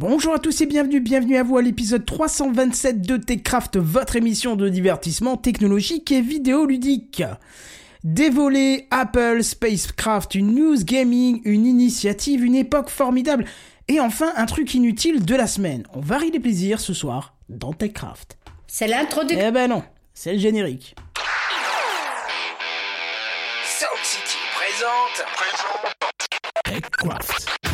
Bonjour à tous et bienvenue, bienvenue à vous à l'épisode 327 de TechCraft, votre émission de divertissement technologique et vidéoludique. Des volets, Apple, Spacecraft, une news gaming, une initiative, une époque formidable, et enfin un truc inutile de la semaine. On varie les plaisirs ce soir dans TechCraft. C'est l'introduction. Eh ben non, c'est le générique. Sound City présente. TechCraft.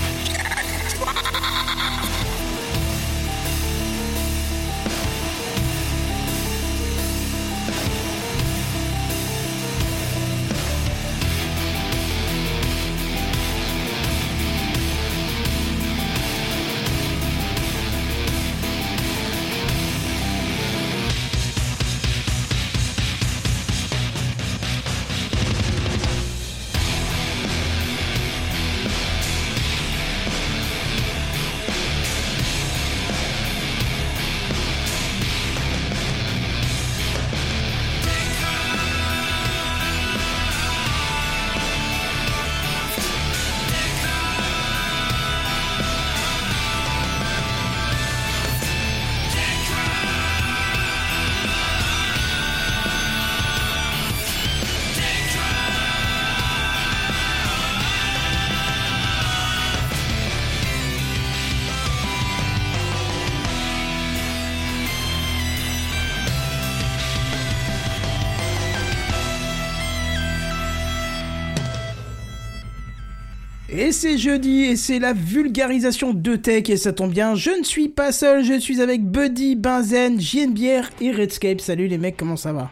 C'est jeudi et c'est la vulgarisation de tech et ça tombe bien, je ne suis pas seul, je suis avec Buddy, Benzen, JNBR et Redscape. Salut les mecs, comment ça va?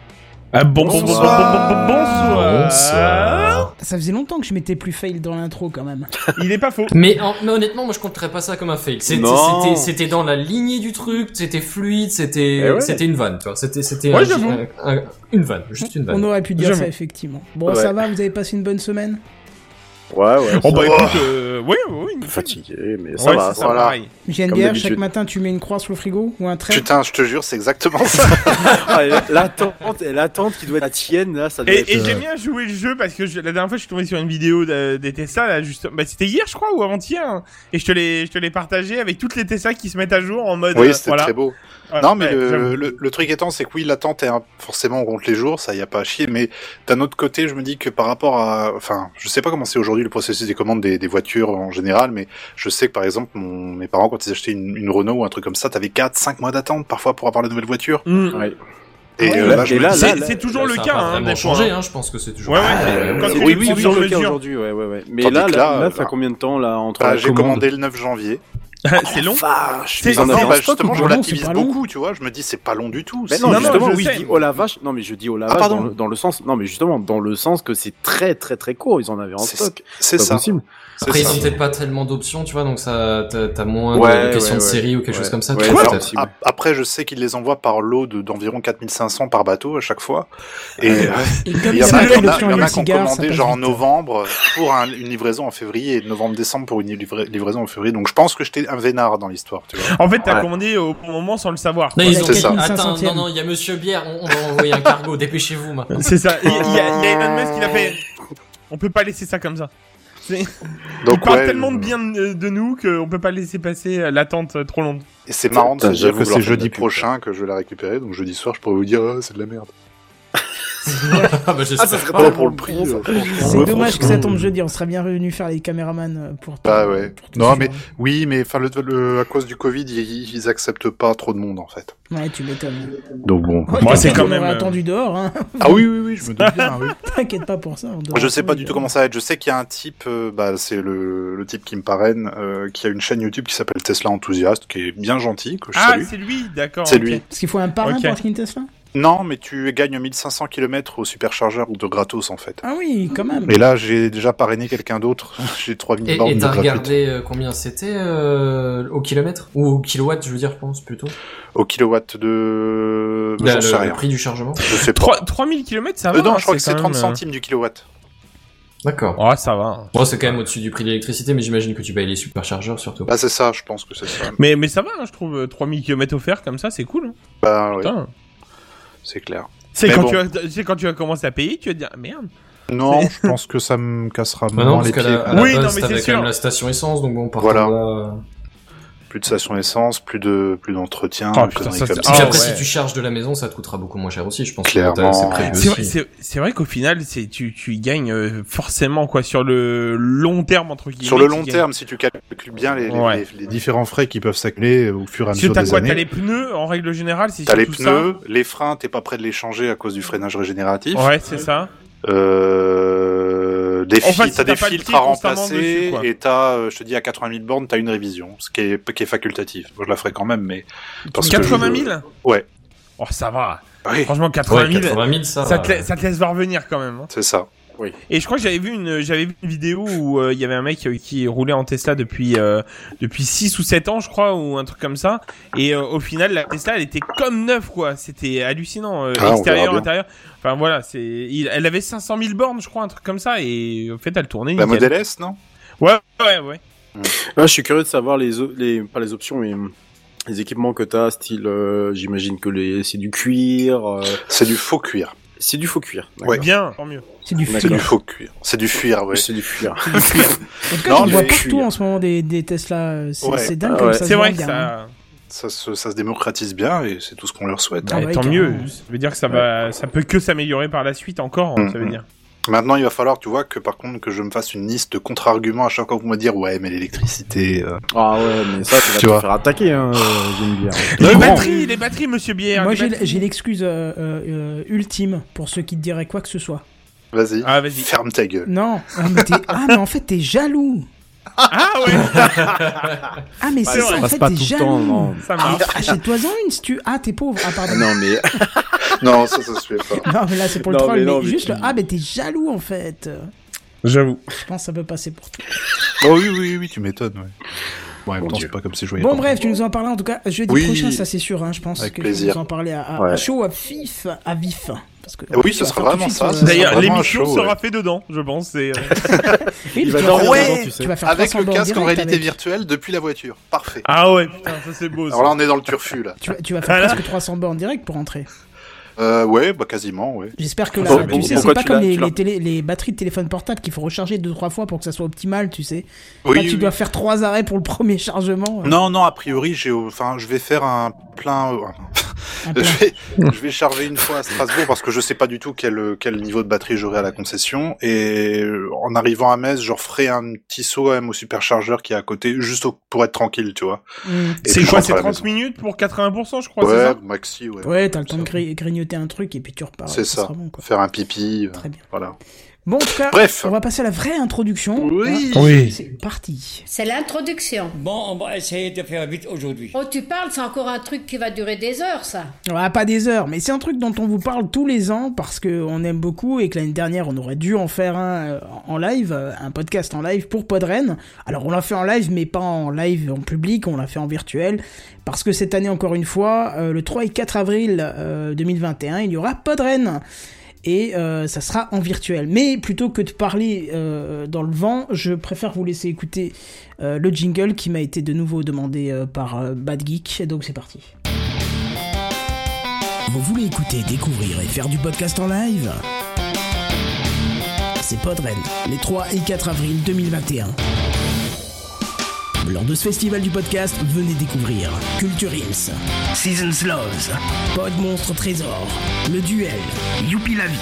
Ah, bon, bon, bon, bon, bon, bonsoir. Bonsoir. Ça faisait longtemps que je m'étais plus fail dans l'intro quand même. Il est pas faux. Mais, en- mais honnêtement, moi je compterais pas ça comme un fail. C'était, dans la lignée du truc, c'était fluide, c'était, Eh ouais. c'était une vanne, tu vois. C'était, c'était Ouais, un- j'avoue. un- un- une vanne, juste une On vanne. aurait pu dire ça effectivement. Bon, Ouais. ça va, vous avez passé une bonne semaine? Ouais, ouais. Oh ça bah écoute, euh, oui, oui, oui. fatigué, mais ça Ouais, va, ça va. d'habitude. chaque matin tu mets une croix sur le frigo ou un trait? Putain, je te jure, c'est exactement ça. Ah, L'attente, l'attente qui doit être la tienne, là, ça doit Et, être... et euh, j'aime bien jouer le jeu parce que je- la dernière fois je suis tombé sur une vidéo de- des Tesla là juste bah c'était hier je crois ou avant-hier hein. et je te l'ai je te l'ai partagé avec toutes les Tesla qui se mettent à jour en mode oui, euh, c'était voilà. très beau. Ouais, non, mais ouais, le, j'avoue. le, le truc étant, c'est que oui, l'attente est un- forcément on compte les jours, ça y a pas à chier. Mais d'un autre côté, je me dis que par rapport à, enfin, je sais pas comment c'est aujourd'hui le processus des commandes des, des voitures en général, mais je sais que par exemple, mon, mes parents quand ils achetaient une, une Renault ou un truc comme ça, t'avais 4 5 mois d'attente parfois pour avoir la nouvelle voiture. Mm. Ouais. Et Ouais, euh, là- là, et C'est là, c'est toujours le a cas hein, des changé, hein. je pense que c'est toujours. Ouais, ouais. euh, Quand oui, oui, toujours le cas aujourd'hui, ouais, ouais, ouais. Mais là, là, là, là, ça fait combien de temps, là, entre Bah, j'ai commandé le 9 janvier. C'est long. Vache, C'est- vous en non, bah, justement, ou je long, relativise c'est long. beaucoup, tu vois. Je me dis, c'est pas long du tout. Mais c'est- non, Non, non, je oui, sais. je dis oh la vache. Non, mais je dis oh la Ah, vache dans le, dans le sens. Non, mais justement, dans le sens que c'est très, très, très court. Ils en avaient en C'est- stock. c'est ça. possible. C'est Après, ils ont peut-être pas tellement d'options, tu vois, donc ça, t'as, moins Ouais, de questions ouais, de ouais. série ou quelque Ouais. chose comme ça. Ouais, c'est Alors, après, je sais qu'ils les envoient par lot de- d'environ 4500 par bateau à chaque fois. Et Ouais. euh, il y en a qui ont commandé genre en novembre pour un- une livraison en février et novembre-décembre pour une livra- livraison en février. Donc je pense que j'étais un vénard dans l'histoire, tu vois. En fait t'as Ouais. commandé au bon moment sans le savoir. Non, ils ont ça. Attends, 4500e. non, non, il y a Monsieur Bière, on, on va envoyer un cargo, dépêchez-vous maintenant. C'est ça. Il y, a, y a Elon Musk qui l'a fait. On peut pas laisser ça comme ça. C'est- Il Donc parle ouais, tellement de euh, bien de, de nous qu'on peut pas laisser passer l'attente euh, trop longue. Et c'est marrant de se dire j'avoue que c'est jeudi prochain que je vais la récupérer. Donc jeudi soir, je pourrais vous dire, Ah, c'est de la merde. Ah, bah, j'espère. Ah, ça serait Pas pas pour le prix. bon, ça. franchement. C'est dommage que ça tombe jeudi, on serait bien revenu faire les caméramans euh, pour Bah ouais. pour Non, mais oui, mais enfin, le, le- à cause du Covid, ils, ils acceptent pas trop de monde en fait. Ouais, tu m'étonnes. Donc bon. Ouais, t'inquiète, c'est quand même, euh, attendu dehors, hein. Ah oui, oui, oui, je me doute bien. oui. T'inquiète pas pour ça. on Je sais pas du tout comment ça va être. Je sais qu'il y a un type, euh, bah, c'est le, le type qui me parraine, euh, qui a une chaîne YouTube qui s'appelle Tesla Enthousiaste, qui est bien gentil, que je Ah, c'est lui, d'accord. C'est lui. Parce qu'il faut un parrain Ok. pour acheter une Tesla? Non, mais tu gagnes 1500 km au superchargeur de gratos en fait. Ah oui, quand même. Et là, j'ai déjà parrainé quelqu'un d'autre. j'ai 3000 Et bornes et de t'as regardé euh, combien c'était euh, au kilomètre? Ou au kilowatt, je veux dire, je pense, plutôt. Au kilowatt de... Là, J'en le, sais le rien. prix du chargement. Je sais pas. 3, 3000 km, ça va Euh, non, hein, je crois que c'est quand 30 même, euh, centimes du kilowatt. D'accord. Oh, ça va. Bon, c'est quand même au-dessus du prix de l'électricité, mais j'imagine que tu payes les superchargeurs surtout. Bah, c'est ça, je pense que c'est ça. Mais, mais ça va, hein, je trouve. euh, 3000 km offerts comme ça, c'est cool. hein. Bah, ouais, Putain. C'est clair. C'est quand, bon. tu sais, quand tu vas commencer à payer, tu vas te dire, merde. Non, je pense que ça me cassera Bah moins les pieds. la, à la Oui, non, mais c'est quand sûr. même la station essence, donc bon, par Voilà. contre, là, plus de station essence, plus de plus d'entretien, Oh, putain, ça, Ah, après, ouais. si tu charges de la maison, ça te coûtera beaucoup moins cher aussi, je pense. Clairement. C'est prévu C'est vrai, aussi. c'est- c'est vrai qu'au final, c'est tu, tu y gagnes euh, forcément quoi sur le long terme entre guillemets. Sur le long gagnes. terme, si tu calcules bien les, les- Ouais. les- les différents frais qui peuvent s'accumuler au fur et à Parce que mesure t'as des quoi T'as les pneus en règle générale, c'est T'as les pneus, les freins, t'es pas prêt de les changer à cause du freinage régénératif. Ouais, c'est ça. Euh, des Enfin, si t'as des le filtres à remplacer dessus, et t'as, euh, je te dis, à 80 000 bornes, t'as une révision, ce qui est, qui est facultatif. Moi, je la ferai quand même, mais parce que 80 je- 000 Ouais. Oh, ça va. Oui, Franchement, 80 Ouais, 000, 80 000, ça. ça, te, va. la- ça te laisse voir venir quand même. hein. c'est ça. Et je crois que j'avais vu une j'avais vu une vidéo où euh, il y avait un mec euh, qui roulait en Tesla depuis euh, depuis 6 ou 7 ans je crois ou un truc comme ça et euh, au final la Tesla elle était comme neuve quoi, c'était hallucinant euh, Ah, extérieur intérieur. Enfin voilà, c'est il- elle avait 500 000 bornes je crois un truc comme ça et au fait elle tournait La. Model S, non? Ouais ouais ouais. Là, je suis curieux de savoir les, les pas les options, mais hum, les équipements que t'as, style, euh, j'imagine que les, c'est du cuir, euh, C'est du faux cuir. C'est du faux cuir. Ouais. Bien, tant mieux. C'est du fuir. du faux cuir. C'est du fuir, ouais. C'est du cuir. En tout cas, Non, vois mais- partout en ce moment des, des Tesla. C'est Ouais. dingue Ah comme ouais. ça se C'est vrai que bien, hein. ça Ça se, ça se démocratise bien et c'est tout ce qu'on leur souhaite. Ah Ouais, ouais, tant mieux, ça veut dire que ça va ça peut que s'améliorer par la suite encore, hein, ça veut dire. Maintenant, il va falloir, tu vois, que par contre, que je me fasse une liste de contre-arguments à chaque fois que vous me dire, ouais, mais l'électricité, euh, Ah ouais, mais ça, tu vas Tu te vois. faire attaquer, hein, euh. Les grand. batteries, les batteries monsieur Bière. Moi, j'ai l'excuse euh, euh, ultime pour ceux qui te diraient quoi que ce soit. vas-y, Ah vas-y. ferme ta gueule. Non, ah mais, t'es- ah, mais en fait, t'es jaloux. Ah ouais, Ah, mais c'est ça, en fait, t'es jaloux. ça marche. Achète-toi-en une si tu. Ah, t'es pauvre. Ah, pardon. Ah non, mais Non, ça, ça se fait pas. Non, mais là, c'est pour le troll. mais juste le. Ah, mais t'es jaloux, en fait. J'avoue. Je pense que ça peut passer pour toi. Oh oui, oui, oui, tu m'étonnes, ouais. Bon, en même temps, c'est pas comme si je voyais Bon, bref, tu nous en parlais en tout cas jeudi Oui. prochain, ça c'est sûr. Hein, je pense Avec que plaisir. tu nous en parler à, à, Ouais. à chaud, à vif, à vif. Parce que, Eh oui, ce sera vraiment ça, euh, D'ailleurs, l'émission sera ouais. fait dedans, je pense. Oui, tu vas Avec 300 le casque en réalité avec- virtuelle depuis la voiture. Parfait. Ah ouais, putain, ça c'est beau. ça. Alors là, on est dans le turfu, là. Tu vas, tu vas faire Voilà. presque 300 bornes direct pour entrer. Euh, ouais, bah quasiment, ouais. J'espère que là, Bon, tu sais, c'est pas comme les, les, télé- les batteries de téléphone portable qu'il faut recharger deux trois fois pour que ça soit optimal, tu sais. Oui, là, tu oui. dois faire trois arrêts pour le premier chargement. Non, non, a priori, j'ai, enfin, je vais faire un plein. euh. Je vais, je vais charger une fois à Strasbourg parce que je sais pas du tout quel, quel niveau de batterie j'aurai à la concession. Et euh, en arrivant à Metz, je referai un petit saut quand même au superchargeur qui est à côté, juste au- pour être tranquille, tu vois. Mm. Et C'est quoi C'est à la 30 maison. minutes pour 80%, je crois, c'est Ouais, ça? maxi, ouais. Ouais, t'as le temps de gri- grignoter un truc et puis tu repars. C'est ça. bon, quoi. Faire un pipi, Très bien. voilà. Bon, en tout cas, Bref. on va passer à la vraie introduction. Oui. Oui. C'est parti. C'est l'introduction. Bon, on va essayer de faire vite aujourd'hui. Oh, tu parles, c'est encore un truc qui va durer des heures, ça. Ouais, pas des heures, mais c'est un truc dont on vous parle tous les ans parce qu'on aime beaucoup et que l'année dernière on aurait dû en faire un euh, en live, euh, un podcast en live pour Podren. Alors on l'a fait en live, mais pas en live en public, on l'a fait en virtuel parce que cette année encore une fois, euh, le 3 et 4 avril euh, 2021, il y aura Podren. Et euh, ça sera en virtuel. Mais plutôt que de parler euh, dans le vent, je préfère vous laisser écouter euh, le jingle qui m'a été de nouveau demandé par Bad Geek. Et donc c'est parti. Vous voulez écouter, découvrir et faire du podcast en live? C'est Podren, les 3 et 4 avril 2021. Lors de ce festival du podcast, venez découvrir Culture Seasons Loves, Pod Monstre Trésor, Le Duel, Youpi la vie,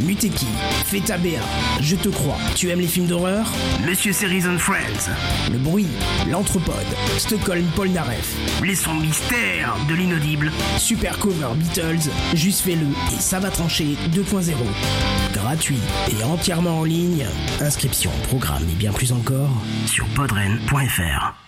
Muteki, Feta Béa, Je te crois, tu aimes les films d'horreur? Monsieur Series and Friends, Le Bruit, L'Anthropode, Stockholm Polnareff, Les sons mystères de l'inaudible, Super Cover Beatles, Juste fais-le et ça va trancher 2.0. Gratuit et entièrement en ligne. Inscription, programme et bien plus encore sur podren.fr.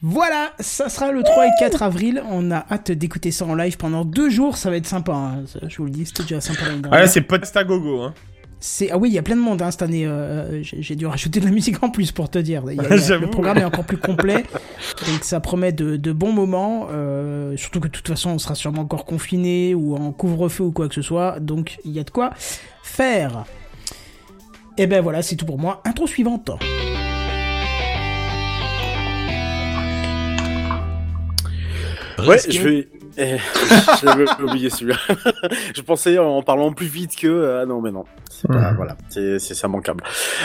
Voilà, ça sera le 3 et 4 avril. On a hâte d'écouter ça en live pendant deux jours. Ça va être sympa. hein. Je vous le dis, c'était déjà sympa Ah c'est Podsta Gogo. Hein. C'est ah oui, il y a plein de monde hein, cette année. euh, j'ai dû rajouter de la musique en plus pour te dire. Y a- il y a- J'avoue. le programme est encore plus complet, donc ça promet de, de bons moments. euh, surtout que de toute façon, on sera sûrement encore confiné ou en couvre-feu ou quoi que ce soit, donc il y a de quoi faire. Et ben voilà, c'est tout pour moi. Intro suivante. Ouais, je vais. Eh, J'avais oublié celui-là. je pensais en parlant plus vite que. Ah non, mais non. C'est pas. Mhm. Voilà. C'est c'est ça manquable.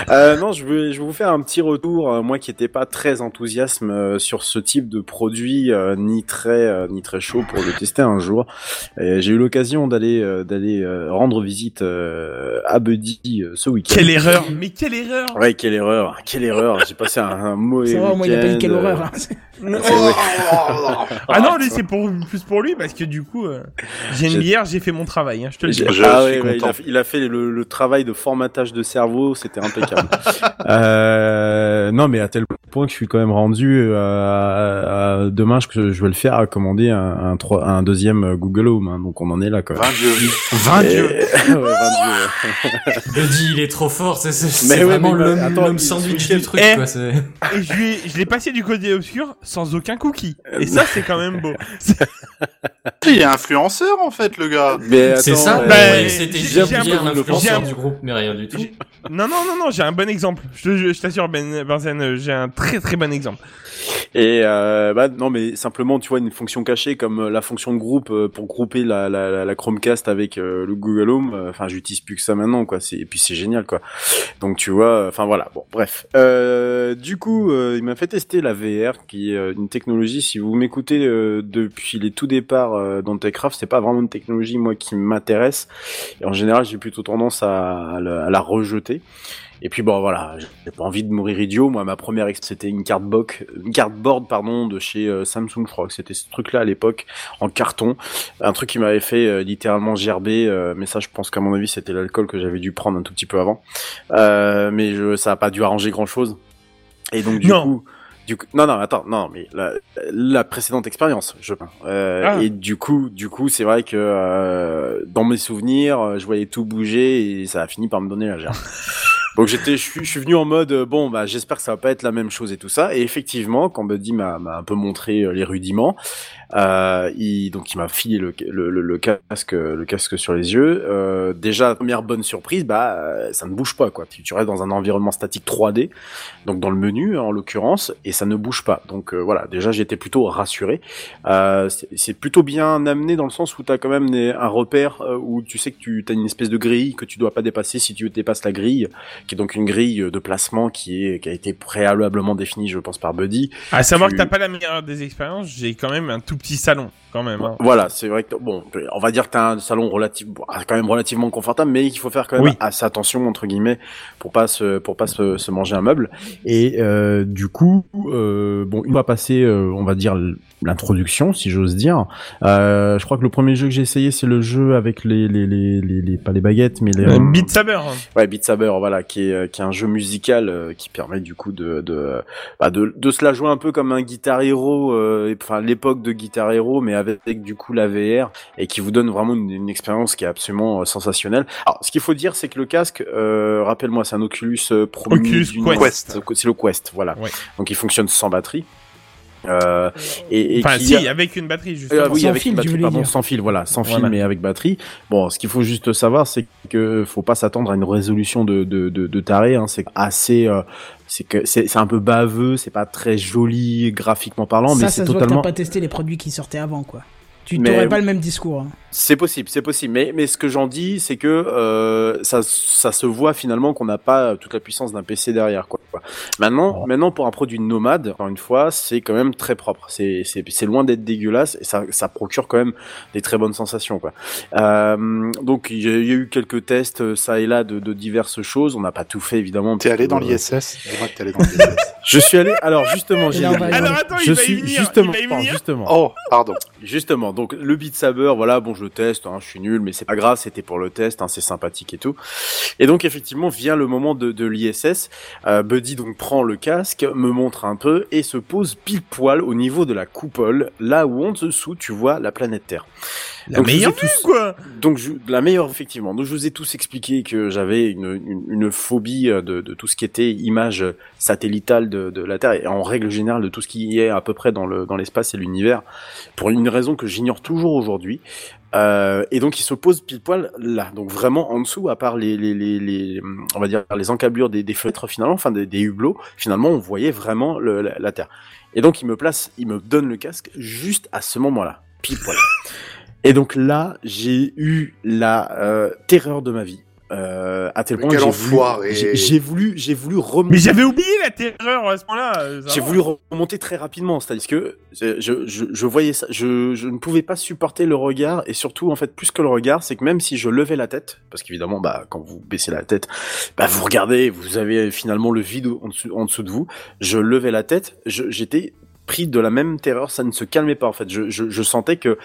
Euh, non, je vais, je vais vous faire un petit retour. euh, moi qui n'étais pas très enthousiasme euh, sur ce type de produit, euh, ni très, euh, ni très chaud pour le tester un jour. Et J'ai eu l'occasion d'aller, euh, d'aller euh, rendre visite euh, à Buddy euh, ce week-end. Quelle erreur Mais quelle erreur Ouais, quelle erreur, quelle erreur. J'ai passé un, un mauvais Ça va, moi, il a pas dit week-end, quelle horreur. hein. Ah non, lui c'est pour plus pour lui parce que du coup, euh, j'ai une bière, j'ai fait mon travail. Hein, je te le dis. Ah suis ouais, ouais, il, content. a, il a fait le, le travail de formatage de cerveau, c'était impeccable. euh, non, mais à tel point que je suis quand même rendu euh, à- à- demain, je, je vais le faire à commander un, un, trois- un deuxième Google Home. hein, donc on en est là quand même. 20 dieux. 20 Et- dieux. ouais, 20 dieux. Buddy, il est trop fort, c'est Mais vraiment mais l'homme sandwich du truc, Eh. quoi. Et ai- je l'ai passé du côté obscur sans aucun cookie. Et ça, c'est quand même beau. Il est influenceur en fait, le gars. Mais C'est ça euh, Bah, Ouais, C'était bien bien peu- l'influenceur du groupe, mais rien du tout. Non, non, non, non, j'ai un bon exemple. Je te- je je t'assure, Ben, Benzen, euh, j'ai un très très bon exemple. Et euh, bah non mais simplement tu vois une fonction cachée comme euh, la fonction de groupe euh, pour grouper la, la, la- la Chromecast avec euh, le Google Home. euh, Enfin j'utilise plus que ça maintenant quoi. Et puis c'est génial quoi. Donc tu vois. Enfin voilà. Bon bref. Euh, du coup euh, il m'a fait tester la VR qui euh, une technologie. Si vous m'écoutez euh, depuis les tout départs euh, dans Techcraft, c'est pas vraiment une technologie moi qui m'intéresse. Et en général j'ai plutôt tendance à, à la- à la rejeter. Et puis bon voilà, j'ai pas envie de mourir idiot. Moi, ma première ex, c'était une carte box, une carte board pardon de chez euh, Samsung, je crois que c'était ce truc-là à l'époque en carton, un truc qui m'avait fait littéralement gerber. mais ça, je pense qu'à mon avis, c'était l'alcool que j'avais dû prendre un tout petit peu avant. Mais je, ça a pas dû arranger grand-chose. Et donc du Non. coup. Du coup, non, non, attends, non, mais la, la précédente expérience, je euh, Ah. Et du coup, du coup, c'est vrai que euh, dans mes souvenirs, euh, je voyais tout bouger et ça a fini par me donner la gerbe. Donc j'étais, je suis, je suis venu en mode euh, bon bah j'espère que ça va pas être la même chose et tout ça. Et effectivement, quand Buddy m'a m'a un peu montré euh, les rudiments, euh, il donc il m'a filé le, le, le, le casque le casque sur les yeux. Euh, déjà première bonne surprise, bah euh, ça ne bouge pas quoi. Tu, tu restes dans un environnement statique 3D, donc dans le menu en l'occurrence, et ça ne bouge pas. Donc euh, voilà, déjà j'étais plutôt rassuré. Euh, c'est plutôt bien amené dans le sens où tu as quand même des- un repère euh, où tu sais que tu as une espèce de grille que tu dois pas dépasser si tu dépasses la grille qui est donc une grille de placement qui est qui a été préalablement définie, je pense, par Buddy. À savoir Tu- que t'as pas la meilleure des expériences, j'ai quand même un tout petit salon, quand même. hein. Voilà, c'est vrai que bon, on va dire que t'as un salon relatif, bon, quand même relativement confortable, mais il faut faire quand même Oui. assez attention entre guillemets pour pas se pour pas se, se manger un meuble. Et euh, du coup, euh, bon, une fois passé, euh, on va dire l'introduction, si j'ose dire. Euh, je crois que le premier jeu que j'ai essayé, c'est le jeu avec les les, les les les pas les baguettes, mais les Euh, Beat Saber. hein. Ouais, Beat Saber, voilà, qui est, euh, qui est un jeu musical euh, qui permet du coup de de, bah, de de se la jouer un peu comme un Guitar Hero, euh, enfin l'époque de Guitar Hero, mais avec, du coup la VR et qui vous donne vraiment une, une expérience qui est absolument euh, sensationnelle. Alors, ce qu'il faut dire, c'est que le casque, euh, rappelle-moi, c'est un Oculus euh, Pro Oculus. Quest. C'est le Quest, voilà. Ouais. Donc il fonctionne sans batterie. Euh, et, et Enfin, qui si, a- avec une batterie, justement. euh, oui, Sans avec fil, une batterie, pardon, dire. sans fil, voilà, sans Voilà. fil mais avec batterie. Bon, ce qu'il faut juste savoir, c'est que faut pas s'attendre à une résolution de de de, de taré. Hein, c'est assez, euh, c'est que c'est c'est un peu baveux, c'est pas très joli graphiquement parlant, ça, mais ça c'est totalement. t'as pas testé les produits qui sortaient avant, quoi. Tu oui. pas le même discours. hein. C'est possible, c'est possible. Mais, mais ce que j'en dis, c'est que euh, ça, ça se voit finalement qu'on n'a pas toute la puissance d'un PC derrière. Quoi. Maintenant, maintenant, pour un produit nomade, encore une fois, c'est quand même très propre. C'est, c'est, c'est loin d'être dégueulasse et ça, ça procure quand même des très bonnes sensations. Quoi. Euh, donc, il y, a il y a eu quelques tests, euh, ça et là, de, de diverses choses. On n'a pas tout fait, évidemment. T'es allé dans Euh, allé dans l'ISS. Je suis allé. Alors, justement, j'ai Alors attends, je il va y suis venir. justement, il va y venir. justement. Oh, pardon. Justement, donc le Beat Saber, voilà, bon, je le teste, hein, je suis nul, mais c'est pas grave, c'était pour le test, hein, c'est sympathique et tout. Et donc effectivement, vient le moment de, de l'ISS, euh, Buddy donc prend le casque, me montre un peu et se pose pile poil au niveau de la coupole, là où en dessous tu vois la planète Terre. La Donc, meilleure tous- vue, quoi. Donc je, la meilleure effectivement. Donc je vous ai tous expliqué que j'avais une, une, une phobie euh, de, de tout ce qui était image satellitale de, de la Terre et en règle générale de tout ce qui est à peu près dans le dans l'espace et l'univers, pour une raison que j'ignore toujours aujourd'hui. Euh, et donc il se pose pile poil là, donc vraiment en dessous, à part les, les, les, les on va dire les encablures des, des fenêtres finalement, enfin des, des hublots, finalement on voyait vraiment le, la, la Terre. Et donc il me place, il me donne le casque juste à ce moment-là, pile poil. Et donc là, j'ai eu la euh, terreur de ma vie. Euh, à tel point que j'ai voulu, j'ai- j'ai voulu, j'ai voulu remonter. Mais j'avais oublié la terreur à ce moment-là. euh, J'ai voulu remonter très rapidement, c'est-à-dire que je, je, je, voyais ça, je, je ne pouvais pas supporter le regard et surtout en fait plus que le regard, c'est que même si je levais la tête, parce qu'évidemment bah quand vous baissez la tête, bah vous regardez, vous avez finalement le vide en dessous, en dessous de vous. Je levais la tête, j'étais pris de la même terreur, ça ne se calmait pas en fait. Je, je, je sentais que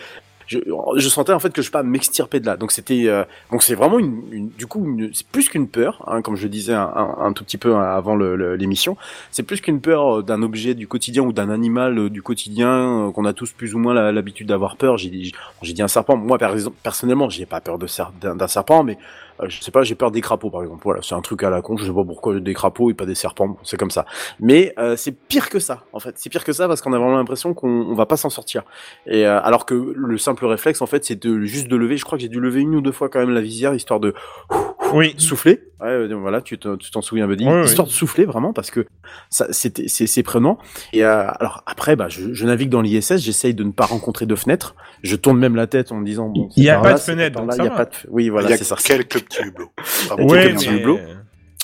je, je sentais en fait que je pas m'extirper de là. Donc c'était euh, donc c'est vraiment une, une- du coup c'est plus qu'une peur, hein, comme je disais un, un, tout petit peu avant le- le- l'émission. C'est plus qu'une peur euh, d'un objet du quotidien ou d'un animal euh, du quotidien euh, qu'on a tous plus ou moins l'habitude d'avoir peur. J'ai dit un serpent. Moi personnellement j'ai pas peur de d'un serpent, mais je sais pas j'ai peur des crapauds par exemple. Voilà c'est un truc à la con. Je sais pas pourquoi des crapauds et pas des serpents. Bon, c'est comme ça. Mais euh, c'est pire que ça en fait. C'est pire que ça parce qu'on a vraiment l'impression qu'on on va pas s'en sortir. Et euh, alors que le simple réflexe en fait c'est de juste de lever. Je crois que j'ai dû lever une ou deux fois quand même la visière histoire de Oui. souffler. Ouais, euh, voilà, tu t'en t'en souviens, Buddy. Ouais. Histoire de souffler vraiment parce que ça, c'était, c'est, c'est prenant. Et euh, alors après, bah, je, je navigue dans l'ISS, j'essaye de ne pas rencontrer de fenêtres. Je tourne même la tête en me disant bon, Il y a pas là, de fenêtre, donc là, ça il y a va. pas de... Oui, voilà, il y a c'est ça. quelques Ouais, mais-.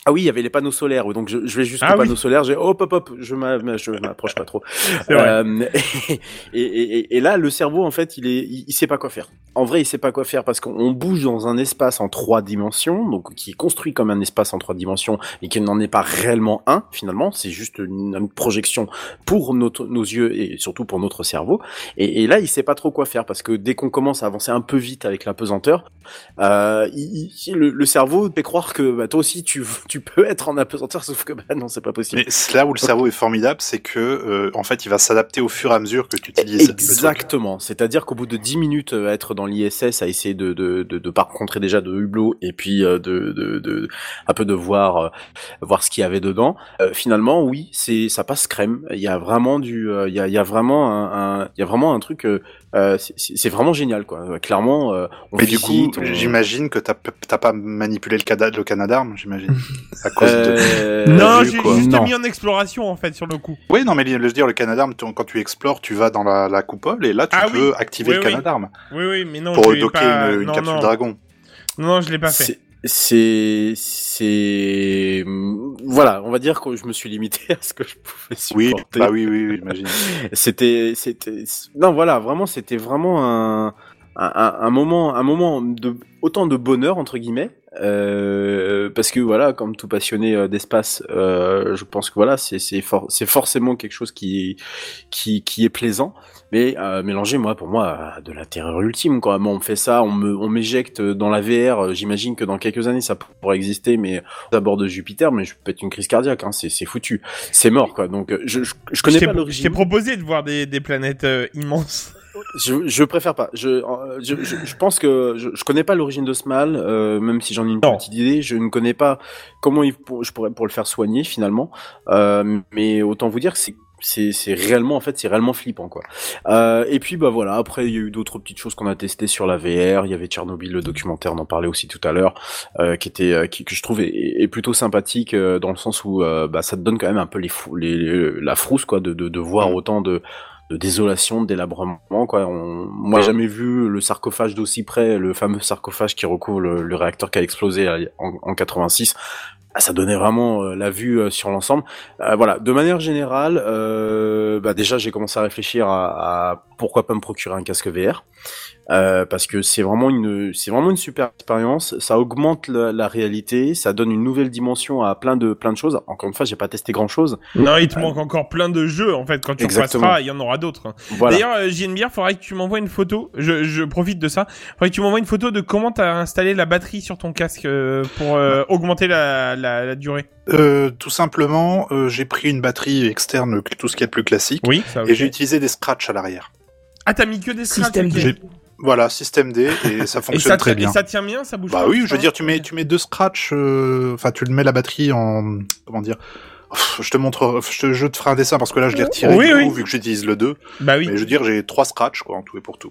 Ah oui, il y avait les panneaux solaires. oui, Donc je, je vais jusqu'aux Ah oui. panneaux solaires. J'ai hop hop hop. Je m'a- je m'approche pas trop. Euh, et, et, et- et là, le cerveau, en fait, il est, il, il sait pas quoi faire. En vrai, il sait pas quoi faire parce qu'on bouge dans un espace en trois dimensions, donc qui est construit comme un espace en trois dimensions et qui n'en est pas réellement un finalement. C'est juste une, une projection pour notre, nos yeux et surtout pour notre cerveau. Et, et là, il sait pas trop quoi faire parce que dès qu'on commence à avancer un peu vite avec la pesanteur, euh, il- il- le, le cerveau fait croire que bah, toi aussi tu, tu peux être en apesanteur, sauf que bah non, c'est pas possible. Mais là où le cerveau est formidable, c'est que euh, en fait, il va s'adapter au fur et à mesure que tu utilises. Exactement. C'est-à-dire qu'au bout de 10 minutes euh, être dans l'ISS à essayer de de de, de déjà de hublot et puis euh, de, de de un peu de voir euh, voir ce qu'il y avait dedans. euh, finalement, oui, c'est ça passe crème. Il y a vraiment du il y a il y a vraiment un un- il y a vraiment un truc euh, c'est- c'est c'est vraiment génial quoi. Clairement euh, on Mais du coup, on- j'imagine que t'as pas manipulé le, cada- le Canadarm, j'imagine. À cause de. Euh, non, j'ai juste Non. mis en exploration en fait sur le coup. Oui, non, mais je veux dire, le Canadarm, tu- quand tu explores, tu vas dans la, la coupole et là, tu Ah peux oui. activer Oui, le oui. Canadarm Oui, oui, mais non. pour je l'ai docker pas... une, une non, capsule non. Dragon. Non, non, je l'ai pas fait. C'est c'est voilà, on va dire que je me suis limité à ce que je pouvais Oui, supporter. bah oui, oui, oui, j'imagine. C'était c'était non voilà, vraiment c'était vraiment un, un- un moment un moment de autant de bonheur entre guillemets euh, parce que voilà comme tout passionné euh, d'espace euh, je pense que voilà c'est c'est for- forcément quelque chose qui qui qui est plaisant. Mais euh, mélanger moi pour moi de la terreur ultime quoi. Moi on me fait ça on me on m'éjecte dans la VR euh, j'imagine que dans quelques années ça pourrait exister mais à bord de Jupiter mais je peux être une crise cardiaque hein, c'est c'est foutu. C'est mort quoi. Donc je je, je connais Je pas Je t'ai l'origine proposé de voir des, des planètes immenses. Je, je préfère pas. Je, je, je, je pense que je, je connais pas l'origine de ce mal, euh, même si j'en ai une Non. petite idée. Je ne connais pas comment il, pour- je pourrais pour le faire soigner finalement. Euh, mais autant vous dire que c'est c'est c'est réellement en fait c'est réellement flippant quoi. Euh, et puis bah voilà après il y a eu d'autres petites choses qu'on a testées sur la VR. Il y avait Tchernobyl le documentaire, on en parlait aussi tout à l'heure, euh, qui était euh, qui, que je trouve est, est plutôt sympathique euh, dans le sens où euh, bah ça te donne quand même un peu les, fou- les, les- la frousse quoi de de, de voir Mm. autant de de désolation, de délabrement, quoi. On... Moi, j'ai jamais vu le sarcophage d'aussi près, le fameux sarcophage qui recouvre le, le réacteur qui a explosé à- en, en 86. Ah, ça donnait vraiment euh, la vue euh, sur l'ensemble. Euh, voilà, de manière générale, euh, bah déjà j'ai commencé à réfléchir à, à pourquoi pas me procurer un casque VR. Euh, parce que c'est vraiment une c'est vraiment une super expérience ça augmente la, la réalité ça donne une nouvelle dimension à plein de plein de choses encore une fois j'ai pas testé grand chose Non, il te manque encore plein de jeux en fait. Quand tu repasseras, il y en aura d'autres. voilà D'ailleurs, euh, JNBR, faudrait que tu m'envoies une photo. Je, je profite de ça. Faudrait que tu m'envoies une photo de comment t'as installé la batterie sur ton casque euh, pour euh, augmenter la, la, la durée. Euh, tout simplement, euh, j'ai pris une batterie externe, tout ce qui est de plus classique, Oui, ça. et j'ai utilisé des scratchs à l'arrière. Ah, t'as mis que des scratchs. Voilà, système D, et ça Et fonctionne ça, très bien. et ça tient bien, ça bouge Bah pas, oui, ça je veux dire, tu mets, tu mets deux scratchs, euh, enfin, tu le mets la batterie en, comment dire, Je te montre, je te, je te ferai un dessin parce que là je l'ai retiré Oui, du oui. coup, vu que j'utilise le 2. Bah oui. Mais je veux dire, j'ai trois scratchs quoi en tout et pour tout.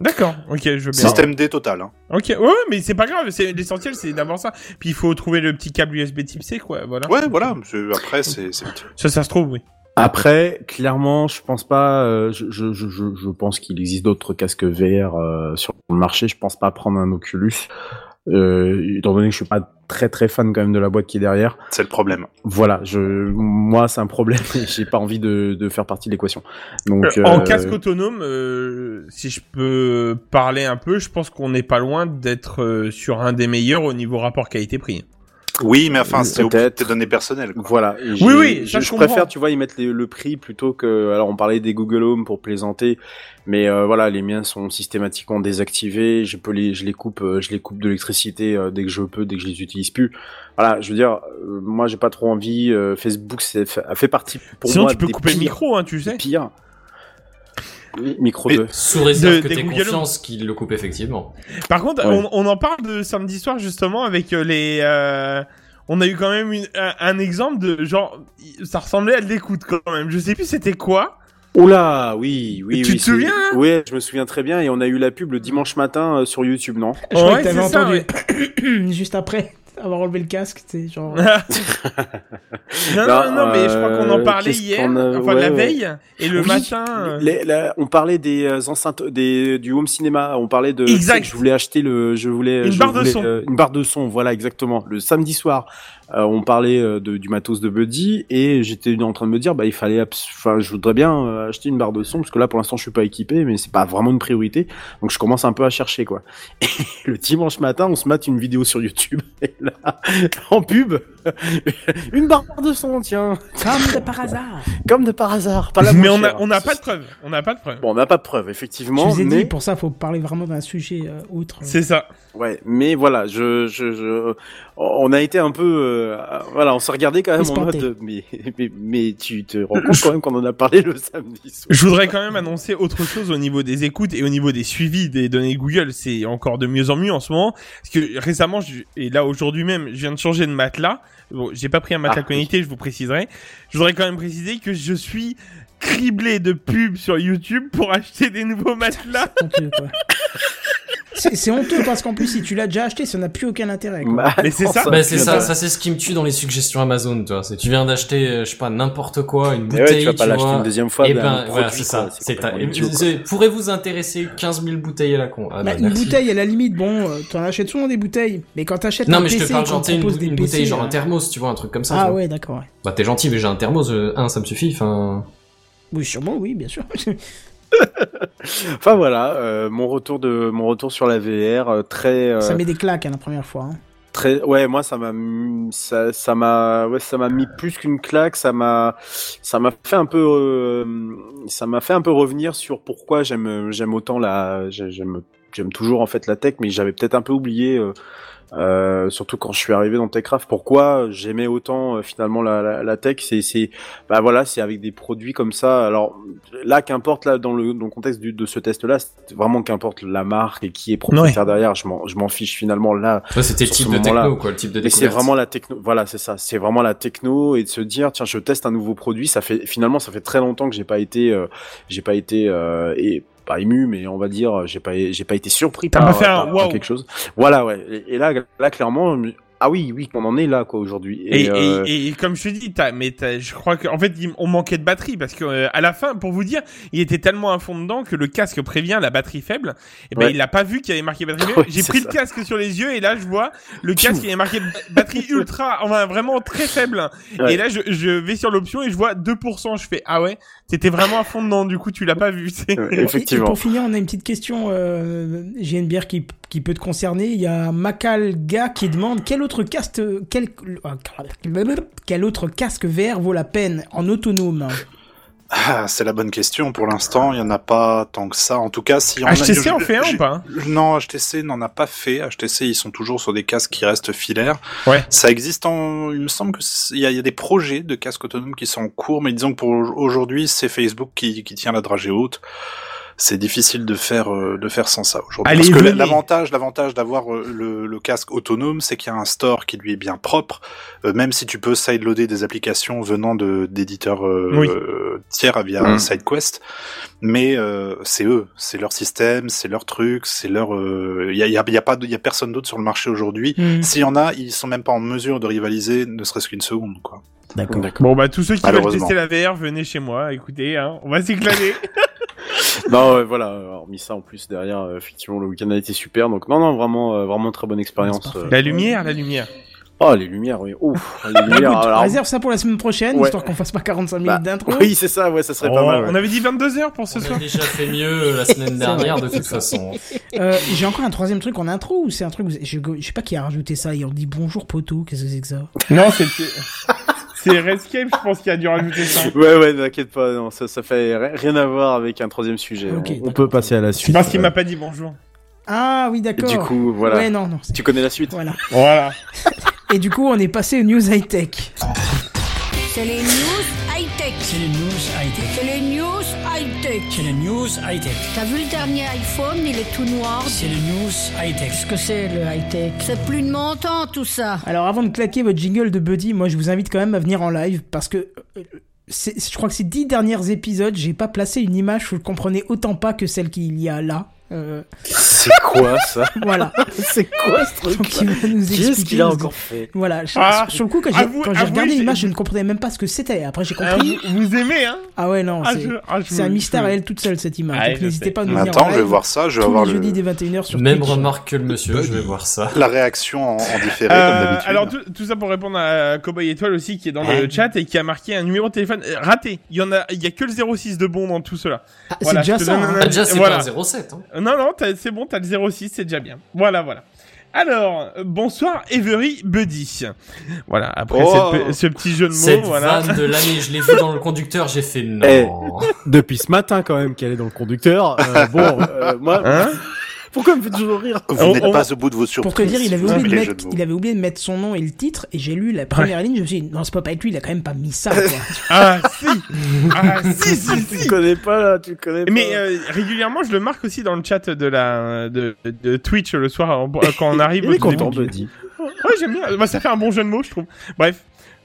D'accord. Ok, je veux bien. Système D total. Hein. Ok, ouais, ouais, mais c'est pas grave. C'est l'essentiel, c'est d'avoir ça. Puis il faut trouver le petit câble USB Type C, quoi. Voilà. Ouais, voilà. Après, c'est. Ça, ça se trouve, oui. Après, clairement, je pense pas. euh, je, je, je, je- je pense qu'il existe d'autres casques VR euh, sur le marché. Je pense pas prendre un Oculus, euh, étant donné que je suis pas très très fan quand même de la boîte qui est derrière. C'est le problème. Voilà, je, moi, c'est un problème. et J'ai pas envie de, de faire partie de l'équation. Donc, Euh, En euh, casque autonome, euh, si je peux parler un peu, je pense qu'on n'est pas loin d'être euh, sur un des meilleurs au niveau rapport qualité-prix. Oui, mais enfin, c'est Peut-être. tes données personnelles. quoi. Voilà. Oui, oui, je, ça, préfère, tu vois, ils mettent les- le prix plutôt que. Alors, on parlait des Google Home pour plaisanter, mais euh, voilà, les miens sont systématiquement désactivés. Je peux les, je les coupe, euh, je les coupe de l'électricité euh, dès que je peux, dès que je les utilise plus. Voilà, je veux dire, euh, moi, j'ai pas trop envie. euh, Facebook, c'est a fait partie pour Sinon, moi tu peux des couper le pires- micro, hein, tu sais. pires. Oui, Micro Mais- 2. Sous réserve De- que t'aies confiance qu'il le coupe effectivement. Par contre, Ouais. on, on en parle de samedi soir justement avec euh, les. euh, on a eu quand même une- un, un exemple de genre, ça ressemblait à de l'écoute quand même. Je sais plus c'était quoi. Oula, oui, oui, Tu oui. te souviens, hein Oui, je me souviens très bien. Et on a eu la pub le dimanche matin euh, sur YouTube, non? Je crois Ouais, que t'avais ça, entendu juste après avoir enlevé le casque, c'est genre. non, non, non, mais je crois qu'on en euh, parlait hier, a- enfin ouais, la ouais. veille, et le Oui, matin. euh, les- la- on parlait des euh, enceintes, des, du home cinéma. On parlait de. Exact. tu sais Je voulais acheter le, je voulais Une je barre de voulais, son. euh, une barre de son. Voilà, exactement. Le samedi soir, on parlait euh, de, du matos de Buddy et j'étais en train de me dire, bah il fallait, enfin, je voudrais bien euh, acheter une barre de son parce que là, pour l'instant, je suis pas équipé, mais c'est pas vraiment une priorité. Donc je commence un peu à chercher quoi. Et le dimanche matin, on se mate une vidéo sur YouTube et là, en pub, une barre de son, tiens, Comme de par hasard. comme de par hasard. Pas la mais on a, chère. on n'a pas de preuve. On n'a pas de preuve. Bon, on n'a pas de preuve, Je effectivement, vous ai mais dit, pour ça, faut parler vraiment d'un sujet euh, outre. C'est ça. ouais, mais voilà, je, je, je, on a été un peu, euh, voilà, on s'est regardé quand même en mode, mais, mais, mais tu te rends compte quand même qu'on en a parlé le samedi soir. Je voudrais quand même annoncer autre chose au niveau des écoutes et au niveau des suivis des données Google. C'est encore de mieux en mieux en ce moment. Parce que récemment, je- et là aujourd'hui même, je viens de changer de matelas. Bon, j'ai pas pris un matelas Ah, connecté, je vous préciserai. Je voudrais quand même préciser que je suis criblé de pubs sur YouTube pour acheter des nouveaux matelas. C'est honteux parce qu'en plus, si tu l'as déjà acheté, ça n'a plus aucun intérêt. quoi. Bah, Mais c'est non, ça. Bah c'est ça, ça c'est ce qui me tue dans les suggestions Amazon, tu vois. Tu viens d'acheter, euh, je sais pas, n'importe quoi, une Mais ouais, bouteille, tu vas pas l'acheter une deuxième fois. Et d'un ben voilà, produit, c'est ça. quoi, C'est ta... complètement idiot, quoi. c'est- Pourrait vous intéresser 15 000 bouteilles à la con. Ah, Bah, bah, une merci. bouteille, à la limite, bon, euh, t'en achètes souvent des bouteilles. Mais quand t'achètes Non un mais je PC, te parle une, bou- une bouteille PC, genre euh, un thermos, tu vois, un truc comme ça. Ah ouais, d'accord. Bah t'es gentil, mais j'ai un thermos, euh, un ça me suffit. Enfin, Oui, sûrement, oui, bien sûr. Enfin voilà, euh, mon retour de, mon retour sur la VR, euh, très, euh, Ça met des claques hein, la première fois. hein. très, ouais, moi ça m'a, ça, ça m'a, ouais, ça m'a mis plus qu'une claque, ça m'a, ça m'a fait un peu, euh, ça m'a fait un peu revenir sur pourquoi j'aime, j'aime autant la, j'ai- j'aime, j'aime toujours en fait la tech, mais j'avais peut-être un peu oublié. Euh, surtout quand je suis arrivé dans Techcraft, pourquoi j'aimais autant euh, finalement la, la, la tech, c'est, c'est, bah voilà, c'est avec des produits comme ça. Alors là, qu'importe là dans le, dans le contexte du, de ce test-là, c'est vraiment qu'importe la marque et qui est propriétaire derrière, je m'en, je m'en fiche finalement là. ouais, c'était le type de techno quoi, le type de Mais c'est vraiment la techno. Voilà, c'est ça. C'est vraiment la techno et de se dire tiens, je teste un nouveau produit. Ça fait finalement, ça fait très longtemps que j'ai pas été, euh, j'ai pas été euh, et pas ému, mais on va dire, j'ai pas, j'ai pas été surpris T'as par, pas fait par- un par quelque chose. Voilà, ouais. Et, et là, là, clairement, ah oui, oui, on en est là quoi aujourd'hui. Et, Et, euh, et, et comme je te dis, t'as, mais t'as- je crois qu'en fait, il- on manquait de batterie parce que euh, à la fin, pour vous dire, il était tellement à fond dedans que le casque prévient la batterie faible. Et ben, Ouais. il a pas vu qu'il y avait marqué batterie faible. J'ai pris ça. le casque sur les yeux et là, je vois le casque il est marqué batterie ultra, enfin vraiment très faible. Ouais. Et là, je, je vais sur l'option et je vois 2%. Je fais ah ouais, t'étais vraiment à fond dedans. Du coup, tu l'as pas vu. c'est- ouais, effectivement. pour finir, on a une petite question. Euh, J'ai une bière qui, qui peut te concerner. Il y a Macalga qui demande quel autre casque, quel, quel autre casque VR vaut la peine en autonome? Ah, c'est la bonne question. Pour l'instant, il y en a pas tant que ça. En tout cas, si on a- HTC en fait un ou pas? Non, HTC n'en a pas fait. HTC, ils sont toujours sur des casques qui restent filaires. Ouais. Ça existe en, il me semble que c'est- il y a, y a des projets de casques autonomes qui sont en cours, mais disons que pour aujourd'hui, c'est Facebook qui, qui tient la dragée haute. C'est difficile de faire euh, de faire sans ça aujourd'hui. Parce que venez. l'avantage l'avantage d'avoir euh, le, le casque autonome, c'est qu'il y a un store qui lui est bien propre, euh, même si tu peux sideloader des applications venant de d'éditeurs euh, Oui. euh, tiers via Mm. SideQuest. Mais euh, c'est eux, c'est leur système, c'est leur truc, c'est leur. Il y a, y a, y a pas y a personne d'autre sur le marché aujourd'hui. Hmm, S'il y en a, ils sont même pas en mesure de rivaliser, ne serait-ce qu'une seconde, quoi. D'accord. Bon, bah, tous ceux qui veulent tester la VR, venez chez moi, écoutez, hein, on va s'éclater. Non, ouais, voilà, euh, hormis ça en plus derrière, euh, effectivement le week-end a été super, donc non, non, vraiment, euh, vraiment très bonne expérience. Euh. la Lumière, la lumière. Oh, les lumières, oui. Ouf, les lumières. écoute, alors- réserve ça pour la semaine prochaine, Ouais. histoire qu'on fasse pas 45 minutes Bah, d'intro. Oui, c'est ça, ouais, ça serait pas Oh, mal. ouais. On avait dit 22h pour ce On soir. a déjà fait mieux euh, la semaine dernière de toute façon. Euh, J'ai encore un troisième truc en intro ou c'est un truc, je, je sais pas qui a rajouté ça, et on dit bonjour poteau, qu'est-ce que c'est que ça? Non, c'était. C'est Redscape, je pense, qui a dû rajouter ça. Ouais, ouais, t'inquiète pas, non, ça, ça fait ri- rien à voir avec un troisième sujet. Ok, on, peut passer à la suite. parce qu'il euh, m'a pas dit bonjour. Ah oui et d'accord. du coup, voilà. Ouais non non. Tu connais la suite Voilà. Voilà. Et du coup on est passé aux news high tech. C'est les news high-tech. C'est les news high-tech. C'est les news high-tech. C'est les news high-tech. T'as vu le dernier iPhone, il est tout noir. C'est les news high-tech. Qu'est-ce que c'est le high tech C'est plus de mon temps, tout ça. Alors avant de claquer votre jingle de Buddy, moi je vous invite quand même à venir en live parce que euh, je crois que ces dix derniers épisodes, j'ai pas placé une image où je comprenais autant pas que celle qu'il y a là. Euh, C'est quoi ça voilà. C'est quoi ce truc Donc il va nous expliquer. Qu'est-ce qu'il a encore fait Voilà. je- Ah, sur le coup, quand j'ai avouez- quand j'ai avouez, regardé l'image, je ne comprenais même pas ce que c'était. Après j'ai Ah, compris. vous, vous aimez, hein Ah ouais non, Ah, c'est je- ah, je c'est un vous- mystère à elle toute seule cette image. Ouais, Donc n'hésitez sais. pas à nous attends, en je vais voir ça, je vais avoir le, jeudis dès 21h sur Même Twitch. remarque que le monsieur, je vais voir ça. la réaction en, en différé, Euh, comme d'habitude. alors tout, tout ça pour répondre à Cowboy Étoile aussi qui est dans le chat et qui a marqué un numéro de téléphone euh, raté. Il y en a, il y a que le 06 de bon dans tout cela. Ah, c'est déjà ça. hein. Ah, déjà, c'est Voilà. pas un 07. Non non, c'est bon, t'as le 06, c'est déjà bien. Voilà voilà. Alors bonsoir Every Buddy. Voilà après Oh. cette ce petit jeu de mots, Cette voilà. vanne de l'année, je l'ai vu dans le conducteur, j'ai fait non. Eh. Depuis ce matin quand même qu'elle est dans le conducteur. euh, bon, Euh, Moi, Hein? Pourquoi me faites toujours rire Vous n'êtes pas au bout de vos surprises. Pour te dire, il avait, oublié de mettre, jeux de mots. il avait oublié de mettre son nom et le titre, et j'ai lu la première ligne, je me suis dit, non, c'est pas pas être lui, il a quand même pas mis ça, quoi. Ah si, ah si si Tu si. connais pas là, tu connais pas. Mais euh, régulièrement, je le marque aussi dans le chat de la de, de Twitch le soir quand on arrive. il au est content, début. Buddy. Ouais, j'aime bien. Bah, ça fait un bon jeu de mots, je trouve. Bref.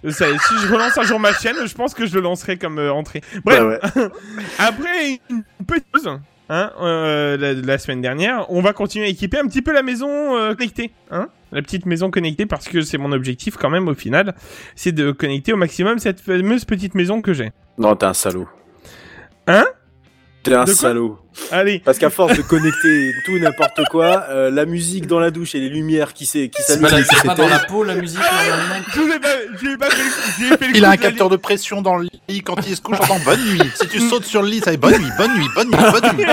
Ça- si je relance un jour ma chaîne, je pense que je le lancerai comme euh, entrée. Bref, Ouais, ouais. après une petite pause, hein, euh, la, la semaine dernière, on va continuer à équiper un petit peu la maison euh, connectée, hein, la petite maison connectée, parce que c'est mon objectif quand même au final, c'est de connecter au maximum cette fameuse petite maison que j'ai. Non, t'es un salaud. Hein? T'es un salaud. Allez. Parce qu'à force de connecter tout et n'importe quoi, euh, la musique dans la douche et les lumières qui s'est- qui C'est s'allument pas, pas dans la peau la musique normalement Je vous ai pas, je lui ai pas fait, j'ai fait le Il a un de la capteur de pression dans le lit quand il se couche en disant bonne nuit. Si tu sautes sur le lit, ça fait bonne nuit, bonne nuit, bonne nuit, bonne nuit.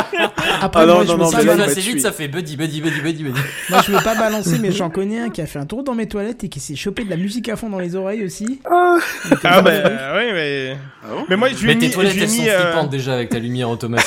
Après, Ah non, moi, non, je, non, veux Ça pas mais là, va il balan- m'a assez vite, ça fait buddy, buddy, buddy, buddy, buddy. moi, je veux pas balancer, mais j'en connais un qui a fait un tour dans mes toilettes et qui s'est chopé de la musique à fond dans les oreilles aussi. Ah était bah ouais mais Ah bon mais moi je lui ai Mais mis tes toilettes, elles sont mis, euh, flippantes déjà avec ta lumière automatique.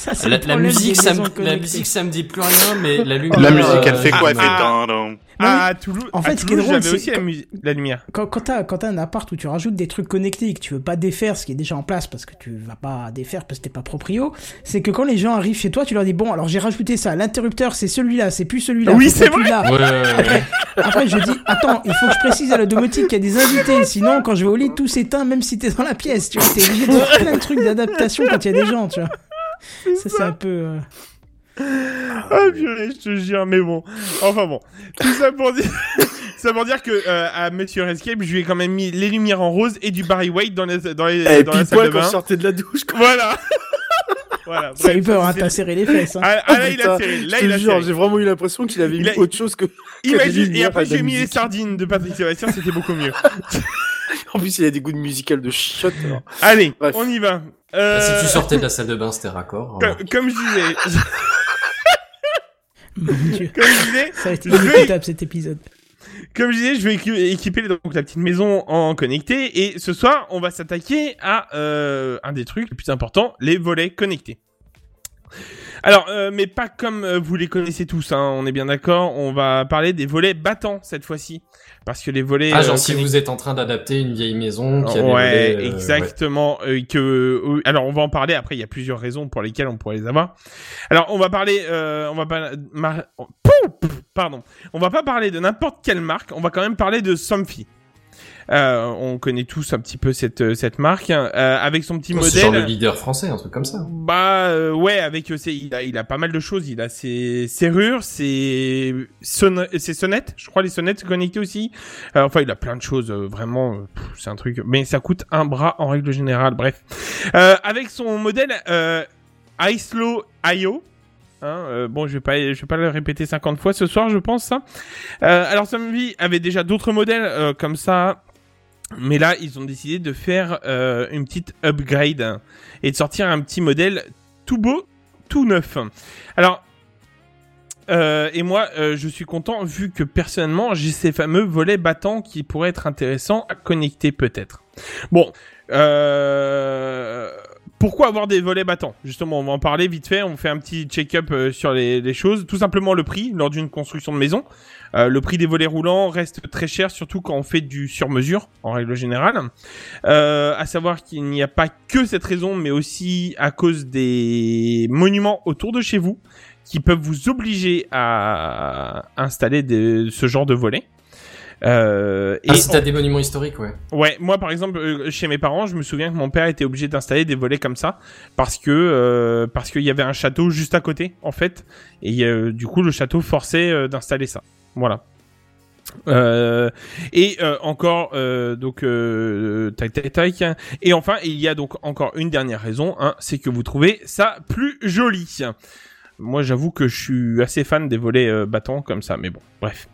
Ça, La, la musique, ça me, la musique, ça me dit plus rien, mais la lumière. La musique, elle fait euh, quoi Elle fait ah. à Toulouse En fait, à ce qui est Toulouse, drôle, c'est aussi la, quand- la lumière Quand, quand t'as quand t'as un appart où tu rajoutes des trucs connectés et que tu veux pas défaire ce qui est déjà en place parce que tu vas pas défaire parce que t'es pas proprio, c'est que quand les gens arrivent chez toi, tu leur dis bon alors j'ai rajouté ça, l'interrupteur c'est celui-là, c'est plus celui-là, Oui, c'est plus là. Ouais, ouais, ouais. Après, après, je dis attends, il faut que je précise à la domotique qu'il y a des invités, sinon quand je vais au lit tout s'éteint même si t'es dans la pièce, tu vois, t'es obligé de faire plein de trucs d'adaptation quand il y a des gens, tu vois. Ça c'est un peu. euh, ah purée je te jure mais bon enfin bon tout ça pour dire ça pour dire que euh, à Monsieur Escape je lui ai quand même mis les lumières en rose et du Barry White dans les dans les dans la salle de quand je bain sortais de la douche. quoi. voilà voilà Ça a eu peur, hein, t'as serré les fesses. Hein. ah, ah, là il a serré là je il te a jure, serré j'ai vraiment eu l'impression qu'il avait Il mis a- autre chose que. Imagine, et après j'ai mis les sardines de Patrick Sébastien c'était beaucoup mieux En plus, il a des goûts de musical de shot. alors. allez Bref. on y va euh... Si tu sortais de la salle de bain, c'était raccord. comme, comme je disais Mon Dieu. comme je disais Ça a été Je vais- inécoutable cet épisode. Comme je disais, je vais équi- équiper donc la petite maison en connecté et ce soir, on va s'attaquer à euh, un des trucs les plus importants, les volets connectés. Alors, euh, mais pas comme euh, vous les connaissez tous, hein, on est bien d'accord. On va parler des volets battants cette fois-ci, parce que les volets. Ah, genre euh, si vous êtes en train d'adapter une vieille maison qui a des ouais, volets, euh, exactement. que alors on va en parler. Après, il y a plusieurs raisons pour lesquelles on pourrait les avoir. Alors on va parler. On va pas. mar- pouh, pardon. On va pas parler de n'importe quelle marque. On va quand même parler de Somfy. Euh, on connaît tous un petit peu cette cette marque hein, euh, avec son petit ouais. C'est genre le modèle. leader français, un truc comme ça. Bah euh, ouais, avec euh, il a il a pas mal de choses. Il a ses serrures, ses sonne- ses sonnettes. Je crois les sonnettes connectées aussi. Euh, enfin, il a plein de choses. euh, vraiment, euh, c'est un truc. Mais ça coûte un bras en règle générale. Bref, Euh, avec son modèle euh, iSlow IO. Hein, euh, bon, je vais pas, je vais pas le répéter 50 fois ce soir, je pense. Euh, alors, Somfy avait déjà d'autres modèles euh, comme ça, mais là, ils ont décidé de faire euh, une petite upgrade et de sortir un petit modèle tout beau, tout neuf. Alors, euh, et moi, euh, je suis content vu que personnellement, j'ai ces fameux volets battants qui pourraient être intéressants à connecter peut-être. Bon, euh, pourquoi avoir des volets battants? Justement, on va en parler vite fait. On fait un petit check-up euh, sur les, choses. Tout simplement le prix lors d'une construction de maison. Euh, le prix des volets roulants reste très cher, surtout quand on fait du sur-mesure, en règle générale. Euh, à savoir qu'il n'y a pas que cette raison, mais aussi à cause des monuments autour de chez vous qui peuvent vous obliger à installer ce genre de volets. Euh, Ah, et si t'as des monuments historiques, ouais. Ouais, moi par exemple euh, chez mes parents, je me souviens que mon père était obligé d'installer des volets comme ça parce que euh, parce qu'il y avait un château juste à côté en fait et euh, du coup le château forçait euh, d'installer ça. Voilà. Euh, et euh, encore euh, donc euh, tac tac tac et enfin il y a donc encore une dernière raison hein, c'est que vous trouvez ça plus joli. Moi j'avoue que je suis assez fan des volets euh, battants comme ça mais bon bref.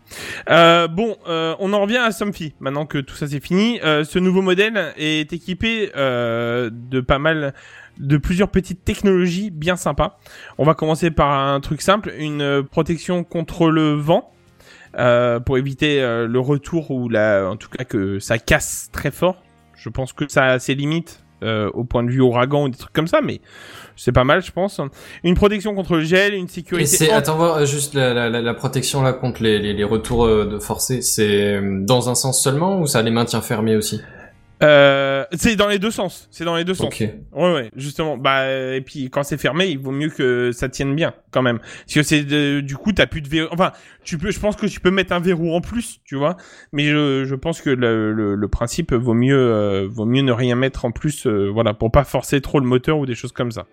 Euh, bon, euh, on en revient à Somfy. Maintenant que tout ça c'est fini, euh, ce nouveau modèle est équipé de pas mal, de plusieurs petites technologies bien sympas. On va commencer par un truc simple, une protection contre le vent. pour éviter le retour ou la, en tout cas que ça casse très fort. Je pense que ça a ses limites euh, au point de vue ouragan ou des trucs comme ça, mais c'est pas mal, je pense. Une protection contre le gel, une sécurité. attends voir euh, juste la, la, la, la protection là contre les, les, les retours euh, de forcés, c'est dans un sens seulement ou ça les maintient fermés aussi? Euh, c'est dans les deux sens. C'est dans les deux sens. Ok. Ouais, ouais, justement. Bah, et puis quand c'est fermé, il vaut mieux que ça tienne bien, quand même. Parce que c'est du coup, t'as plus de verrou. Enfin, tu peux, je pense que tu peux mettre un verrou en plus, tu vois. Mais je, je pense que le, le, le principe vaut mieux, euh, vaut mieux ne rien mettre en plus, euh, voilà, pour pas forcer trop le moteur ou des choses comme ça.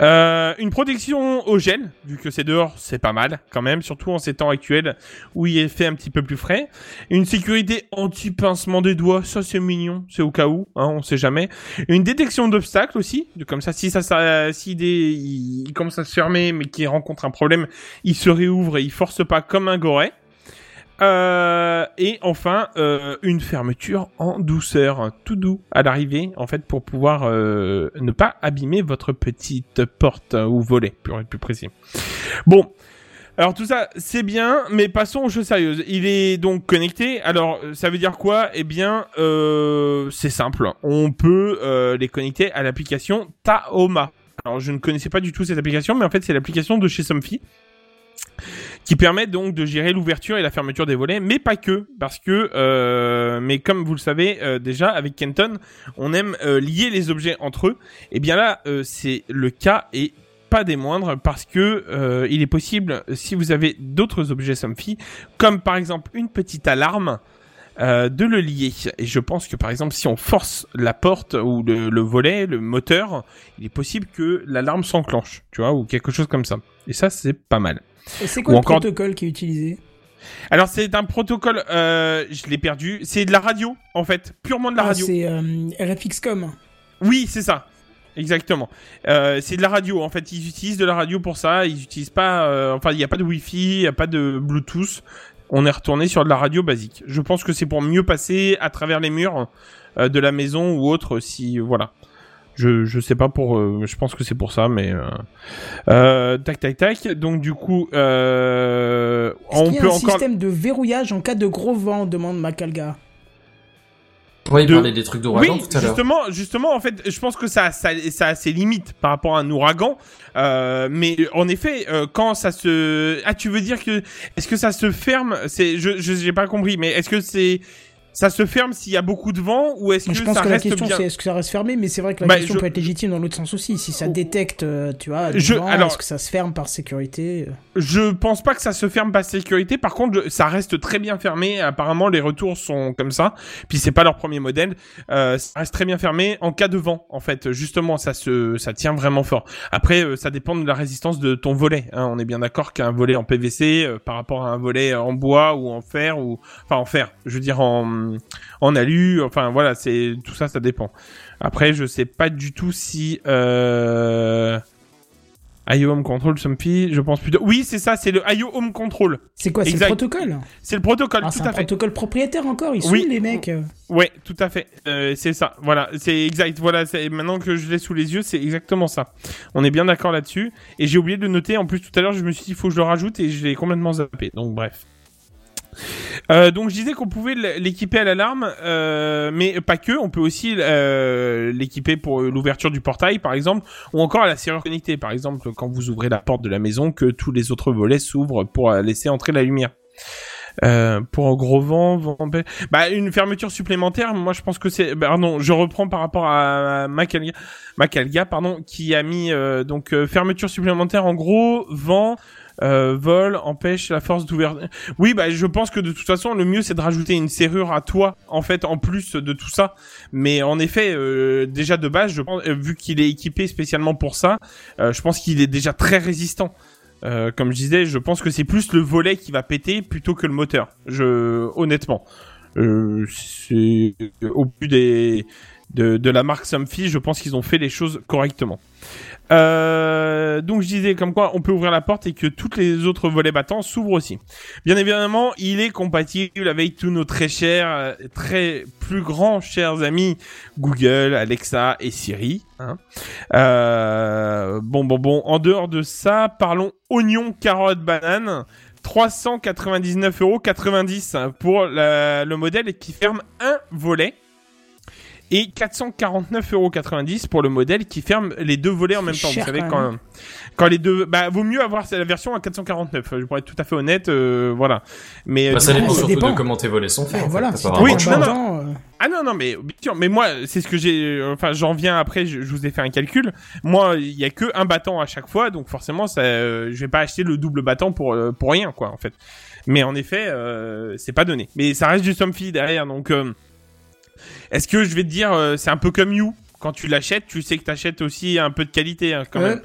Euh, une protection au gel, vu que c'est dehors, c'est pas mal quand même, surtout en ces temps actuels où il fait un petit peu plus frais. Une sécurité anti-pincement des doigts, ça c'est mignon, c'est au cas où, hein, on sait jamais. Une détection d'obstacles aussi, comme ça, si ça si des, il, il commence à se fermer mais qu'il rencontre un problème, il se réouvre et il force pas comme un goret. Euh, et enfin, euh, une fermeture en douceur, tout doux à l'arrivée, en fait, pour pouvoir euh, ne pas abîmer votre petite porte ou volet, pour être plus précis. Bon, alors tout ça, c'est bien, mais passons aux choses sérieuses. Il est donc connecté. Alors, ça veut dire quoi? Eh bien, euh, c'est simple. On peut les connecter à l'application Taoma. Alors, je ne connaissais pas du tout cette application, mais en fait, c'est l'application de chez Somfy qui permet donc de gérer l'ouverture et la fermeture des volets, mais pas que, parce que, euh, mais comme vous le savez euh, déjà, avec Kenton, on aime euh, lier les objets entre eux. Et bien là, euh, c'est le cas et pas des moindres, parce que euh, il est possible, si vous avez d'autres objets Somfy, comme par exemple une petite alarme, euh, de le lier. Et je pense que par exemple, si on force la porte ou le, le volet, le moteur, il est possible que l'alarme s'enclenche, tu vois, ou quelque chose comme ça. Et ça, c'est pas mal. Et c'est quoi Ou le encore- protocole qui est utilisé Alors c'est un protocole, euh, je l'ai perdu, c'est de la radio en fait, purement de la Ah, radio. C'est euh, RFXcom. Oui, c'est ça. Exactement. Euh, c'est de la radio. En fait, ils utilisent de la radio pour ça. Ils utilisent pas. enfin, il n'y a pas de Wi-Fi, il n'y a pas de Bluetooth. On est retourné sur de la radio basique. Je pense que c'est pour mieux passer à travers les murs de la maison ou autre. Si voilà. Je je sais pas pour. euh, je pense que c'est pour ça, mais euh, euh, tac tac tac. Donc du coup, euh, on qu'il y a peut un encore. système de verrouillage en cas de gros vent demande Macalga. Oui, il De- parlait des trucs d'ouragan Oui, tout à l'heure. justement, justement, en fait, je pense que ça, ça, ça a ses limites par rapport à un ouragan. Euh, mais en effet, euh, quand ça se, ah, tu veux dire que, est-ce que ça se ferme? C'est, je, je, j'ai pas compris, mais est-ce que c'est, ça se ferme s'il y a beaucoup de vent ou est-ce que Je pense ça que la reste question bien c'est est-ce que ça reste fermé, mais c'est vrai que la Bah, question je- peut être légitime dans l'autre sens aussi. Si ça détecte, euh, tu vois, Je- est-ce que ça se ferme par sécurité euh? Je pense pas que ça se ferme par sécurité. Par contre, ça reste très bien fermé. Apparemment, les retours sont comme ça. Puis c'est pas leur premier modèle. Euh, ça reste très bien fermé en cas de vent. En fait, justement, ça se, ça tient vraiment fort. Après, ça dépend de la résistance de ton volet. hein. On est bien d'accord qu'un volet en PVC euh, par rapport à un volet en bois ou en fer ou, enfin en fer. Je veux dire en, en alu. Enfin voilà, c'est tout ça, ça dépend. Après, je sais pas du tout si. Euh... IO Home Control, Sumpy, je pense plutôt. Oui, c'est ça, c'est le IO Home Control. C'est quoi C'est le protocole C'est le protocole, Ah, tout c'est un protocole propriétaire encore, ils Oui. sont les mecs. euh. Ouais, tout à fait. Euh, c'est ça. Voilà, c'est exact. Voilà, maintenant que je l'ai sous les yeux, c'est exactement ça. On est bien d'accord là-dessus. Et j'ai oublié de le noter. En plus, tout à l'heure, je me suis dit, il faut que je le rajoute et je l'ai complètement zappé. Donc, bref. Euh, donc je disais qu'on pouvait l'équiper à l'alarme, euh, mais pas que. On peut aussi euh, l'équiper pour l'ouverture du portail, par exemple, ou encore à la serrure connectée, par exemple, quand vous ouvrez la porte de la maison, que tous les autres volets s'ouvrent pour euh, laisser entrer la lumière. Euh, pour un gros vent, vent bah une fermeture supplémentaire. Moi, je pense que c'est. bah, Pardon, je reprends par rapport à Macalga, Macalga pardon, qui a mis euh, donc euh, fermeture supplémentaire. En gros, vent. Euh, vol empêche la force d'ouverture. Oui, bah je pense que de toute façon le mieux c'est de rajouter une serrure à toi en fait en plus de tout ça. Mais en effet, euh, déjà de base, je pense euh, vu qu'il est équipé spécialement pour ça, euh, je pense qu'il est déjà très résistant. Euh, comme je disais, je pense que c'est plus le volet qui va péter plutôt que le moteur. Je honnêtement, euh, au but des de, de la marque Somfy, je pense qu'ils ont fait les choses correctement. Euh, donc je disais comme quoi on peut ouvrir la porte et que toutes les autres volets battants s'ouvrent aussi. Bien évidemment, il est compatible avec tous nos très chers, euh, très plus grands chers amis Google, Alexa et Siri. Hein. Euh, bon, bon, bon. En dehors de ça, parlons oignon, carotte, banane. 399,90€ pour le modèle qui ferme un volet. Et 449,90€ pour le modèle qui ferme les deux volets en même temps. Vous savez, quand quand, quand les deux... Bah, vaut mieux avoir la version à 449, je pourrais être tout à fait honnête, euh, voilà. Mais, Bah, ça dépend surtout dépend. de comment tes volets sont faits. Bah, fait, voilà, apparemment. Oui, non, non. euh, Ah non non mais mais moi c'est ce que j'ai euh, enfin j'en viens après je, je vous ai fait un calcul moi il y a que un battant à chaque fois donc forcément ça euh, je vais pas acheter le double battant pour euh, pour rien quoi en fait mais en effet euh, c'est pas donné mais ça reste du Somfy derrière donc euh, est-ce que je vais te dire euh, c'est un peu comme You? Quand tu l'achètes tu sais que t'achètes aussi un peu de qualité hein, quand Euh, même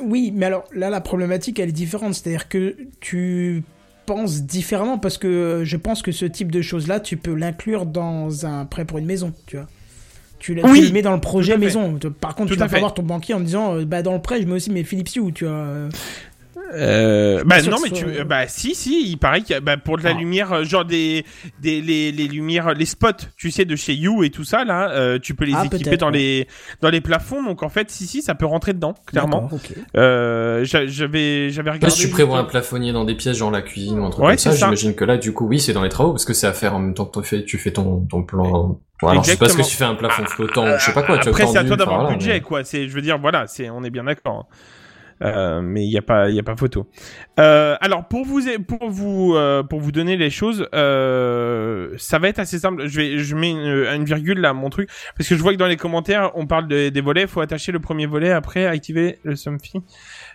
Oui, mais alors là, la problématique, elle est différente. C'est-à-dire que tu penses différemment parce que euh, je pense que ce type de choses-là, tu peux l'inclure dans un prêt pour une maison, tu vois. Tu, le- Oui, tu le mets dans le projet maison. Par contre, Tout tu vas pas voir ton banquier en disant, euh, bah dans le prêt, je mets aussi mes Philips Hue, tu vois. Euh. Euh, bah non que mais tu soit- bah si si il paraît a bah, pour de la Ah. lumière euh, genre des des les, les lumières les spots tu sais de chez You et tout ça là euh, tu peux les Ah, équiper dans ouais. les dans les plafonds donc en fait si si ça peut rentrer dedans clairement D'accord, ok. euh, j'a- j'avais j'avais regardé si tu prévois un plafonnier dans des pièces, genre la cuisine ou un truc Ouais, comme ça, c'est ça. j'imagine que là, du coup, oui, c'est dans les travaux, parce que c'est à faire en même temps que tu fais, tu fais ton, ton plan. Bon, alors, je sais pas ce que Exactement. tu fais un plafond flottant, ou je sais pas quoi, tu après c'est à toi d'avoir le budget mais- quoi c'est je veux dire voilà c'est on est bien d'accord euh, mais il y a pas il a pas photo. Euh, alors pour vous pour vous euh, pour vous donner les choses, ça va être assez simple. Je vais je mets une, une virgule là mon truc parce que je vois que dans les commentaires on parle de- des volets. Faut attacher le premier volet après activer le Somfy.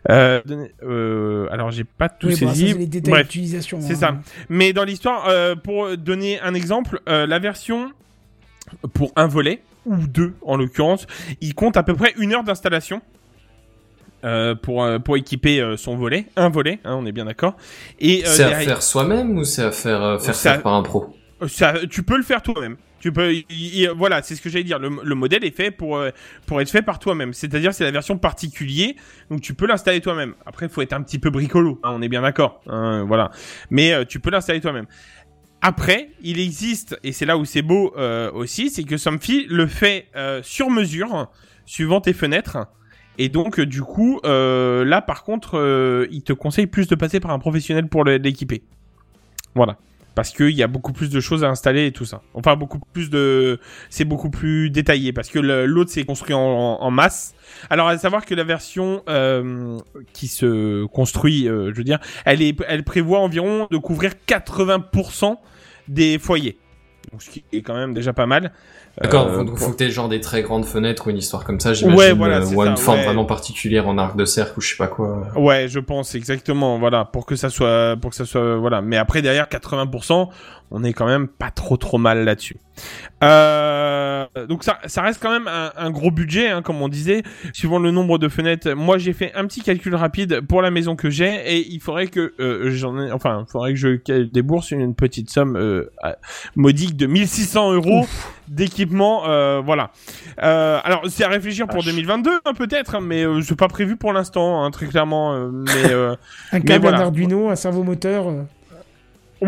Alors j'ai pas tout Oui, bon, ça, saisi. c'est les détails d'utilisation. C'est hein. ça. Mais dans l'histoire, pour donner un exemple, la version pour un volet ou deux en l'occurrence, il compte à peu près une heure d'installation. Euh, pour euh, pour équiper euh, son volet, un volet, hein, on est bien d'accord. Et euh, C'est à derrière- faire soi-même ou c'est à faire, euh, faire C'est à- faire par un pro ça, tu peux le faire toi-même. Tu peux, il- voilà, c'est ce que j'allais dire. Le, le modèle est fait pour euh, pour être fait par toi-même. C'est-à-dire, c'est la version particulier, donc tu peux l'installer toi-même. Après, il faut être un petit peu bricolo. hein, on est bien d'accord. hein, voilà, mais euh, tu peux l'installer toi-même. Après, il existe, et c'est là où c'est beau euh, aussi, c'est que Somfy le fait euh, sur mesure, suivant tes fenêtres. Et donc, euh, du coup, euh, là, par contre, euh, il te conseille plus de passer par un professionnel pour l'équiper. Voilà. parce qu'il y a beaucoup plus de choses à installer et tout ça. Enfin, beaucoup plus de, c'est beaucoup plus détaillé parce que l'autre c'est construit en masse. Alors, à savoir que la version euh, qui se construit, euh, je veux dire, elle est, elle prévoit environ de couvrir 80% des foyers. Donc, ce qui est quand même déjà pas mal. D'accord, Euh, faut, faut que t'aies genre des très grandes fenêtres ou une histoire comme ça, j'imagine. Ouais, voilà, euh, ou ça, une forme ouais. vraiment particulière en arc de cercle ou je sais pas quoi. Ouais, je pense exactement. Voilà, pour que ça soit, pour que ça soit, voilà. Mais après derrière 80%, on est quand même pas trop trop mal là-dessus. Euh, donc ça, ça reste quand même un, un gros budget, hein, comme on disait, suivant le nombre de fenêtres. Moi, j'ai fait un petit calcul rapide pour la maison que j'ai et il faudrait que euh, j'en ai, enfin, il faudrait que je débourse une petite somme modique de 1600 euros d'équipement. Euh, voilà. Euh, alors, c'est à réfléchir pour 2022, hein, peut-être, hein, mais euh, c'est pas prévu pour l'instant, hein, très clairement. mais Un mais câble, voilà. un Arduino, un servo moteur. euh.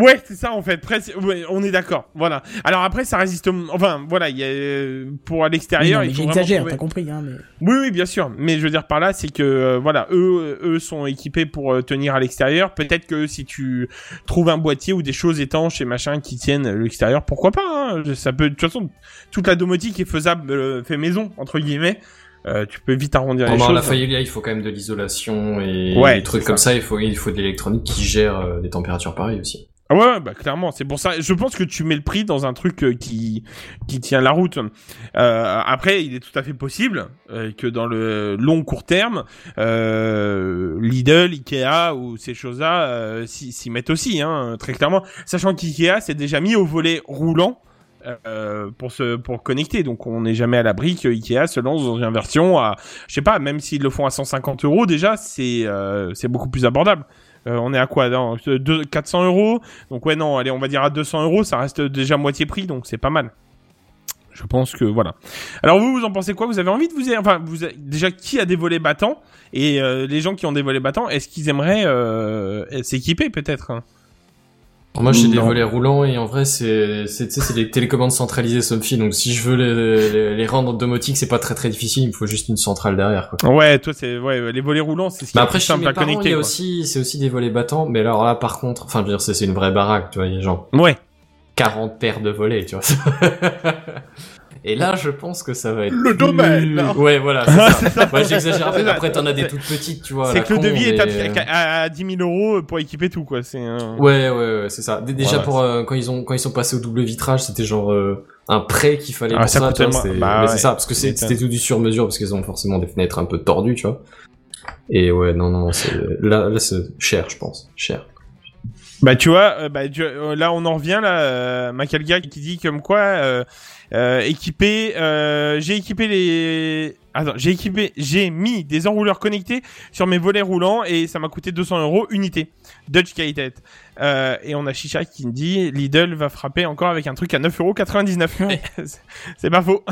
Ouais, c'est ça en fait. Presque, ouais, on est d'accord. Voilà. Alors après, ça résiste. au- Enfin, voilà, il y a euh, pour à Oui, l'extérieur. vraiment J'exagère, trouver- t'as compris. Hein, mais... Oui, oui, bien sûr. Mais je veux dire par là, c'est que euh, voilà, eux, eux sont équipés pour euh, tenir à l'extérieur. Peut-être que si tu trouves un boîtier ou des choses étanches et machin qui tiennent à l'extérieur, pourquoi pas hein Ça peut. De toute façon, toute la domotique est faisable, euh, fait maison entre guillemets. Euh, tu peux vite arrondir les Pendant choses. la Fayelia, il faut quand même de l'isolation et Ouais, des trucs comme ça. ça. Il faut, il faut de l'électronique qui gère euh, des températures pareilles aussi. Ah ouais, bah clairement, c'est pour ça. Je pense que tu mets le prix dans un truc euh, qui qui tient la route. Euh, après, il est tout à fait possible euh, que dans le long court terme, euh, Lidl, Ikea ou ces choses-là euh, s'y mettent aussi, hein, très clairement. Sachant qu'Ikea s'est déjà mis au volet roulant. euh, pour se pour connecter donc on n'est jamais à l'abri que Ikea se lance dans une version à je sais pas même s'ils le font à 150 euros déjà c'est euh, c'est beaucoup plus abordable euh, on est à quoi dans euh, deux- 400 euros? Donc ouais non allez on va dire à 200 euros ça reste déjà moitié prix donc c'est pas mal. Je pense que voilà. Alors vous vous en pensez quoi? Vous avez envie de vous enfin déjà qui a des volets battants? Et euh, les gens qui ont des volets battants est-ce qu'ils aimeraient s'équiper peut-être hein? Moi, j'ai des volets roulants et en vrai, c'est, c'est, tu sais, c'est des télécommandes centralisées Somfy. Donc, si je veux les, les, les rendre domotiques, c'est pas très très difficile. Il me faut juste une centrale derrière, quoi. ouais toi c'est ouais les volets roulants c'est ce qui Mais est après, plus simple à parents, connecter il y a quoi. aussi, c'est aussi des volets battants. Mais alors là, par contre, enfin, je veux dire, c'est, c'est une vraie baraque, tu vois. Il y a genre ouais 40 paires de volets, tu vois. Et là, je pense que ça va être Le domaine. Ouais, voilà. C'est ça. Ouais, j'exagère. C'est. Après, t'en as des toutes petites, tu vois. c'est que le devis est à, à, à 10 000 euros pour équiper tout quoi c'est un... Ouais, ouais, ouais, c'est ça. Déjà Voilà. pour euh, quand ils ont quand ils sont passés au double vitrage, c'était genre euh, un prêt qu'il fallait Ah, pour ça ça. moins. c'était- Bah ouais, c'est ça, parce que c'est- c'était tout du sur mesure parce qu'ils ont forcément des fenêtres un peu tordues, tu vois. Et ouais, non, non, c'est là, là c'est cher, je pense, cher. Bah tu vois, euh, bah, tu- euh, là on en revient là, euh, Macalga qui dit comme quoi euh, équipé, j'ai équipé les, attends, j'ai équipé, j'ai mis des enrouleurs connectés sur mes volets roulants et ça m'a coûté 200 euros unité, Dutch Kaitet. Et on a Chicha qui me dit Lidl va frapper encore avec un truc à 9,99€. Ouais. C'est- C'est pas faux.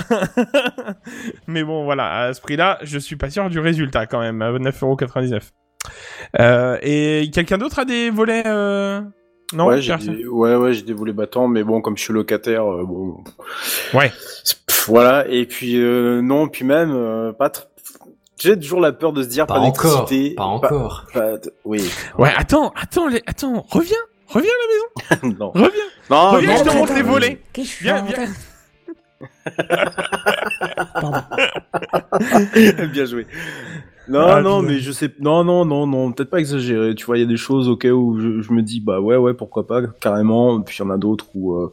Mais bon voilà, à ce prix-là, je suis pas sûr du résultat quand même, à 9,99€. Euh, et quelqu'un d'autre a des volets euh... Non, ouais, j'ai personne des, ouais, ouais, j'ai des volets battants, mais bon, comme je suis locataire, euh, bon. Ouais. Pff, voilà. Et puis, euh, non, puis même, euh, pas tr- J'ai toujours la peur de se dire Pas pas, encore, pas encore. pas oui. Ouais, attends, attends, les... attends, reviens, reviens à la maison, non. reviens, Non, reviens, non, je te montre les volets. Qu'est-ce que je fais Viens, en viens. Pardon. Bien joué. Non, Ah, non, mais je sais, non, non, non, non, peut-être pas exagéré. Tu vois, il y a des choses cas où je, je me dis, bah ouais, ouais, pourquoi pas, carrément. Puis il y en a d'autres où, euh,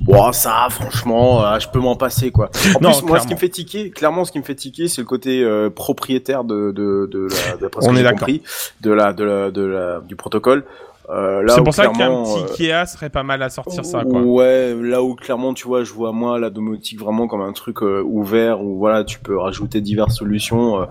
bon, ça, franchement, euh, je peux m'en passer, quoi. En Non, plus, moi, ce qui me fait tiquer, clairement, ce qui me fait tiquer, c'est le côté euh, propriétaire de, de, de la, ce On est compris, de la, de la, de la, du protocole. Euh, C'est pour ça qu'un petit euh, Ikea serait pas mal à sortir ça, quoi. Ouais, là où clairement tu vois, je vois moi la domotique vraiment comme un truc euh, ouvert où voilà, tu peux rajouter diverses solutions euh,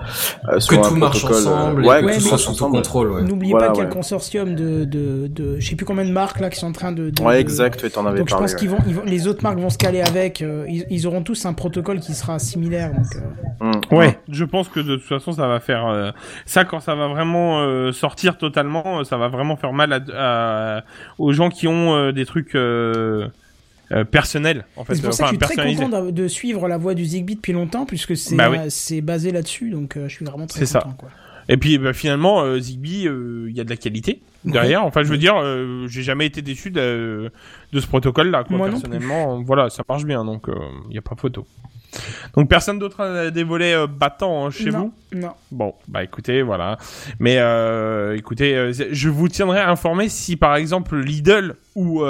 Que un tout marche protocole, ensemble, ouais, et que Ouais, que tout marche sous contrôle, ouais. N'oubliez Voilà, pas qu'il y a ouais. le consortium de, de, de, je sais plus combien de marques là qui sont en train de. de- Ouais, de- exact, ouais, t'en avais Donc je pense qu'ils vont, les autres marques vont se caler avec. euh, ils, ils auront tous un protocole qui sera similaire. Donc, euh, ouais. Ouais, je pense que de toute façon ça va faire euh, ça quand ça va vraiment euh, sortir totalement, ça va vraiment faire mal à, à- aux gens qui ont euh, des trucs euh, euh, personnels en fait, c'est pour ça enfin que je suis très content de, suivre la voie du Zigbee depuis longtemps puisque c'est Bah oui. euh, basé là-dessus. Donc euh, je suis vraiment très C'est ça. content. Quoi. Et puis bah, finalement, euh, Zigbee, euh, il y a de la qualité derrière. Enfin, je veux dire, euh, j'ai jamais été déçu de, de ce protocole-là. Personnellement, voilà, ça marche bien, donc il n'y a pas photo. Donc personne d'autre a des volets euh, battants hein, chez non, vous Non. Bon, bah écoutez, voilà. Mais euh, écoutez, euh, je vous tiendrai informé si par exemple Lidl ou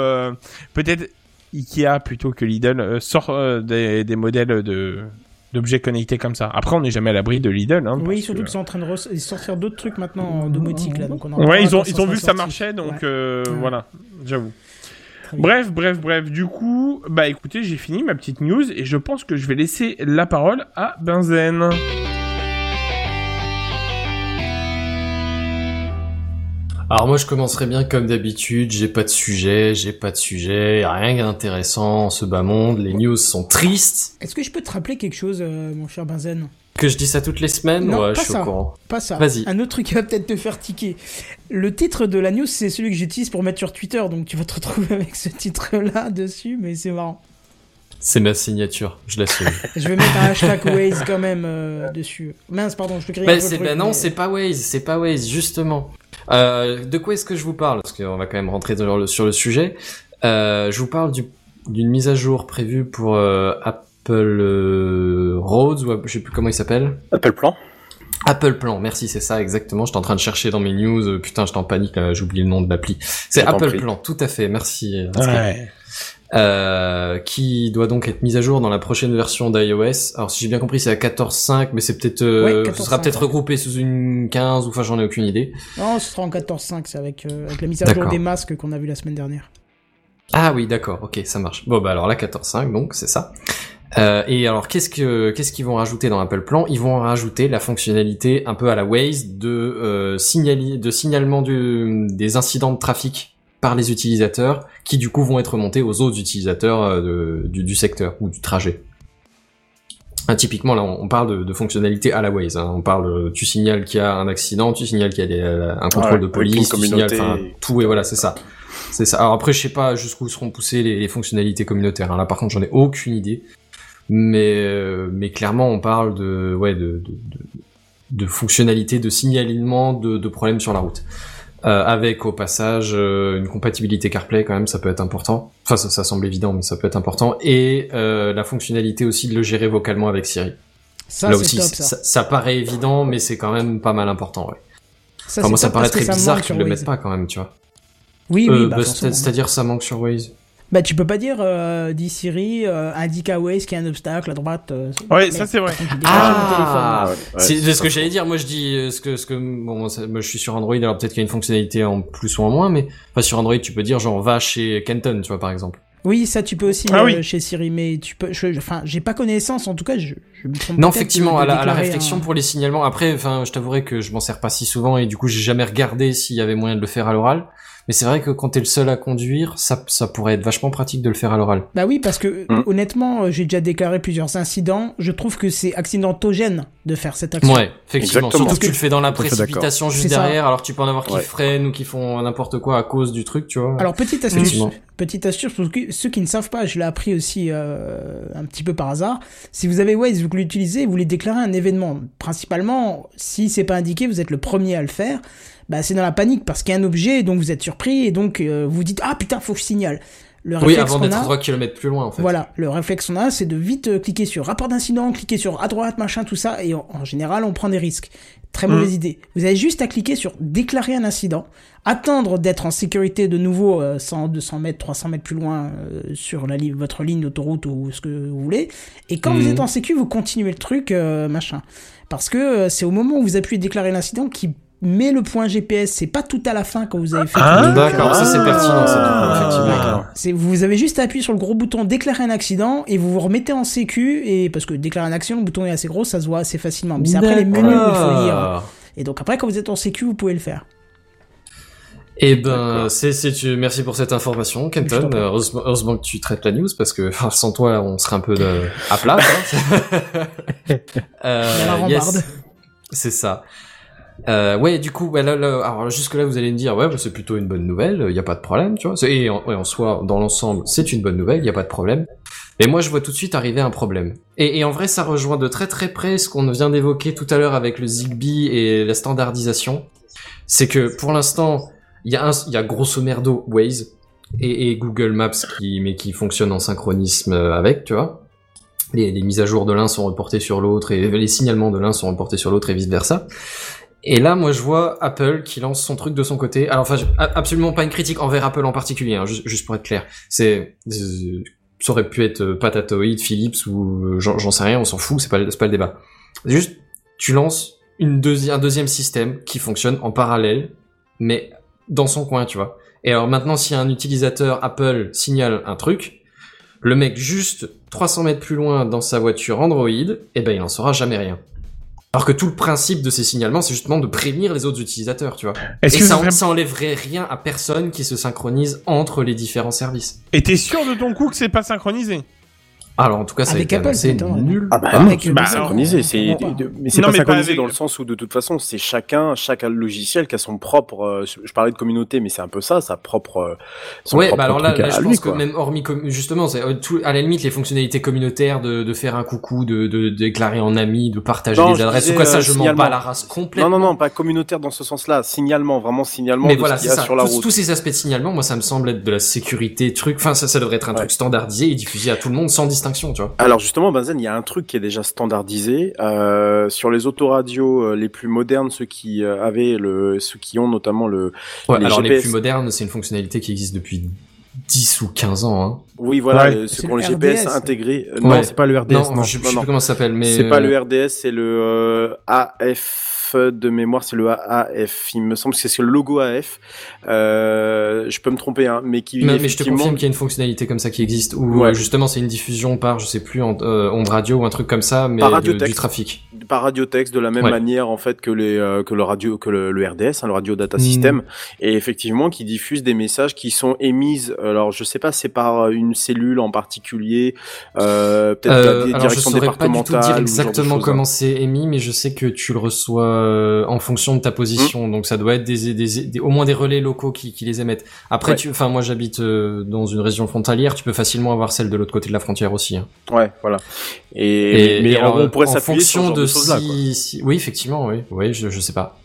peut-être Ikea plutôt que Lidl sort des, des modèles de d'objets connectés comme ça. Après, on n'est jamais à l'abri de Lidl. Hein, Oui, surtout que- qu'ils sont en train de sortir d'autres trucs maintenant en domotique là. Donc on en Ouais, ils ont ils ont vu que ça marchait, donc Ouais. voilà, j'avoue. Bref, bref, bref. Du coup, bah écoutez, j'ai fini ma petite news et je pense que je vais laisser la parole à Benzen. Alors moi je commencerai bien comme d'habitude, j'ai pas de sujet, j'ai pas de sujet, rien d'intéressant en ce bas monde, les news sont tristes. Est-ce que je peux te rappeler quelque chose, euh, mon cher Benzen? Que je dis ça toutes les semaines Non, Ouais, pas je suis ça. au courant. Pas ça. Vas-y. Un autre truc qui va peut-être te faire tiquer. Le titre de la news, c'est celui que j'utilise pour mettre sur Twitter, donc tu vas te retrouver avec ce titre-là dessus, mais c'est marrant. C'est ma signature, je l'assume. Je vais mettre un hashtag Waze quand même euh, dessus. Mince, pardon, je te un bah, c'est, bah non, mais- c'est pas Waze, c'est pas Waze, justement. Euh, de quoi est-ce que je vous parle? Parce qu'on va quand même rentrer dans le- sur le sujet. Euh, je vous parle du, d'une mise à jour prévue pour euh, Apple euh, Roads, ou je sais plus comment il s'appelle. Apple Plan. Apple Plan, merci, c'est ça exactement. J'étais en train de chercher dans mes news. euh, Putain, j'étais en panique, là, j'oublie le nom de l'appli. C'est Apple. Plan, tout à fait. Merci. euh, Pascal. Euh, qui doit donc être mise à jour dans la prochaine version d'iOS. Alors si j'ai bien compris, c'est à 14.5, mais c'est peut-être, euh, Ouais, ce sera 14.5, peut-être ouais. regroupé sous une 15 ou enfin j'en ai aucune idée. Non, ce sera en 14.5, c'est avec, euh, avec la mise à jour des masques qu'on a vu la semaine dernière. Ah oui, d'accord, ok, ça marche. Bon bah alors la 14.5, donc c'est ça. Euh, et alors qu'est-ce que qu'est-ce qu'ils vont rajouter dans Apple Plan? Ils vont rajouter la fonctionnalité un peu à la Waze de euh, signali- de signalement du- des incidents de trafic par les utilisateurs, qui du coup vont être remontés aux autres utilisateurs euh, de- du, du secteur ou du trajet. Ah, typiquement là, on parle de, de fonctionnalité à la Waze. hein. On parle, euh, tu signales qu'il y a un accident, tu signales qu'il y a des, euh, un contrôle Ouais, de police, tu signales, tout et voilà, c'est ça. C'est ça. Alors après, je sais pas jusqu'où seront poussées les, les fonctionnalités communautaires. hein. Là, par contre, j'en ai aucune idée. Mais euh, mais clairement, on parle de ouais de de, de, de fonctionnalités de signalement de, de problèmes sur la route. Euh, avec au passage euh, une compatibilité CarPlay quand même, ça peut être important. Enfin, ça, ça semble évident, mais ça peut être important. Et euh, la fonctionnalité aussi de le gérer vocalement avec Siri. Ça, Là aussi, top, ça. ça. ça paraît évident, mais c'est quand même pas mal important. Ouais. Ça, Enfin, moi, ça paraît que très bizarre manque qu'ils le mettent pas quand même, tu vois. Oui, oui, Euh, bah, bah, c'est-à-dire ça manque sur Waze. Bah, tu peux pas dire, euh, dis Siri, euh, indique à Waze qu'il y a un obstacle à droite. euh, Ouais, ça c'est vrai. Ah, ouais, c'est c'est ce que j'allais dire. Moi, je dis euh, ce que ce que bon, ça- moi, je suis sur Android. Alors peut-être qu'il y a une fonctionnalité en plus ou en moins, mais enfin sur Android, tu peux dire genre va chez Kenton, tu vois par exemple. Oui, ça tu peux aussi Ah euh, oui. chez Siri, mais tu peux. je- Enfin, j'ai pas connaissance. En tout cas, je, je me trompe Non, effectivement, à la, à la déclarer réflexion un- pour les signalements. Après, enfin, je t'avouerai que je m'en sers pas si souvent et du coup, j'ai jamais regardé s'il y avait moyen de le faire à l'oral. Mais c'est vrai que quand t'es le seul à conduire, ça, ça pourrait être vachement pratique de le faire à l'oral. Bah oui, parce que Mm. honnêtement, euh, j'ai déjà déclaré plusieurs incidents. Je trouve que c'est accidentogène de faire cette action. Ouais, effectivement. Exactement. Surtout que tu le fais dans la précipitation juste ça. derrière, alors tu peux en avoir qui Ouais. freinent ou qui font n'importe quoi à cause du truc, tu vois. Alors petite astuce, petite astuce pour ceux- ceux qui ne savent pas, je l'ai appris aussi euh, un petit peu par hasard. Si vous avez Waze, vous l'utilisez, vous voulez déclarer un événement. Principalement, si c'est pas indiqué, vous êtes le premier à le faire. Bah c'est dans la panique parce qu'il y a un objet, donc vous êtes surpris et donc euh, vous dites ah putain faut que je signale. Le oui, réflexe avant d'être a, 3 km plus loin, en fait. Voilà, le réflexe qu'on a, c'est de vite euh, cliquer sur rapport d'incident, cliquer sur à droite, machin, tout ça, et en, en général, on prend des risques. Très Mm. mauvaise idée. Vous avez juste à cliquer sur déclarer un incident, attendre d'être en sécurité de nouveau euh, 100, 200 mètres, 300 mètres plus loin euh, sur la li- votre ligne d'autoroute ou ce que vous voulez, et quand vous Mhm. êtes en sécu, vous continuez le truc, euh, machin. Parce que euh, c'est au moment où vous appuyez déclarer l'incident qui met le point GPS, c'est pas tout à la fin quand vous avez fait Ah, tout le truc. D'accord, ça c'est pertinent, ça, Ah. effectivement. Vous avez juste à appuyer sur le gros bouton déclarer un accident et vous vous remettez en sécu et parce que déclarer un accident, le bouton est assez gros, ça se voit assez facilement. Mais c'est après les menus où il faut lire. Et donc après quand vous êtes en sécu, vous pouvez le faire. Eh ben, c'est, c'est, tu- merci pour cette information, Kenton. Heureusement, heureusement que tu traites la news parce que enfin, sans toi, on serait un peu de, à plat. quoi. euh, Il y a la yes. rambarde. C'est ça. Euh, ouais, du coup, ouais, là, là, alors jusque là, vous allez me dire, ouais, bah, c'est plutôt une bonne nouvelle, il y a pas de problème, tu vois. Et en, soi, dans l'ensemble, c'est une bonne nouvelle, il y a pas de problème. Et moi, je vois tout de suite arriver un problème. Et, en vrai, ça rejoint de très très près ce qu'on vient d'évoquer tout à l'heure avec le Zigbee et la standardisation. C'est que pour l'instant, il y a y grosso merdo Waze et, Google Maps qui, mais qui fonctionnent en synchronisme euh, avec, tu vois. Les mises à jour de l'un sont reportées sur l'autre et les signalements de l'un sont reportés sur l'autre et vice versa. Et là, moi, je vois Apple qui lance son truc de son côté. Alors, enfin, absolument pas une critique envers Apple en particulier, hein, juste, pour être clair. C'est, ça aurait pu être euh, Patatoid, Philips ou euh, j'en sais rien, on s'en fout, c'est pas, pas le débat. Juste, tu lances un deuxième système qui fonctionne en parallèle, mais dans son coin, tu vois. Et alors maintenant, si un utilisateur Apple signale un truc, le mec juste 300 mètres plus loin dans sa voiture Android, eh ben il en saura jamais rien. Alors que tout le principe de ces signalements, c'est justement de prévenir les autres utilisateurs, tu vois. Et que ça, ça enlèverait rien à personne qui se synchronise entre les différents services. Et t'es sûr de ton coup que c'est pas synchronisé? Alors en tout cas, ça Avec a été Apple, annoncé c'est nul. Ah bah le bah, Google, synchronisé, on c'est, mais c'est Non, pas mais pas synchronisé avec- dans le sens où de toute façon, c'est chacun, chaque logiciel qui a son propre, euh, je parlais de communauté, mais c'est un peu ça, sa propre, euh, son Ouais, propre bah alors là, je lui, pense que même hormis justement, c'est euh, tout, à la limite les fonctionnalités communautaires de, de faire un coucou, de, de, déclarer en ami, de partager Non, des adresses disais, ou quoi, ça je m'en signalement. bats la race complètement. Non, non, non, pas communautaire dans ce sens-là, signalement, vraiment signalement Mais de voilà, ce c'est qu'il y a ça. sur la Tous, route. tous ces aspects de signalement, moi, ça me semble être de la sécurité, truc. Enfin, ça, ça devrait être un truc standardisé et diffusé à tout le monde sans distinction, tu vois. Alors justement, Benzen, il y a un truc qui est déjà standardisé euh, sur les autoradios euh, les plus modernes, ceux qui euh, avaient le, ceux qui ont notamment le. Ouais, Les alors les plus modernes, c'est une fonctionnalité qui existe depuis 10 ou 15 ans. Hein. Oui, voilà, Ouais. C'est ceux qui ont le le GPS RDS. intégré. Ouais. Non, c'est pas le RDS. non, Non, je, je non, sais non. plus comment ça s'appelle, mais C'est pas le RDS, c'est le euh, AF de mémoire, c'est le AF. Il me semble que c'est le logo AF. Euh, je peux me tromper, hein, mais qui Mais, mais je te confirme qu'il y a une fonctionnalité comme ça qui existe, où Ouais. euh, justement c'est une diffusion par, je sais plus, en, euh, onde radio ou un truc comme ça, mais Par de- radiotexte. du trafic. par radiotexte de la même Ouais. manière en fait que les euh, que le radio que le, le RDS hein, le radio Hmm. data system et effectivement qui diffuse des messages qui sont émises alors je sais pas c'est par une cellule en particulier peut-être la je direction saurais pas du tout départementale dire de exactement choses, comment hein. c'est émis, mais je sais que tu le reçois euh, en fonction de ta position, Hmm. donc ça doit être des, des, des- au moins des relais locaux qui, qui les émettent. Après, Ouais. tu, enfin moi j'habite euh, dans une région frontalière, tu peux facilement avoir celle de l'autre côté de la frontière aussi. hein. ouais voilà et, Et, mais et alors, on pourrait en s'appuyer sur fonction ce genre de là si- oui effectivement, oui, oui, je, je sais pas.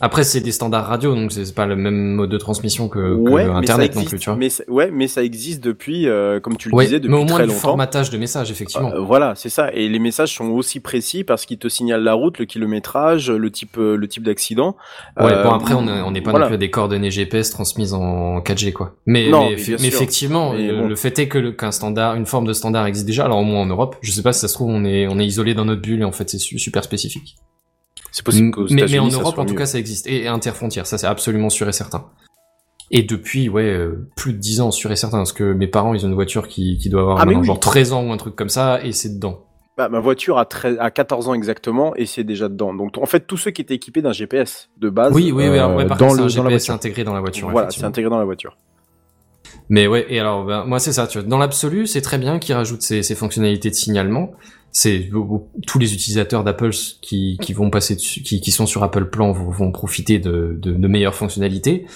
Après c'est des standards radio, donc c'est pas le même mode de transmission que, que ouais, Internet non plus, tu vois. mais ça- ouais, mais ça existe depuis, euh, comme tu le Ouais, disais, depuis mais au moins très le longtemps. formatage de messages, effectivement. Euh, voilà, c'est ça. Et les messages sont aussi précis parce qu'ils te signalent la route, le kilométrage, le type, euh, le type d'accident. Ouais, Euh, bon après on est- on n'est pas voilà. non plus à des coordonnées GPS transmises en 4G quoi. Mais Non, mais, effectivement, le, bon. le fait est que le- qu'un standard, une forme de standard existe déjà. Alors au moins en Europe, je sais pas si ça se trouve on est on est isolé dans notre bulle et en fait c'est su- super spécifique. C'est possible qu'aux mais, mais en Europe en tout mieux. cas ça existe et, et interfrontière, ça c'est absolument sûr et certain. Et depuis ouais euh, plus de 10 ans sûr et certain parce que mes parents ils ont une voiture qui qui doit avoir Ah, oui. genre 13 ans ou un truc comme ça et c'est dedans. Bah, ma voiture a, 13 a 14 ans exactement et c'est déjà dedans. Donc en fait tous ceux qui étaient équipés d'un GPS de base Oui oui oui, euh, ouais, par dans, contre le, un dans GPS voiture. intégré dans la voiture. Voilà, c'est intégré dans la voiture. Mais ouais, et alors ben, moi c'est ça, tu vois, dans l'absolu, c'est très bien qu'ils rajoutent ces, ces fonctionnalités de signalement. C'est tous les utilisateurs d'Apple qui, qui vont passer dessus, qui, qui sont sur Apple Plan vont, vont profiter de, de, de meilleures fonctionnalités.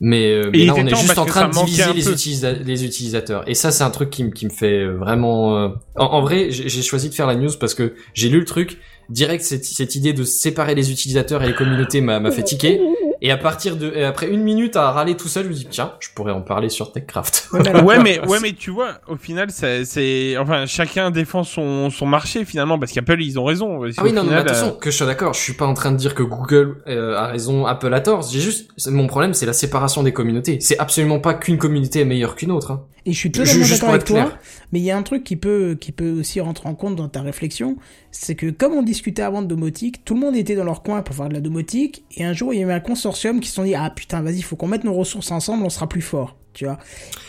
Mais, euh, mais là, on est juste en train de diviser les, peu. utilisa- les utilisateurs. Et ça, c'est un truc qui, me- qui me fait vraiment. euh, En, en vrai, j'ai j'ai choisi de faire la news parce que j'ai lu le truc. Direct, cette, cette idée de séparer les utilisateurs et les communautés m'a m'a fait tiquer. Et à partir de, et après une minute à râler tout seul, je me dis tiens, je pourrais en parler sur TechCraft. Ouais, mais ouais mais tu vois au final c'est enfin chacun défend son son marché finalement parce qu'Apple ils ont raison Ah oui, non, non, mais final, attention, que je sois d'accord, je suis pas en train de dire que Google euh, a raison, Apple a tort. J'ai juste, c'est- mon problème, c'est la séparation des communautés. C'est absolument pas qu'une communauté est meilleure qu'une autre. Hein. Et je suis totalement d'accord avec toi, clair. mais il y a un truc qui peut, qui peut aussi rentrer en compte dans ta réflexion, c'est que comme on discutait avant de domotique, tout le monde était dans leur coin pour faire de la domotique, et un jour il y a eu un consortium qui se sont dit ah putain vas-y faut qu'on mette nos ressources ensemble, on sera plus fort. Tu vois.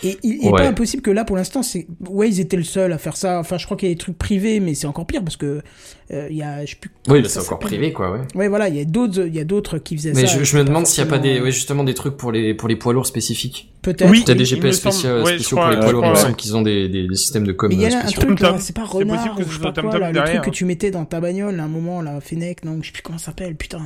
Et il n'est Ouais. pas impossible que là, pour l'instant, c'est Waze était le seul à faire ça. Enfin, je crois qu'il y a des trucs privés, mais c'est encore pire parce que il y a, je sais plus. Oui, ça c'est encore privé, quoi, ouais. Ouais, voilà, il y a d'autres, il y a d'autres qui faisaient Mais ça. je, je me demande s'il n'y a pas des, ouais, justement des trucs pour les, pour les poids lourds spécifiques. Peut-être. Oui. T'as des GPS semble- spéciaux, ouais, je spéciaux crois- pour les poids lourds, il me semble qu'ils ont des, des, des systèmes de com Mais il y euh, a un spéciaux. truc, là, Tom-Tom. c'est pas C'est possible renard ou je sais pas quoi, Tom-Tom là, le truc que tu mettais dans ta bagnole, à un moment, là, Fennec, non, je sais plus comment ça s'appelle, putain.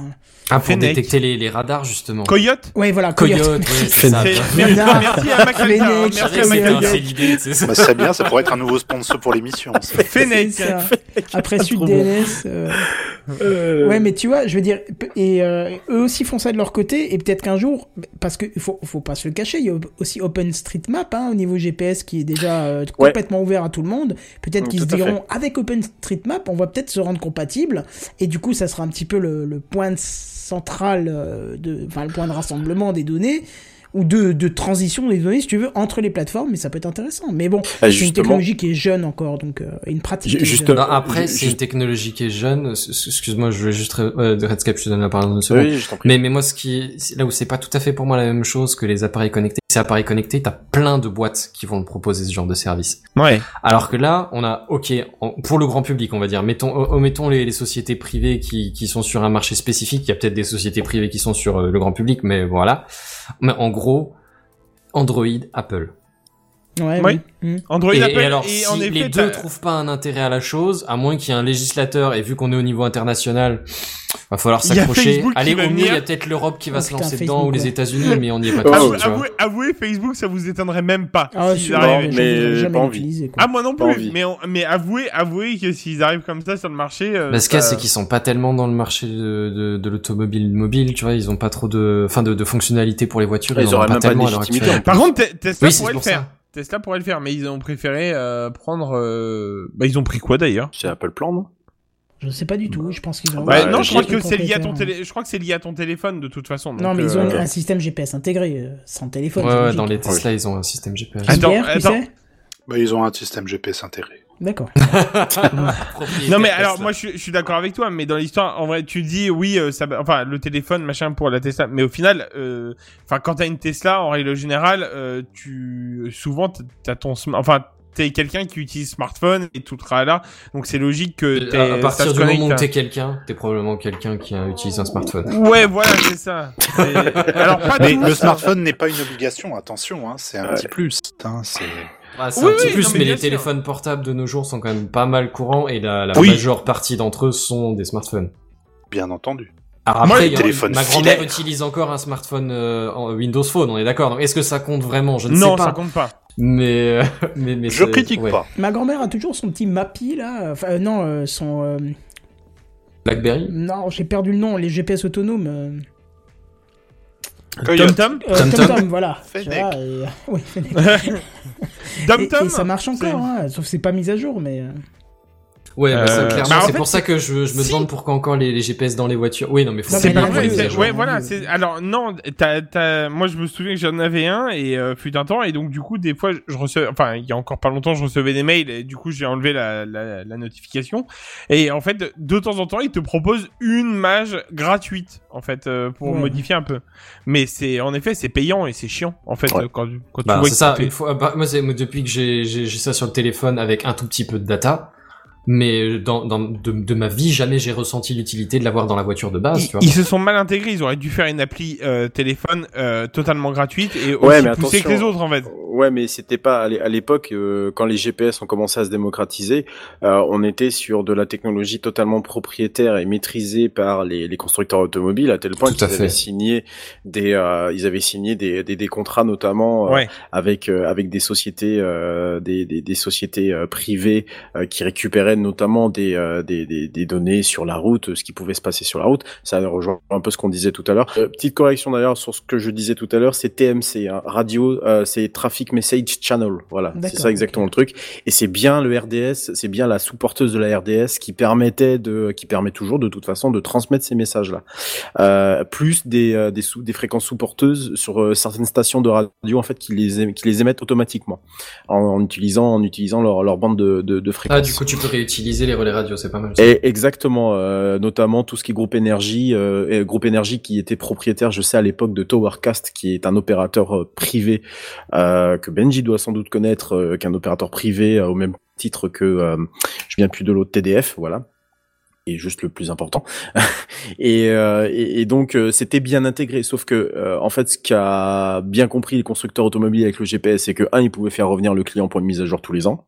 Ah, pour Fennec. détecter les, les radars, justement. Coyote? Ouais, voilà, Coyote, Coyote. ouais, c'est ça. C'est- bien. Merci merci à hein, Je merci à un- c'est l'idée, c'est ça. Bah, c'est bien, ça pourrait être un nouveau sponsor pour l'émission. Fennec. C'est ça. Après suite DNS. euh, Ouais, mais tu vois, je veux dire, et euh, eux aussi font ça de leur côté, et peut-être qu'un jour, parce qu'il faut, faut pas se le cacher, il y a aussi OpenStreetMap hein, au niveau GPS qui est déjà euh, Ouais. complètement ouvert à tout le monde. Peut-être qu'ils se à fait. diront, avec OpenStreetMap, on va peut-être se rendre compatible, et du coup, ça sera un petit peu le, le point central, euh, de, enfin le point de rassemblement des données. Ou de, de transition des données, si tu veux, entre les plateformes, mais ça peut être intéressant. Mais bon, Ah, c'est une technologie qui est jeune encore, donc euh, une pratique. Ju- qui est juste- jeune. Non, après, c'est juste- une technologie qui est jeune. Excuse-moi, je voulais juste, euh, de Redscape, je te donne la parole dans une seconde. Oui. Mais, mais moi, ce qui là où c'est pas tout à fait pour moi la même chose que les appareils connectés, ces appareils connectés, t'as plein de boîtes qui vont te proposer ce genre de service. Ouais. Alors que là, on a, ok, pour le grand public, on va dire, mettons, o- omettons les, les sociétés privées qui, qui sont sur un marché spécifique. Il y a peut-être des sociétés privées qui sont sur euh, le grand public, mais voilà. Mais en gros, Android, Apple. Ouais, Oui. oui. Mm. Android et, Apple et alors, et si en effet les deux trouvent pas un intérêt à la chose, à moins qu'il y ait un législateur, et vu qu'on est au niveau international, va falloir Il y a s'accrocher. Facebook qui Allez, va au mieux, il y a peut-être l'Europe qui va Oh, se putain, lancer Facebook, dedans, ou les. États-Unis, mais on n'y est pas Oh, Avouez, avouez, avouez, Facebook, ça vous étonnerait même pas. Ah, arrivent. bon, mais j'ai jamais pas envie. quoi. Ah moi non plus, envie. mais on- mais avouez, avouez que s'ils arrivent comme ça sur le marché. euh, Bah, ce qu'il y a, ça- c'est qu'ils sont pas tellement dans le marché de, de, de l'automobile mobile, tu vois, ils ont pas trop de, enfin, de, de fonctionnalités pour les voitures, Ils ils, ont auraient pas tellement à actuelle. Par contre, Te- Tesla pourrait le faire. Tesla pourrait le faire, mais ils ont préféré euh, prendre. euh, Bah ils ont pris quoi d'ailleurs? C'est Apple Plan, non? Je sais pas du tout, je pense qu'ils ont. Ouais, Bah, Non, euh, je crois que c'est lié à ton propriétaire. télé. Je crois que c'est lié à ton téléphone de toute façon. Non, mais ils ont euh, un système GPS intégré, euh, sans téléphone. Ouais, c'est ouais, logique. dans les Tesla, ils ont un système GPS. Attends, attends. sait Bah, ils ont un système GPS intégré. D'accord. Non mais alors moi je suis, je suis d'accord avec toi mais dans l'histoire en vrai tu dis oui euh, ça enfin le téléphone machin pour la Tesla mais au final euh, enfin quand t'as une Tesla en règle générale euh, tu souvent t'as ton enfin t'es quelqu'un qui utilise smartphone et tout le tralala donc c'est logique que t'aies- À, à partir du connecte moment où t'es quelqu'un, t'es probablement quelqu'un qui a utilisé un smartphone. ouais voilà c'est ça C'est- alors pas Mais le smartphone n'est pas une obligation, attention, hein, c'est un petit plus. Hein, c'est... Ah, c'est Oui, un petit oui, plus, non, mais les sûr. téléphones portables de nos jours sont quand même pas mal courants et la, la Oui. majeure partie d'entre eux sont des smartphones. Bien entendu. Alors Moi, après, les téléphones ma grand-mère filaires. utilise encore un smartphone euh, Windows Phone, on est d'accord. Donc, Est-ce que ça compte vraiment? Je ne sais non pas. ça compte pas Mais, euh, mais, mais Je c'est- critique ouais. pas. Ma grand-mère a toujours son petit Mappy, là. Enfin, euh, non, euh, son. euh, BlackBerry? Non, j'ai perdu le nom, les GPS autonomes. Euh. Tom euh, TomTom. TomTom, voilà. Vois, et- Oui, Fennec. Tom Et, Tom et ça marche encore, hein, sauf que c'est pas mis à jour, mais. Ouais, bah, ça, Euh, clairement, bah, en c'est fait, pour ça que je, je me si. demande pourquoi encore les, les GPS dans les voitures. Oui, non, mais faut C'est pas vrai, ouais, voilà. c'est- Alors non, t'as, t'as- moi je me souviens que j'en avais un et euh, fut un temps et donc du coup des fois je recevais, enfin il y a encore pas longtemps je recevais des mails et du coup j'ai enlevé la, la, la notification et en fait de temps en temps ils te proposent une mage gratuite en fait euh, pour Ouais. modifier un peu. Mais c'est en effet c'est payant et c'est chiant en fait Ouais. quand, tu- quand tu Bah, vois c'est ça. fait- Une fois, bah, moi, c'est, moi, depuis que j'ai, j'ai, j'ai ça sur le téléphone avec un tout petit peu de data, mais dans, dans de, de ma vie, jamais j'ai ressenti l'utilité de l'avoir dans la voiture de base. Ils, tu vois. ils se sont mal intégrés, ils auraient dû faire une appli euh, téléphone euh, totalement gratuite et aussi Ouais, mais poussée que attention. les autres en fait. Ouais, mais c'était pas à l'é- à l'époque euh, quand les GPS ont commencé à se démocratiser, euh, on était sur de la technologie totalement propriétaire et maîtrisée par les, les constructeurs automobiles à tel point qu'ils avaient signé des euh, ils avaient signé des, des, des contrats notamment euh, Ouais. avec euh, avec des sociétés euh, des, des, des sociétés euh, privées euh, qui récupéraient notamment des, euh, des, des des données sur la route, ce qui pouvait se passer sur la route. Ça rejoint un peu ce qu'on disait tout à l'heure. Euh, petite correction d'ailleurs sur ce que je disais tout à l'heure, c'est TMC, hein, radio, euh, c'est Traffic Message Channel. Voilà, c'est ça exactement le truc. Et c'est bien le RDS, c'est bien la sous-porteuse de la RDS qui permettait de, qui permet toujours de toute façon de transmettre ces messages-là. Euh, plus des euh, des, sous, des fréquences sous-porteuses sur euh, certaines stations de radio en fait qui les qui les émettent automatiquement en, en utilisant en utilisant leur, leur bande de, de, de fréquences. Ah, du coup, tu peux réutiliser les relais radio, c'est pas mal. Et exactement, euh, notamment tout ce qui est groupe énergie, euh, groupe énergie qui était propriétaire, je sais à l'époque de Towercast, qui est un opérateur euh, privé que Benji doit sans doute connaître, qu'un opérateur privé au même titre que je viens plus de l'autre TDF, voilà. Et juste le plus important. et, donc c'était bien intégré, sauf que en fait ce qu'a bien compris les constructeurs automobiles avec le GPS, c'est que un, ils pouvaient faire revenir le client pour une mise à jour tous les ans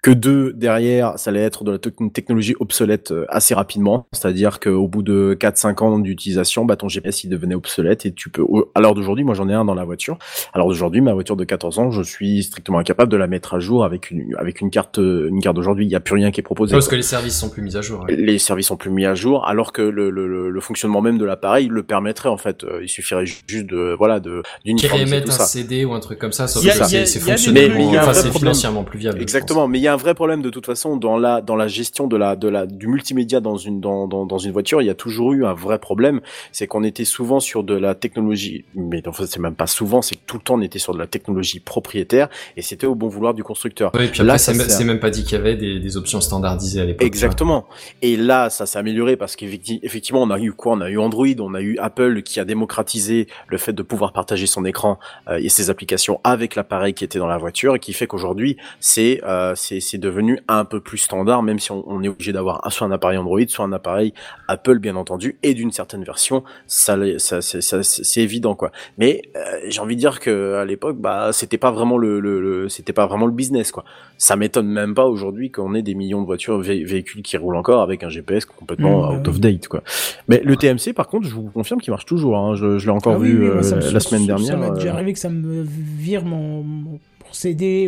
que deux derrière, ça allait être de la technologie obsolète euh, assez rapidement, c'est-à-dire qu'au bout de 4-5 ans d'utilisation, bah, ton GPS il devenait obsolète et tu peux. À l'heure d'aujourd'hui, moi j'en ai un dans la voiture. Alors d'aujourd'hui, ma voiture de 14 ans, je suis strictement incapable de la mettre à jour avec une avec une carte euh, une carte d'aujourd'hui. Il n'y a plus rien qui est proposé. Parce quoi. que les services sont plus mis à jour. ouais. Les services sont plus mis à jour, alors que le, le, le- le fonctionnement même de l'appareil le permettrait en fait. Euh, Il suffirait ju- juste de voilà de Qui d'uniformiser tout un ça. CD ou un truc comme ça, sauf que il y a- c'est c'est il y a des fonctionnellement, trucs, il y a un enfin c'est financièrement plus viable. Exactement, mais il y a un vrai problème de toute façon dans la dans la gestion de la de la du multimédia dans une dans dans, dans une voiture. Il y a toujours eu un vrai problème, c'est qu'on était souvent sur de la technologie, mais en fait c'est même pas souvent, c'est que tout le temps on était sur de la technologie propriétaire et c'était au bon vouloir du constructeur. et puis Là, après, c'est même- sert. c'est même pas dit qu'il y avait des, des options standardisées à l'époque. vois. Exactement. Et là, ça s'est amélioré parce qu'effectivement, on a eu quoi? On a eu Android, on a eu Apple qui a démocratisé le fait de pouvoir partager son écran euh, et ses applications avec l'appareil qui était dans la voiture et qui fait qu'aujourd'hui, c'est euh, c'est c'est devenu un peu plus standard, même si on, on est obligé d'avoir soit un appareil Android, soit un appareil Apple, bien entendu, et d'une certaine version, ça, c'est- ça, c'est c'est évident quoi. Mais euh, j'ai envie de dire que à l'époque, bah, c'était pas vraiment le, le, le- c'était pas vraiment le business quoi. Ça m'étonne même pas aujourd'hui qu'on ait des millions de voitures, vé- véhicules qui roulent encore avec un GPS complètement Mmh, bah out of date, quoi. Mais le TMC, par contre, je vous confirme qu'il marche toujours. Hein. Je, je l'ai encore Ah vu oui, moi, euh, me- la semaine dernière. Ça m'est déjà euh, arrivé que ça me vire mon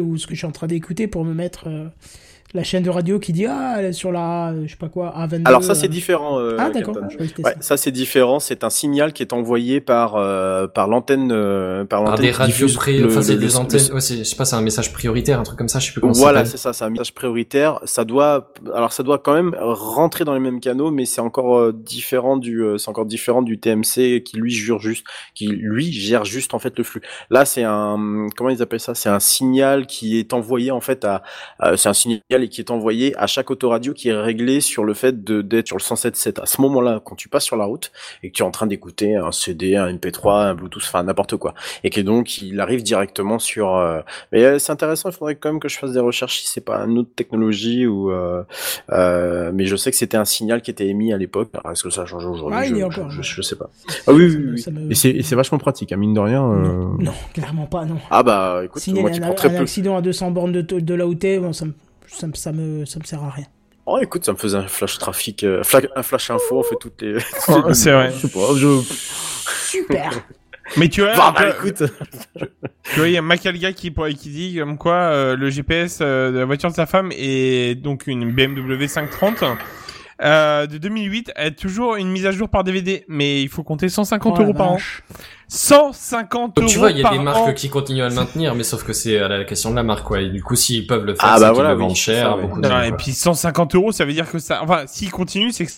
Ou ce que je suis en train d'écouter pour me mettre euh, la chaîne de radio qui dit ah elle est sur la je sais pas quoi A22. Alors ça c'est euh. différent. euh, Ah d'accord. C'était Ouais, ça. c'est différent. C'est un signal qui est envoyé par euh, par l'antenne euh, par l'antenne des radios pré, le- enfin c'est le- des le- antennes, le- ouais, je sais pas, c'est un message prioritaire, un truc comme ça, je sais plus comment Voilà, c'est ça, c'est un message prioritaire. Ça doit, alors ça doit quand même rentrer dans les mêmes canaux, mais c'est encore euh, différent du, euh, c'est encore différent du TMC qui lui jure juste, qui lui gère juste en fait le flux. Là, c'est un, comment ils appellent ça? C'est un signal qui est envoyé en fait à, euh, c'est un signal et qui est envoyé à chaque autoradio qui est réglé sur le fait de d'être sur le 107.7. À ce moment-là, quand tu passes sur la route et que tu es en train d'écouter un CD, un MP3, un Bluetooth, enfin n'importe quoi, et que donc il arrive directement sur euh, mais euh, c'est intéressant, il faudrait quand même que je fasse des recherches si c'est pas une autre technologie ou. Euh, euh, mais je sais que c'était un signal qui était émis à l'époque. Alors, Est-ce que ça a changé aujourd'hui? Ah, il je, je, encore, je, je sais pas. Ah oui, Ça oui, me- oui. ça me- Et c'est et c'est vachement pratique, à mine de rien. euh. Non, non, clairement pas non. Ah bah écoute, Signaler moi qui un, prends très un peu. accident à 200 bornes de, de là où t'es, bon, ça me ça me ça me ça me sert à rien. Oh écoute, ça me faisait un flash trafic, euh, fla- un flash info, on fait toutes les. Oh, c'est vrai. Je sais pas, je. Super. Mais tu vois, Bah, écoute. tu vois, il y a Macalga qui, qui dit comme quoi euh, le GPS euh, de la voiture de sa femme est donc une BMW 530 euh, de 2008 a toujours une mise à jour par DVD, mais il faut compter 150 Oh la euros par an. vache. 150 Donc euros tu vois, il y a par des an. marques qui continuent à le maintenir, mais sauf que c'est à la question de la marque, quoi. Et du coup, s'ils peuvent le faire, Ah, c'est bah qu'ils voilà, le oui, cher. ça, ouais. Non, et puis 150 euros, ça veut dire que ça. Enfin, s'il continue, c'est que.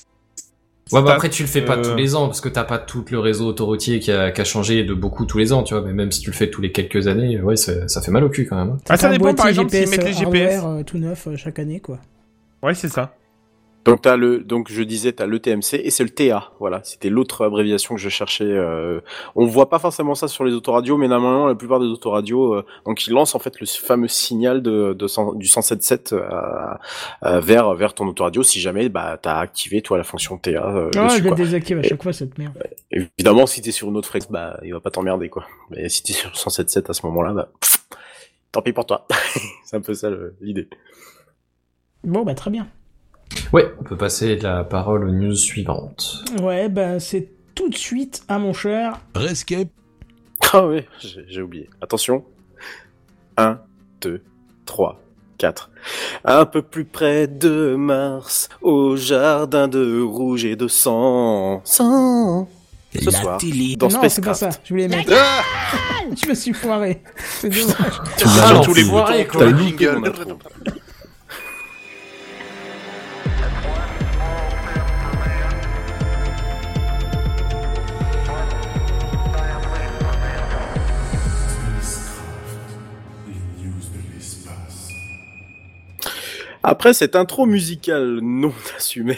Ouais, bah après tu le fais pas euh, tous les ans parce que t'as pas tout le réseau autoroutier qui a, qui a changé de beaucoup tous les ans, tu vois. Mais même si tu le fais tous les quelques années, ouais, ça, ça fait mal au cul quand même. hein. Ah, ça dépend, par exemple, s'ils mettent les GPS. hardware, euh, tout neuf euh, chaque année quoi. Ouais, c'est ça. Donc t'as le, donc je disais t'as le TMC et c'est le TA, voilà, c'était l'autre abréviation que je cherchais. Euh, on voit pas forcément ça sur les autoradios, mais normalement la plupart des autoradios, euh, donc ils lancent en fait le fameux signal de, de du 107.7 euh, euh, vers vers ton autoradio si jamais bah t'as activé toi la fonction TA euh, Ah, dessus, je la quoi. désactive à chaque fois cette merde. Évidemment si t'es sur une autre fréquence, bah il va pas t'emmerder quoi. Mais si t'es sur le 107.7 à ce moment-là, bah pff, tant pis pour toi. c'est un peu ça l'idée. Bon bah très bien. Ouais, on peut passer la parole aux news suivantes. Ouais, bah c'est tout de suite à mon cher. Rescape. Ah oui, j'ai oublié. Attention. 1, 2, 3, 4. Un peu plus près de Mars, au jardin de rouge et de sang. Sang. Ce La soir, télé. dans non, c'est pas ça. Je voulais mettre. je me suis foiré. C'est dommage. Ah, Sur non, tous les c'est boutons, t'as. Après cette intro musicale non assumée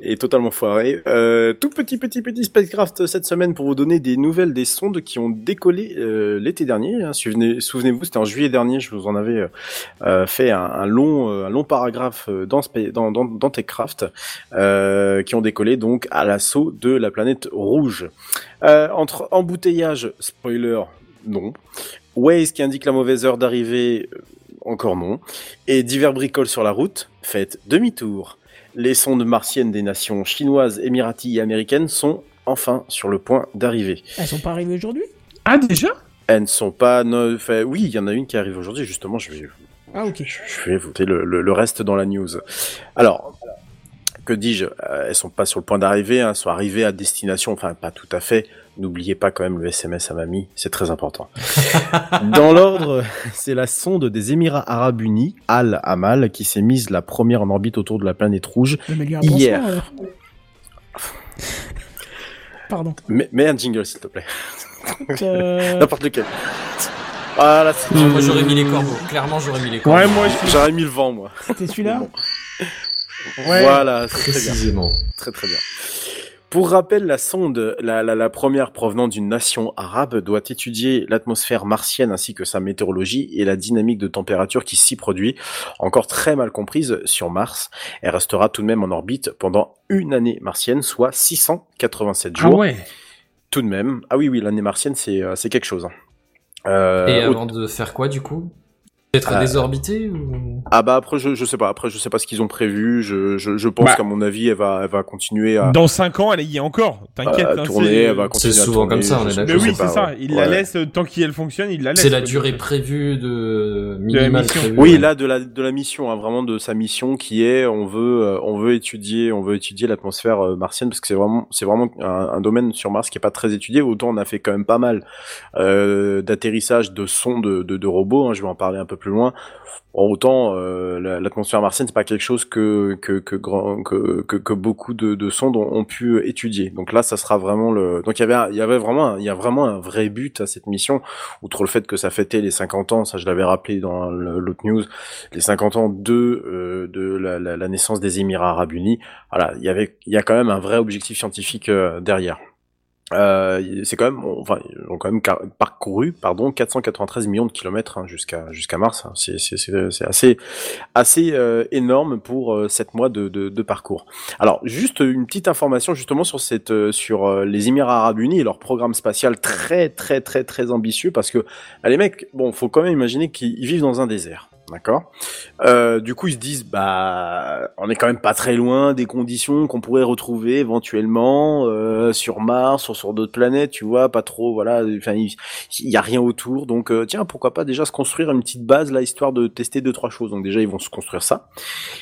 et totalement foirée, euh, tout petit petit petit spacecraft cette semaine pour vous donner des nouvelles des sondes qui ont décollé euh, l'été dernier. hein. Souvenez- Souvenez-vous, c'était en juillet dernier, je vous en avais euh, euh, fait un, long un long paragraphe dans dans dans, TechCraft qui ont décollé donc à l'assaut de la planète rouge. Entre embouteillage, spoiler, non. Waze qui indique la mauvaise heure d'arrivée, encore non. Et divers bricoles sur la route, faites demi-tour. Les sondes martiennes des nations chinoises, émiraties et américaines sont enfin sur le point d'arriver. Elles sont pas arrivées aujourd'hui? Ah, déjà? Elles ne sont pas... enfin, oui, il y en a une qui arrive aujourd'hui, justement, je vais, Ah ok. je vais voter le, le- le reste dans la news. Alors, que dis-je? Euh, Elles sont pas sur le point d'arriver, hein, elles sont arrivées à destination, enfin pas tout à fait. N'oubliez pas quand même le SMS à mamie, c'est très important. Dans l'ordre, c'est la sonde des Émirats Arabes Unis, Al Amal, qui s'est mise la première en orbite autour de la planète rouge. Mais lui un Hier. Pardon. Mais, mets un jingle s'il te plaît, Euh, n'importe lequel. Voilà, c'est- Moi j'aurais mis les corbeaux. Clairement j'aurais mis les corbeaux. Ouais, moi, j'aurais mis le vent moi. C'était celui-là Bon. Ouais. Voilà, c'est très bien. Précisément. Très très bien. Pour rappel, la sonde, la, la, la première provenant d'une nation arabe, doit étudier l'atmosphère martienne ainsi que sa météorologie et la dynamique de température qui s'y produit, encore très mal comprise sur Mars. Elle restera tout de même en orbite pendant une année martienne, soit 687 Ah jours. ouais. Tout de même. Ah oui, oui, l'année martienne, c'est euh, c'est quelque chose. hein. Euh, Et avant de faire quoi du coup? Peut-être Euh, désorbité ou? Ah bah après je je sais pas après je sais pas ce qu'ils ont prévu je je, je pense Bah. qu'à mon avis elle va elle va continuer à, Dans 5 ans, elle y est encore. T'inquiète. à hein, tourner elle va continuer c'est à souvent tourner, comme ça, on est d'accord. Mais oui, c'est ça. ouais. Il la laisse euh, tant qu'elle fonctionne, il la laisse. C'est la durée prévue de minimale mission. prévue, Oui, ouais. là de la de la mission, hein, vraiment de sa mission qui est on veut euh, on veut étudier on veut étudier l'atmosphère euh, martienne parce que c'est vraiment c'est vraiment un, un domaine sur Mars qui est pas très étudié. Autant on a fait quand même pas mal euh, d'atterrissage de sondes de, de, de robots. hein, je vais en parler un peu plus loin. Autant euh, la- l'atmosphère martienne c'est pas quelque chose que que que beaucoup de, de sondes ont, pu étudier. Donc là ça sera vraiment le donc il y avait il y avait vraiment il y a vraiment un vrai but à cette mission outre le fait que ça fêtait les 50 ans, ça je l'avais rappelé dans l'autre news, les 50 ans de euh, de la, la, la naissance des Émirats Arabes Unis. Voilà, il y avait il y a quand même un vrai objectif scientifique euh, derrière. Euh, c'est quand même, enfin, ils ont quand même parcouru, pardon, 493 millions de kilomètres hein, jusqu'à jusqu'à Mars. hein. C'est assez assez euh, énorme pour euh, mois de, de de parcours. Alors, juste une petite information justement sur cette euh, sur euh, les Émirats Arabes Unis et leur programme spatial très très très très ambitieux parce que ah, les mecs, bon, faut quand même imaginer qu'ils vivent dans un désert. D'accord. Euh, du coup, ils se disent, bah, on est quand même pas très loin des conditions qu'on pourrait retrouver éventuellement euh, sur Mars, sur, sur d'autres planètes, tu vois, pas trop, voilà. Enfin, il y a rien autour, donc euh, tiens, pourquoi pas déjà se construire une petite base là, histoire de tester deux trois choses. Donc déjà, ils vont se construire ça.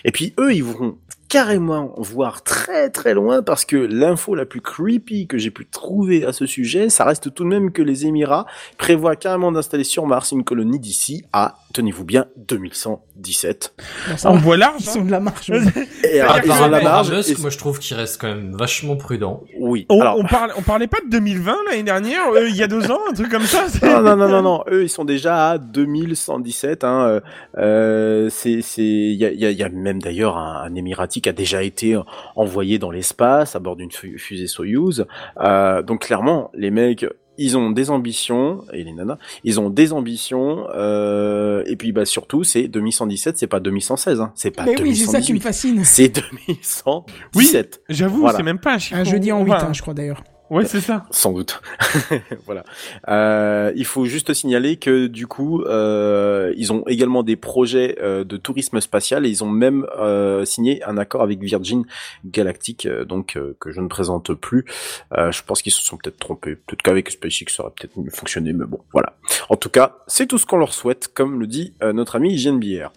Et puis eux, ils vont carrément voir très très loin parce que l'info la plus creepy que j'ai pu trouver à ce sujet, ça reste tout de même que les Émirats prévoient carrément d'installer sur Mars une colonie d'ici à, tenez-vous bien, 2117. bon, ça On voit large. Ils hein. sont de la marche. Et alors, ils ont la rapport à marge. Musk, et- moi je trouve qu'il reste quand même vachement prudent. Oui. On, alors, on, parle, on parlait pas de 2020 l'année dernière, euh, il y a deux ans, un truc comme ça. non, non, non, non, non. Eux, ils sont déjà à 2117. Hein. Euh, c'est, c'est, il y a, il y a- il y a même d'ailleurs un, un Émirati qui a déjà été envoyé dans l'espace à bord d'une fu- fusée Soyuz. Euh, donc clairement, les mecs. Ils ont des ambitions et les nanas, ils ont des ambitions euh, et puis bah surtout c'est 2117, c'est pas 2116, hein, c'est pas Mais oui, c'est ça qui me 2118, fascine. c'est 2117. J'avoue, Voilà. c'est même pas un chiffre. Un jeudi en 8, Enfin, hein, je crois d'ailleurs. Ouais, c'est ça. Sans doute. voilà. Euh, il faut juste signaler que du coup, euh, ils ont également des projets euh, de tourisme spatial et ils ont même euh, signé un accord avec Virgin Galactic, euh, donc euh, que je ne présente plus. Je pense qu'ils se sont peut-être trompés. Peut-être qu'avec SpaceX ça aurait peut-être mieux fonctionné, mais bon, voilà. En tout cas, c'est tout ce qu'on leur souhaite, comme le dit notre ami Bière.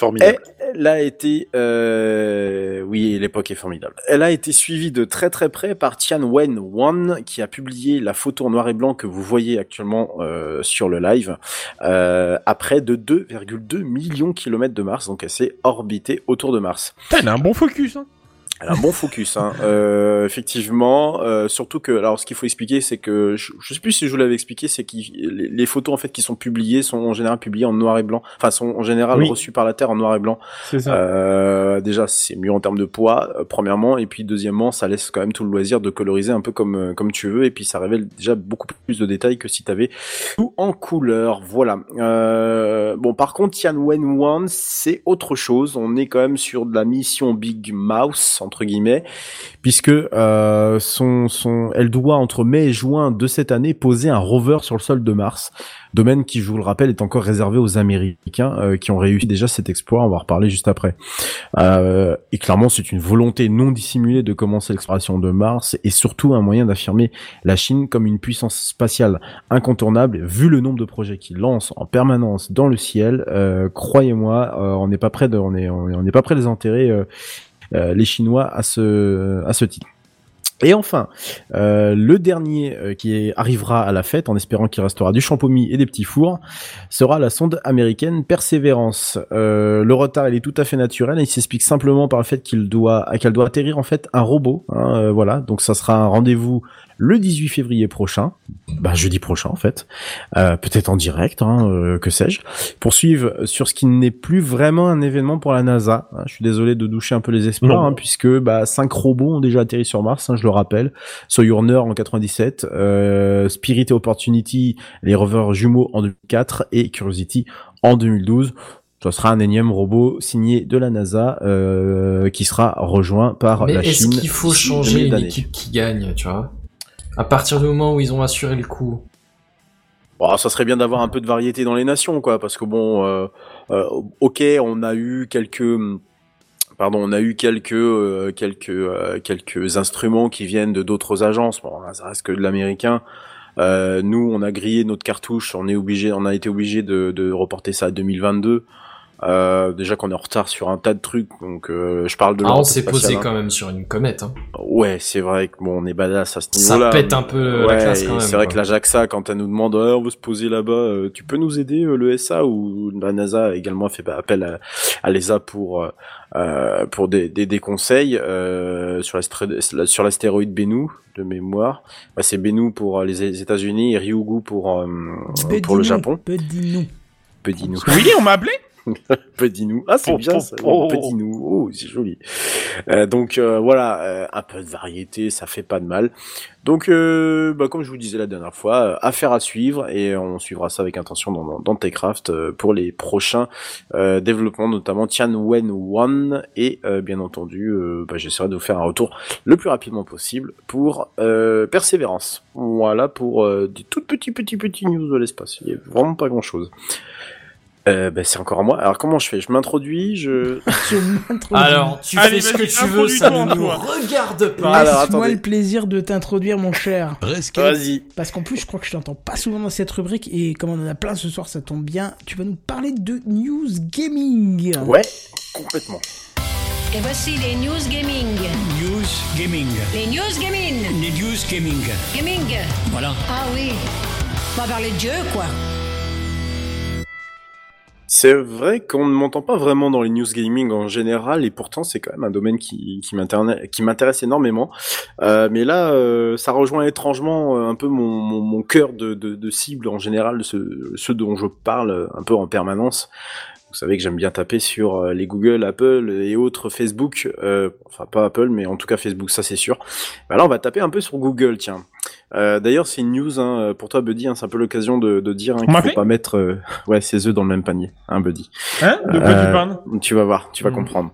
Formidable. Elle a été, euh, oui, l'époque est formidable. Elle a été suivie de très très près par Tian Wen Wan, qui a publié la photo en noir et blanc que vous voyez actuellement euh, sur le live, euh, à près de 2,2 millions de kilomètres de Mars. Donc elle s'est orbitée autour de Mars. Elle a un bon focus. Hein. Elle a un bon focus, hein. Euh, effectivement. Euh, surtout que, alors, ce qu'il faut expliquer, c'est que je, je sais plus si je vous l'avais expliqué, c'est que les, les photos en fait qui sont publiées sont en général publiées en noir et blanc. Enfin, sont en général Oui. reçues par la Terre en noir et blanc. C'est ça. Euh, déjà, c'est mieux en termes de poids, euh, premièrement, et puis deuxièmement, ça laisse quand même tout le loisir de coloriser un peu comme euh, comme tu veux, et puis ça révèle déjà beaucoup plus de détails que si t'avais tout en couleur. Voilà. Euh, bon, par contre, Tian Wen c'est autre chose. On est quand même sur de la mission Big Mouse entre guillemets. puisque euh, son, son, elle doit entre mai et juin de cette année poser un rover sur le sol de Mars, domaine qui, je vous le rappelle, est encore réservé aux Américains euh, qui ont réussi déjà cet exploit. On va en reparler juste après. Euh, et clairement, c'est une volonté non dissimulée de commencer l'exploration de Mars et surtout un moyen d'affirmer la Chine comme une puissance spatiale incontournable. Vu le nombre de projets qu'il lance en permanence dans le ciel, euh, croyez-moi, euh, on n'est pas prêt de, on est, on est- on n'est pas prêt de les enterrer. Euh, les Chinois à ce à ce titre. Et enfin, euh, le dernier euh, qui arrivera à la fête, en espérant qu'il restera du champomis et des petits fours, sera la sonde américaine Perseverance. Le retard, il est tout à fait naturel. Il s'explique simplement par le fait qu'il doit, qu'elle doit atterrir en fait un robot. hein, voilà, donc ça sera un rendez-vous le 18 février prochain, bah, jeudi prochain en fait, euh, peut-être en direct, hein, euh, que sais-je, pour suivre sur ce qui n'est plus vraiment un événement pour la NASA. hein. je suis désolé de doucher un peu les espoirs, hein, puisque bah, cinq robots ont déjà atterri sur Mars, hein, je le rappelle. Sojourner en 97, euh, Spirit et Opportunity, les rovers jumeaux en 2004 et Curiosity en 2012. Ce sera un énième robot signé de la NASA euh, qui sera rejoint par Mais la est-ce Chine. qu'il faut changer 2000 une équipe qui gagne, tu vois? À partir du moment où ils ont assuré le coup. Bon, ça serait bien d'avoir un peu de variété dans les nations, quoi, parce que bon, euh, euh, ok, on a eu quelques, pardon, on a eu quelques, euh, quelques, instruments qui viennent de d'autres agences. Bon, ça reste que de l'américain. Nous, on a grillé notre cartouche, on est obligé, a été obligé de, de reporter ça à 2022. Euh, déjà qu'on est en retard sur un tas de trucs, donc euh, je parle de. Ah, on s'est posé hein. quand même sur une comète. Hein. Ouais, c'est vrai que bon, on est badass à ce Ça niveau-là. pète un peu la classe quand même, C'est vrai quoi. que la JAXA, quand elle nous demande, Ah, on veut se poser là-bas, euh, tu peux nous aider, euh, le SA ou la NASA a également fait appel à, à l'ESA pour euh, euh, pour des, des, des conseils euh, sur l'astéroïde sur l'astéroïde Bennu de mémoire. Bah, c'est Bennu pour euh, les États-Unis et Ryugu pour euh, pour le Japon. bedis-nous. Petit nous. Oui, on m'a appelé Petit nous. Ah, c'est Oh, bien ça. oh. Petit nous. Oh, c'est joli. Euh, donc euh, voilà, euh, un peu de variété, ça fait pas de mal. Donc, bah, comme je vous disais la dernière fois, affaire à suivre et on suivra ça avec attention dans, dans, dans Techcraft pour les prochains développements, notamment Tianwen One et bien entendu, bah, j'essaierai de vous faire un retour le plus rapidement possible pour Persévérance. Voilà pour des toutes petits petits petits news de l'espace. Il y a vraiment pas grand chose. Euh, bah, c'est encore à moi. Alors comment je fais? Je m'introduis, je. Je m'introduis. Alors, tu Allez, fais ce que tu veux, ça ne nous regarde pas. Alors, Laisse-moi le plaisir de t'introduire, mon cher. Vas-y. Parce qu'en plus, je crois que je t'entends pas souvent dans cette rubrique et comme on en a plein ce soir, ça tombe bien. Tu vas nous parler de news gaming. Ouais, complètement. Et voici les news gaming. News Gaming. Les news gaming. Les News Gaming. Gaming. Voilà. Ah oui. On va parler de Dieu, quoi. C'est vrai qu'on ne m'entend pas vraiment dans les news gaming en général, et pourtant c'est quand même un domaine qui, m'intéresse énormément. Euh, mais là, euh, ça rejoint étrangement euh, un peu mon, cœur de, cible en général, de ce, dont je parle un peu en permanence. Vous savez que j'aime bien taper sur les Google, Apple et autres Facebook. Euh, enfin, pas Apple, mais en tout cas Facebook, ça c'est sûr. Bah là, on va taper un peu sur Google, tiens. Euh, D'ailleurs, c'est une news hein, pour toi, Buddy. hein, c'est un peu l'occasion de, de dire hein, qu'il m'a faut pas mettre euh, ouais, ses œufs dans le même panier, hein, Buddy. Hein? De quoi Euh, tu parles? Tu vas voir, tu vas Mm. comprendre.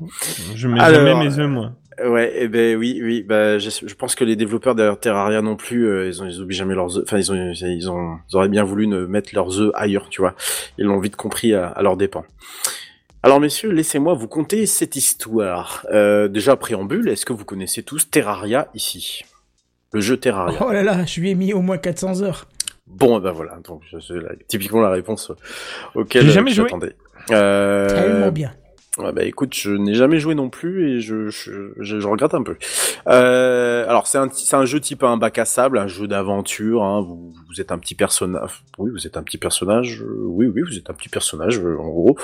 Je mets Alors, jamais mes œufs, moi. Ouais, eh ben oui, oui. Bah, je, je pense que les développeurs derrière Terraria non plus, euh, ils ont, ils oublient jamais leurs œufs. Enfin, ils ont, ils ont, ils auraient bien voulu ne mettre leurs œufs ailleurs, tu vois. Ils l'ont vite compris à, à leurs dépens. Alors messieurs, laissez-moi vous conter cette histoire. Euh, déjà préambule, est-ce que vous connaissez tous Terraria ici? Le jeu Terraria. Oh là là, je lui ai mis au moins 400 heures. Bon, ben voilà. Donc je- c'est la- typiquement la réponse auquel J'ai euh, jamais je joué. m'attendais. Euh, Tellement bien. Ouais, bah écoute, je n'ai jamais joué non plus et je, je, je, je regrette un peu. Euh, alors c'est un, c'est un jeu type un bac à sable, un jeu d'aventure. Hein, vous, vous êtes un petit personnage. Oui, vous êtes un petit personnage. euh, Oui, oui, vous êtes un petit personnage. euh, En gros,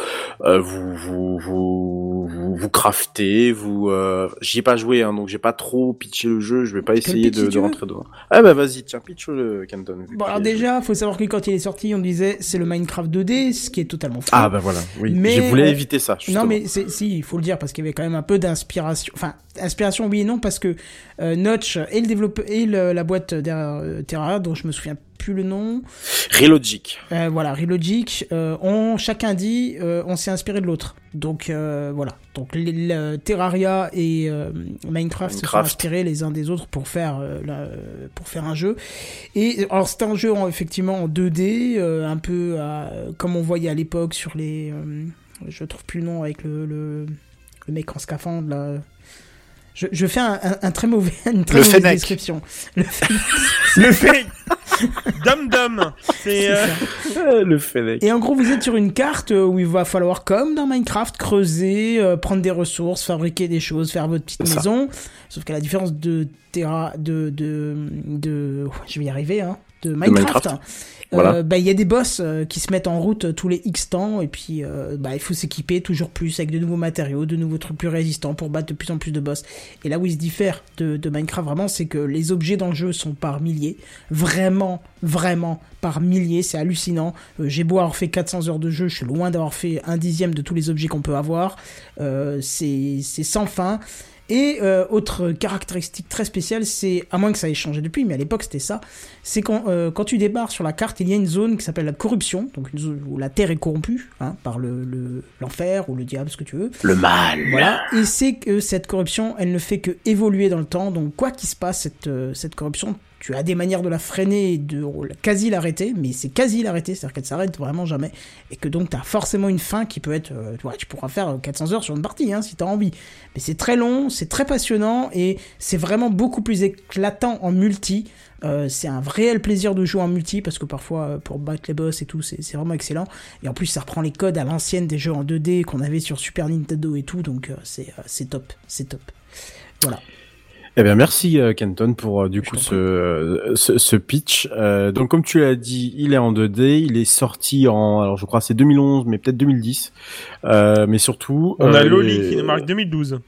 Euh, vous, vous, vous, vous, vous craftez, vous. Euh... J'y ai pas joué, hein, donc j'ai pas trop pitché le jeu. Je vais pas essayer de, de rentrer dedans. Ah bah vas-y, tiens, pitch le Canton. vu Bon, alors déjà, faut savoir que quand il est sorti, on disait c'est le Minecraft 2D, ce qui est totalement faux. Ah bah voilà, oui. Mais je voulais on- éviter ça. Justement. Non mais si il faut le dire parce qu'il y avait quand même un peu d'inspiration enfin inspiration oui et non parce que euh, Notch et le développeur et le- la boîte derrière euh, Terra dont je me souviens plus le nom. Relogic. euh, voilà Relogic euh, ont chacun dit on s'est inspiré de l'autre. Donc voilà. Donc les- le Terraria et Minecraft, se sont inspirés les uns des autres pour faire la- pour faire un jeu. Et alors c'est un jeu en, effectivement en 2D euh, un peu à- comme on voyait à l'époque sur les je trouve plus le nom avec le, le, le mec en scaphandre là. Je, je fais un, un- un très mauvais, une très Le mauvaise Fennec. description. Le Fennec, Le fait Dum Dum C'est. euh, ça. Ah, le Fennec. Et en gros, vous êtes sur une carte euh, où il va falloir, comme dans Minecraft, creuser, euh, prendre des ressources, fabriquer des choses, faire votre petite maison. Sauf qu'à la différence de Terra, de, de, de, je vais y arriver, hein, de Minecraft, Minecraft. Voilà. euh, bah, il y a des boss euh, qui se mettent en route euh, tous les X temps et puis euh, bah, il faut s'équiper toujours plus avec de nouveaux matériaux, de nouveaux trucs plus résistants pour battre de plus en plus de boss. Et là où il se diffère de, de Minecraft vraiment, c'est que les objets dans le jeu sont par milliers, vraiment, vraiment par milliers, c'est hallucinant. J'ai beau avoir fait 400 heures de jeu, je suis loin d'avoir fait un dixième de tous les objets qu'on peut avoir. C'est c'est sans fin. Et euh, autre caractéristique très spéciale, c'est, à moins que ça ait changé depuis, mais à l'époque c'était ça, c'est quand, euh, quand tu débarques sur la carte, il y a une zone qui s'appelle la corruption, donc une zone où la terre est corrompue, hein, par le, le- l'enfer ou le diable, ce que tu veux. Le mal. Voilà. Et c'est que cette corruption, elle ne fait que évoluer dans le temps. Donc, quoi qu'il se passe, cette, euh, cette corruption, tu as des manières de la freiner et de quasi l'arrêter, mais c'est quasi l'arrêter, c'est-à-dire qu'elle s'arrête vraiment jamais. Et que donc, tu as forcément une fin qui peut être. euh, tu vois, tu pourras faire 400 heures sur une partie, hein, si tu envie. Mais c'est très long, c'est très passionnant et c'est vraiment beaucoup plus éclatant en multi. Euh, c'est un réel plaisir de jouer en multi parce que parfois euh, pour battre les boss et tout c'est vraiment excellent et en plus ça reprend les codes à l'ancienne des jeux en 2D qu'on avait sur Super Nintendo et tout donc euh, euh, c'est top c'est top voilà Eh bien, merci euh, Kenton pour euh, du Je coup ce, euh, ce, ce pitch. Euh, donc, comme tu l'as dit, il est en 2D. Il est sorti en, alors je crois c'est 2011, mais peut-être 2010. Euh, mais surtout, On a Loli les- qui nous marque 2012.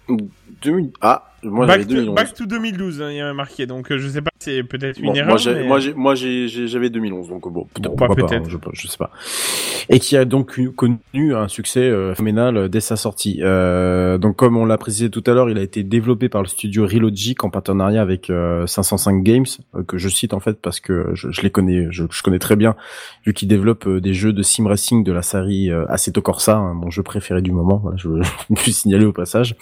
2000 Ah, moi Back to, 2011. back to 2012, hein, il y avait marqué. Donc euh, je sais pas, c'est peut-être une Bon, erreur. moi, mais- moi, j'avais 2011, donc bon, peut-être, Bon, pourquoi pas, peut-être. hein, je, je, sais pas. Et qui a donc connu un succès euh, phénoménal euh, dès sa sortie. Euh, donc, comme on l'a précisé tout à l'heure, il a été développé par le studio Relogic en partenariat avec euh, 505 Games, euh, que je cite en fait parce que je, je les connais, je, je connais très bien, vu qu'ils développent des jeux de sim racing de la série Assetto Corsa, hein, mon jeu préféré du moment. Voilà, je, je me suis signalé au passage.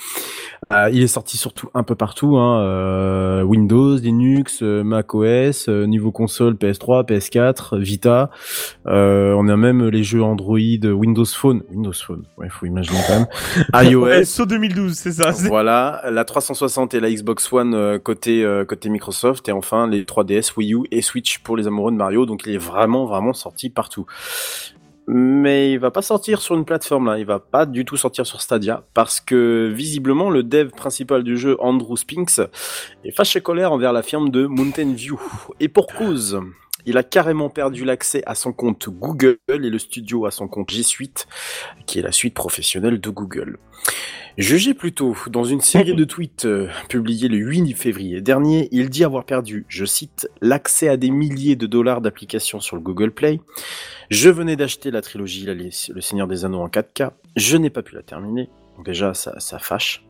Il est sorti surtout un peu partout, hein, euh, Windows, Linux, euh, Mac OS, euh, niveau console PS3, PS4, Vita. Euh, on a même les jeux Android, Windows Phone, Windows Phone. Ouais, faut imaginer quand même. iOS. SO 2012, c'est ça. c'est- Voilà, la 360 et la Xbox One euh, côté euh, côté Microsoft et enfin les 3DS, Wii U et Switch pour les amoureux de Mario. Donc il est vraiment vraiment sorti partout. Mais il va pas sortir sur une plateforme là, il va pas du tout sortir sur Stadia parce que visiblement le dev principal du jeu Andrew Spinks est fâché colère envers la firme de Mountain View et pour cause. Il a carrément perdu l'accès à son compte Google et le studio à son compte G Suite, qui est la suite professionnelle de Google. Jugé plus tôt, dans une série de tweets euh, publiés le 8 février dernier, il dit avoir perdu, je cite, l'accès à des milliers de dollars d'applications sur le Google Play. Je venais d'acheter la trilogie Le Seigneur des Anneaux en 4K. Je n'ai pas pu la terminer. Déjà, ça, ça fâche.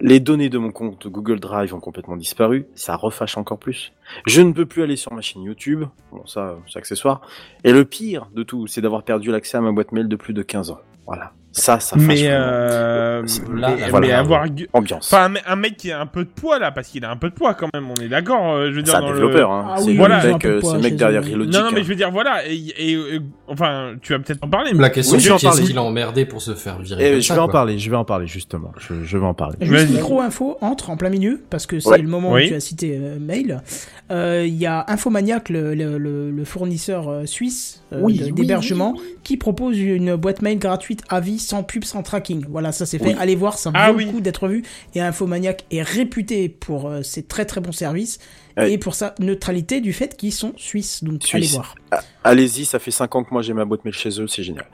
Les données de mon compte Google Drive ont complètement disparu. Ça refâche encore plus. Je ne peux plus aller sur ma chaîne YouTube. Bon, ça, c'est accessoire. Et le pire de tout, c'est d'avoir perdu l'accès à ma boîte mail de plus de 15 ans. Voilà. Ça, ça. Mais, euh, Là, mais, voilà. mais avoir. Ambiance. Enfin, un, me- un mec qui a un peu de poids là, parce qu'il a un peu de poids quand même, on est d'accord. euh, je veux dire, C'est un dans le- développeur, hein. Ah c'est oui, voilà. mec, de euh, poids mec derrière. Relogic. Non, non, mais hein. je veux dire, voilà. Et, et, enfin, tu vas peut-être en parler. mais- La question Oui, c'est qu'est-ce qu'il a emmerdé pour se faire virer Eh, Je ça, vais en parler, je vais en parler justement. Je, je vais en parler. Juste Vas-y. micro info entre en plein milieu parce que c'est Ouais. le moment Oui. où tu as cité euh, mail. Euh, Il y a Infomaniac, le, le, le- le fournisseur suisse d'hébergement, qui propose une boîte mail gratuite à vie sans pub, sans tracking. Voilà, ça c'est fait. Oui. Allez voir, ça Ah vaut oui. le coup d'être vu. Et Infomaniac est réputé pour euh, ses très très bons services. Et pour sa neutralité du fait qu'ils sont suisses. Donc Suisse. allez voir. Ah, Allez-y, ça fait 5 ans que moi j'ai ma boîte mail chez eux, c'est génial.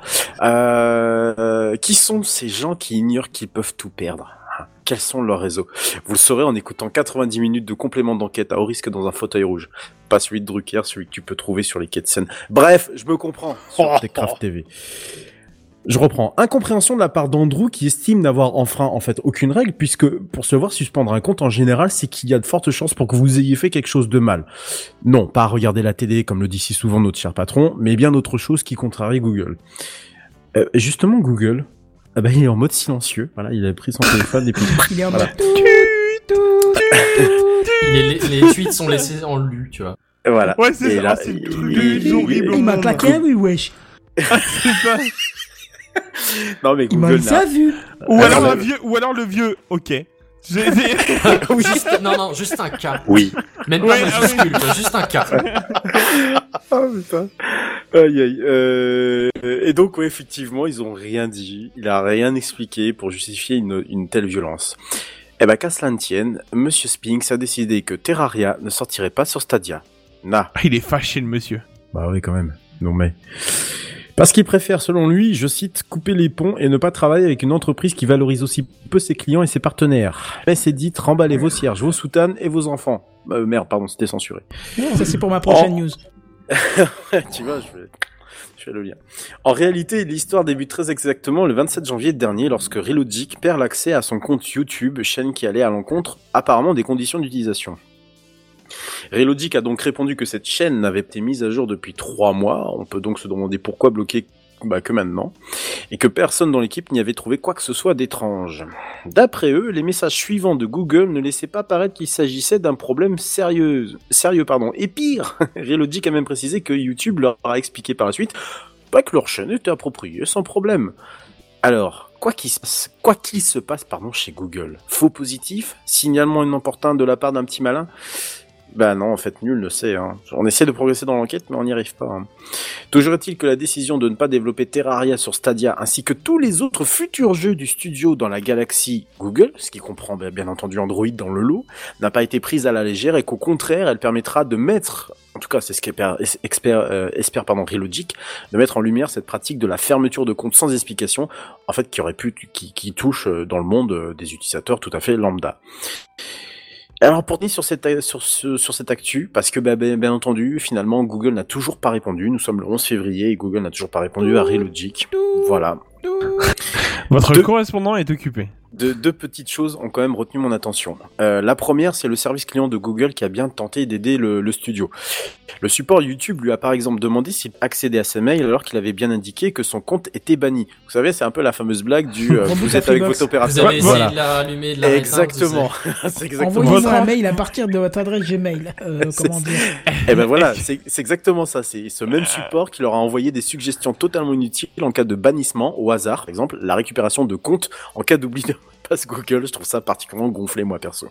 Euh, euh, qui sont ces gens qui ignorent qu'ils peuvent tout perdre? Hein Quels sont leurs réseaux? Vous le saurez en écoutant 90 minutes de complément d'enquête à haut risque dans un fauteuil rouge. Pas celui de Drucker, celui que tu peux trouver sur les quais de Seine. Bref, je me comprends. sur Techcraft TV. Je reprends. Incompréhension de la part d'Andrew qui estime n'avoir enfreint en fait aucune règle puisque pour se voir suspendre un compte en général c'est qu'il y a de fortes chances pour que vous ayez fait quelque chose de mal. Non, pas à regarder la télé comme le dit si souvent notre cher patron, mais bien autre chose qui contrarie Google. Euh, justement Google, ah bah, il est en mode silencieux. Voilà, il a pris son téléphone et puis Il est en Voilà. mode Les, les, les tweets sont laissés en lu, tu vois. Voilà. Ouais, c'est Et ça, là, c'est le il- truc il- de horrible. Il m'a claqué oui, wesh. C'est ça. Non mais Il m'a Google n'a- ça vu. Ou Ah, alors mais- vieux, ou alors le vieux. Ok. Juste, non, non, juste un K. Oui. Même pas ah majuscule, quoi, juste un K. Oh putain. Aïe aïe. Euh, et donc ouais, effectivement, ils ont rien dit. Il a rien expliqué pour justifier une, une telle violence. Eh ben qu'à cela ne tienne, Monsieur Spinks a décidé que Terraria ne sortirait pas sur Stadia. Na. Ah, Il est fâché le monsieur. Bah oui, quand même. Non mais. Parce qu'il préfère, selon lui, je cite, couper les ponts et ne pas travailler avec une entreprise qui valorise aussi peu ses clients et ses partenaires. Mais c'est dit, remballez vos cierges, vos soutanes et vos enfants. Euh, merde, pardon, c'était censuré. Ça c'est pour ma prochaine Oh. news. tu vois, je vais, je fais le lien. En réalité, l'histoire débute très exactement le 27 janvier dernier lorsque Relogic perd l'accès à son compte YouTube, chaîne qui allait à l'encontre apparemment des conditions d'utilisation. Relogic a donc répondu que cette chaîne n'avait été mise à jour depuis trois mois. On peut donc se demander pourquoi bloquer bah, que maintenant, et que personne dans l'équipe n'y avait trouvé quoi que ce soit d'étrange. D'après eux, les messages suivants de Google ne laissaient pas paraître qu'il s'agissait d'un problème sérieux. Sérieux, pardon. Et pire, Relogic a même précisé que YouTube leur a expliqué par la suite pas que leur chaîne était appropriée sans problème. Alors, quoi qu'il se passe, quoi qu'il se passe, pardon, chez Google, faux positif, signalement inopportun de la part d'un petit malin. Bah non, en fait, nul ne sait. Hein. On essaie de progresser dans l'enquête, mais on n'y arrive pas. hein. Toujours est-il que la décision de ne pas développer Terraria sur Stadia, ainsi que tous les autres futurs jeux du studio dans la galaxie Google, ce qui comprend bien bien entendu Android dans le lot, n'a pas été prise à la légère et qu'au contraire, elle permettra de mettre, en tout cas c'est ce qu'espère euh, espère pardon, Relogic, de mettre en lumière cette pratique de la fermeture de compte sans explication, en fait qui aurait pu, qui, qui touche euh, dans le monde euh, des utilisateurs tout à fait lambda. Alors pour sur cette sur ce, sur cette actu, parce que bah, bien, bien entendu, finalement Google n'a toujours pas répondu. Nous sommes le 11 février et Google n'a toujours pas répondu à Relogic. Voilà. Votre Deux- correspondant est occupé. De, deux petites choses ont quand même retenu mon attention. Euh, la première, c'est le service client de Google qui a bien tenté d'aider le, le studio. Le support YouTube lui a par exemple demandé s'il accédait à ses mails alors qu'il avait bien indiqué que son compte était banni. Vous savez, c'est un peu la fameuse blague du euh, vous êtes avec votre Vous opérateur. avez essayé voilà. de la rallumer, de la Exactement. c'est exactement Envoyez-moi ça. un mail à partir de votre adresse Gmail. Euh, comment dire Et ben voilà, c'est c'est exactement ça. C'est ce même support qui leur a envoyé des suggestions totalement inutiles en cas de bannissement au hasard. Par exemple, la récupération de comptes en cas d'oubli de passe Google. Je trouve ça particulièrement gonflé, moi, perso.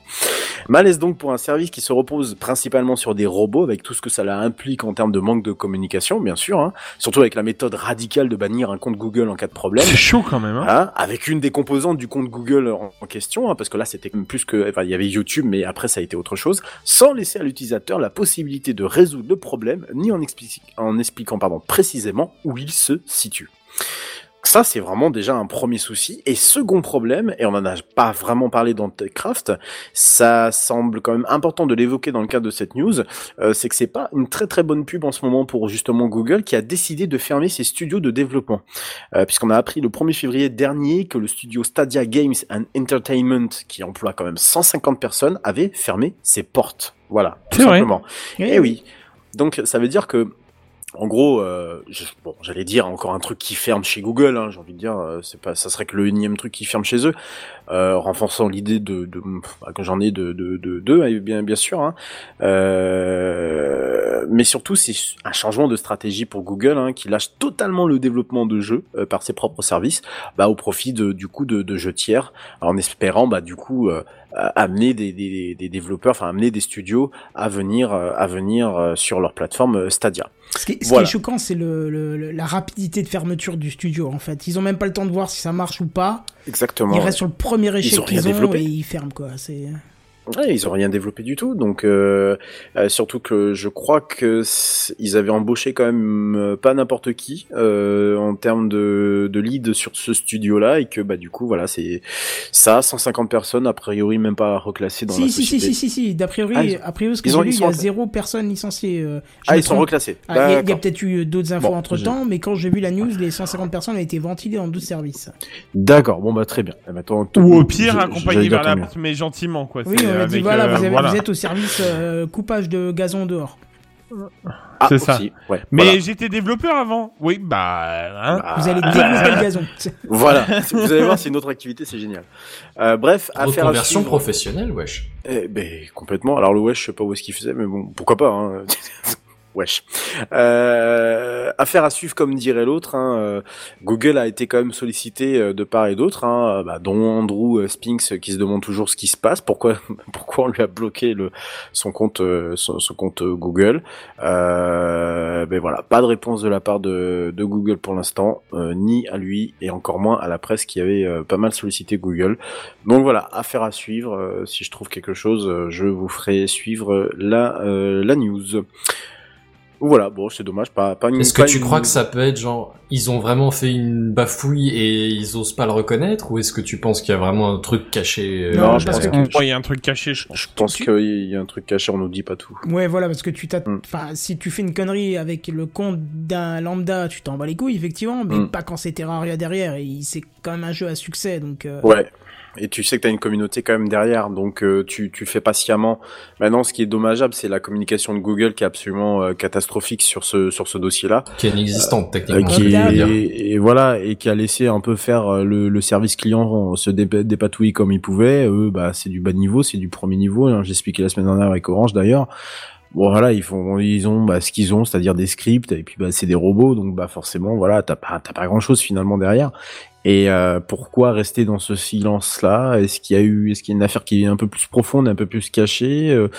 Malaise donc pour un service qui se repose principalement sur des robots, avec tout ce que ça implique en termes de manque de communication, bien sûr. Hein, surtout avec la méthode radicale de bannir un compte Google en cas de problème. C'est chaud quand même. Hein. Hein, avec une des composantes du compte Google en, en question, parce que là c'était plus que, enfin il y avait YouTube, mais après ça a été autre chose, sans laisser à l'utilisateur la possibilité de résoudre le problème, ni en, en expliquant pardon précisément où il se situe. Ça, c'est vraiment déjà un premier souci. Et second problème, et on en a pas vraiment parlé dans TechCraft, ça semble quand même important de l'évoquer dans le cadre de cette news, euh, c'est que c'est pas une très très bonne pub en ce moment pour justement Google qui a décidé de fermer ses studios de développement. Euh, puisqu'on a appris le 1er février dernier que le studio Stadia Games and Entertainment, qui emploie quand même 150 personnes, avait fermé ses portes. Voilà, tout C'est vrai. simplement. Eh oui. Donc ça veut dire que en gros, euh, bon, j'allais dire encore un truc qui ferme chez Google. Hein, J'ai envie de dire, euh, c'est pas, ça serait que le énième truc qui ferme chez eux, euh, renforçant l'idée de, de bah, que j'en ai de de de hein, bien bien sûr. Hein. Euh, mais surtout, c'est un changement de stratégie pour Google, hein, qui lâche totalement le développement de jeux euh, par ses propres services, bah, au profit de, du coup de, de jeux tiers, en espérant bah du coup euh, amener des, des, des développeurs, enfin amener des studios à venir euh, à venir euh, sur leur plateforme Stadia. Ce qui, ce qui est choquant, c'est le, le- la rapidité de fermeture du studio, en fait. Ils ont même pas le temps de voir si ça marche ou pas. Exactement. Ils restent sur le premier échec ont qu'ils ont développé. et ils ferment, quoi. C'est... Ouais, ils ont rien développé du tout, donc euh, euh, surtout que je crois que ils avaient embauché quand même euh, pas n'importe qui euh, en termes de, de lead sur ce studio-là et que bah du coup voilà c'est ça 150 personnes a priori même pas reclassées dans la Si, si, si, société. si, si, si, d'a priori, Ah, ils- a priori, ce que ils j'ai ont- lu, ils il y a en- zéro personne licenciée. euh, Ah ils sont reclassés. Ah, Il y a- peut-être eu d'autres infos Bon, entre temps, mais quand j'ai vu la news, les 150 personnes ont été ventilées dans 12 services. D'accord, bon bah très bien. Eh ben, Ou au pire, accompagné vers la porte, mais gentiment, quoi. Oui, on a dit avec, voilà, euh, vous, avez- voilà. vous êtes au service euh, coupage de gazon dehors. Ah, C'est ça. ouais, Mais voilà. j'étais développeur avant. Oui, bah. Hein. Vous allez développer le gazon. Voilà, vous allez voir, c'est une autre activité, c'est génial. Euh, bref, affaire à Reconversion suivre. professionnelle, wesh. Eh ben complètement. Alors le wesh, je sais pas où est-ce qu'il faisait, mais bon, pourquoi pas. Hein. wesh. Euh, affaire à suivre, comme dirait l'autre. Hein. euh, Google a été quand même sollicité euh, de part et d'autre, hein, bah, dont Andrew Spinks qui se demande toujours ce qui se passe, pourquoi, pourquoi on lui a bloqué son compte, Google. Euh, ben voilà, pas de réponse de la part de, Google pour l'instant, ni à lui et encore moins à la presse qui avait pas mal sollicité Google. Donc voilà, affaire à suivre. si je trouve quelque chose, je vous ferai suivre la la news. Voilà, bon, c'est dommage, pas pas une. Est-ce que tu une- crois que ça peut être genre, ils ont vraiment fait une bafouille et ils osent pas le reconnaître, ou est-ce que tu penses qu'il y a vraiment un truc caché euh, Non, je pense que- que Bon, il y a un truc caché. Je, je pense qu'il y a un truc caché, on nous dit pas tout. Ouais, voilà, parce que tu t'as, Mm. enfin, si tu fais une connerie avec le compte d'un lambda, tu t'en bats les couilles, effectivement, mais Mm. pas quand c'est Terraria derrière, et c'est quand même un jeu à succès, donc, euh, Ouais. Et tu sais que tu as une communauté quand même derrière, donc euh, tu, tu fais pas sciemment. Maintenant, ce qui est dommageable, c'est la communication de Google qui est absolument euh, catastrophique sur ce sur ce dossier-là. qui est inexistante Euh, techniquement. qui et, et voilà et qui a laissé un peu faire euh, le, le service client se dé- dépatouiller comme il pouvait eux bah c'est du bas niveau c'est du premier niveau hein. j'ai expliqué la semaine dernière avec Orange d'ailleurs bon voilà ils font ils ont bah, ce qu'ils ont c'est-à-dire des scripts et puis bah c'est des robots donc bah forcément voilà t'as pas t'as pas grand chose finalement derrière et euh, pourquoi rester dans ce silence là est-ce qu'il y a eu est-ce qu'il y a une affaire qui est un peu plus profonde un peu plus cachée? Euh,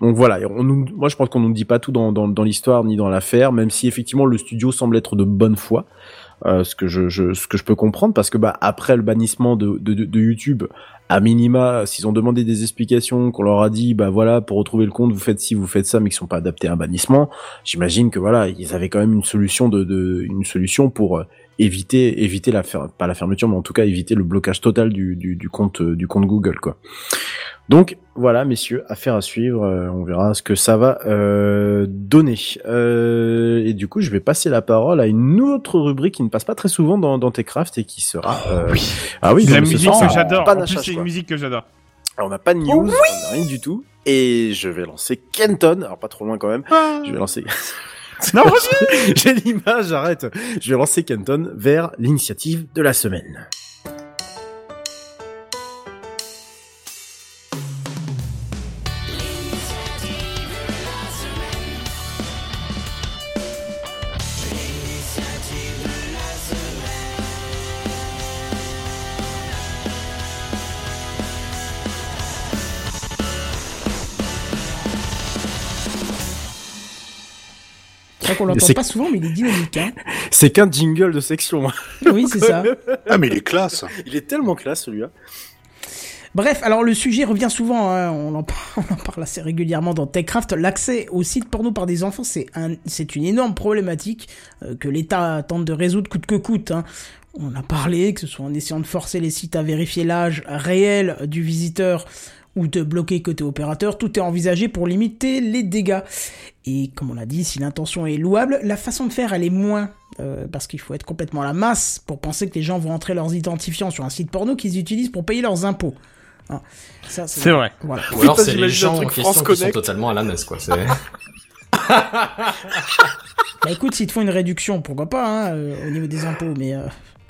donc voilà, on nous, moi je pense qu'on nous dit pas tout dans, dans, dans l'histoire ni dans l'affaire, même si effectivement le studio semble être de bonne foi, euh, ce que je, je ce que je peux comprendre parce que bah après le bannissement de, de, de, de YouTube, à minima, s'ils ont demandé des explications, qu'on leur a dit bah voilà pour retrouver le compte vous faites ci vous faites ça, mais qu'ils sont pas adaptés à un bannissement, j'imagine que voilà ils avaient quand même une solution de, de une solution pour euh, éviter éviter la fer- pas la fermeture mais en tout cas éviter le blocage total du, du, du compte euh, du compte Google quoi. Donc voilà, messieurs, affaire à suivre. euh, on verra ce que ça va euh, donner. Euh, et du coup, je vais passer la parole à une autre rubrique qui ne passe pas très souvent dans, dans Techcraft et qui sera. euh, Ah oui, C'est la musique que j'adore. En plus, c'est une musique que j'adore. Alors, on n'a pas de news, on n'a rien du tout. Et je vais lancer Kenton. Alors pas trop loin quand même. Je vais lancer. Non, J'ai l'image, arrête. Je vais lancer Kenton vers l'initiative de la semaine. Qu'on l'entend C'est- pas souvent, mais il est dynamique, hein. C'est qu'un jingle de section. Oui, c'est ça. Ah, mais il est classe. Il est tellement classe celui-là. Bref, alors le sujet revient souvent, hein, on, en parle, on en parle assez régulièrement dans TechCraft. L'accès aux sites porno par des enfants, c'est un, c'est une énorme problématique euh, que l'État tente de résoudre coûte que coûte. hein. On a parlé, que ce soit en essayant de forcer les sites à vérifier l'âge réel du visiteur ou de bloquer côté opérateur, tout est envisagé pour limiter les dégâts. Et comme on l'a dit, si l'intention est louable, la façon de faire, elle est moins. euh, parce qu'il faut être complètement à la masse pour penser que les gens vont entrer leurs identifiants sur un site porno qu'ils utilisent pour payer leurs impôts. Hein. Ça, C'est vrai. Voilà. Ou alors c'est les gens en question qui sont totalement à la messe, quoi. C'est... Bah écoute, s'ils te font une réduction, pourquoi pas, hein, euh, au niveau des impôts, mais euh,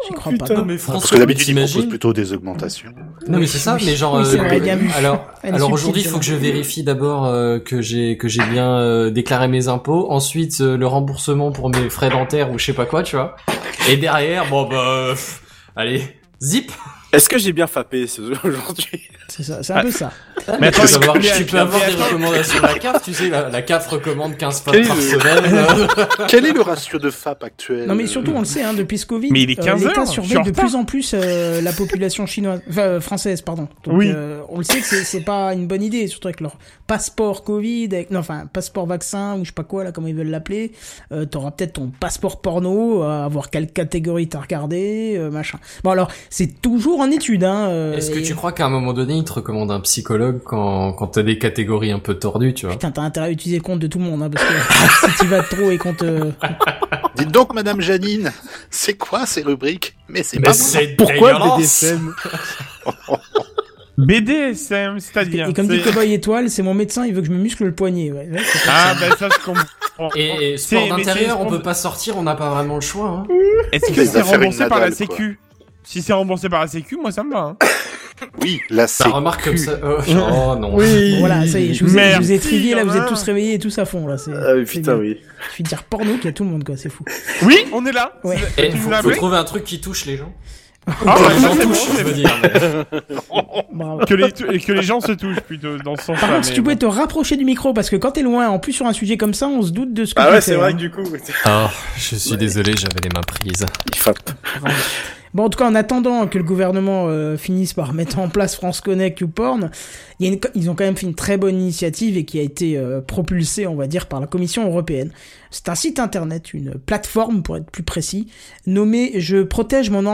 j'y crois pas. Non, mais Parce que d'habitude, ils proposent plutôt des augmentations. Non mais c'est ça, Oui, mais genre oui, euh, vrai, alors alors aujourd'hui il faut que je vérifie d'abord euh, que j'ai que j'ai bien euh, déclaré mes impôts, ensuite euh, le remboursement pour mes frais dentaires ou je sais pas quoi, tu vois. Et derrière bon bah euh, allez, zip. Est-ce que j'ai bien fappé ce- aujourd'hui C'est ça, c'est un peu ça. Mais attends, tu peux avoir, mais- tu peux avoir des recommandations de la CAF, tu sais, la, la CAF recommande 15 fois Quel est par semaine. Quel est le ratio de FAP actuel Non mais surtout on le sait hein, depuis ce Covid, Mais il est euh, 15 l'État heures, je suis surveille de plus en plus euh, la population chinoise, enfin euh, française pardon. Donc Oui. euh, on le sait que c'est- pas une bonne idée, surtout avec leur passeport Covid, avec, non enfin passeport vaccin ou je sais pas quoi là comment ils veulent l'appeler. Euh, T'auras peut-être ton passeport porno, euh, à voir quelle catégorie t'as regardé, euh, machin. Bon alors c'est toujours en étude hein. euh, Est-ce que tu crois qu'à un moment donné, il te recommande un psychologue quand, quand t'as des catégories un peu tordues, tu vois Putain, t'as intérêt à utiliser le compte de tout le monde, hein, parce que si tu vas trop et qu'on te... Dites donc, Madame Janine, c'est quoi ces rubriques? Mais c'est pas moi. c'est Pourquoi BDSM BDSM, c'est-à-dire. Et comme dit Cowboy Étoile, c'est mon médecin, il veut que je me muscle le poignet. Ouais, ouais, Ah, bah ça, je comprends. Et, et C'est- sport d'intérieur, on peut pas sortir, on n'a pas vraiment le choix. Hein. Est-ce que c'est remboursé par la. Sécu? Si c'est remboursé par la Sécu, moi ça me va. hein. Oui, la Ça sécu. remarque comme ça. Oh, oh, non. Bon, voilà, ça y est, je vous ai, je vous ai là, vous êtes tous réveillés et tous à fond, là. c'est- Ah oui, putain, bien. oui. Je suis dire porno qu'il y a tout le monde, quoi, c'est fou. Oui, on est là. Ouais. Et tu faut, faut trouver un truc qui touche les gens. Ah, Que bah, les gens c'est bon, touchent, je veux dire. mais- que les, que les gens se touchent plutôt dans ce sens-là. Par contre, si tu pouvais bon. te rapprocher du micro, parce que quand t'es loin, en plus sur un sujet comme ça, on se doute de ce que Ah tu ouais, fais, c'est vrai hein. que du coup, Oh, je suis désolé, j'avais les mains prises. il. Bon, en tout cas, en attendant que le gouvernement euh, finisse par mettre en place France Connect YouPorn, a ils ont quand même fait une très bonne initiative et qui a été euh, propulsée, on va dire, par la Commission européenne. C'est un site internet, une plateforme pour être plus précis, nommé je protège mon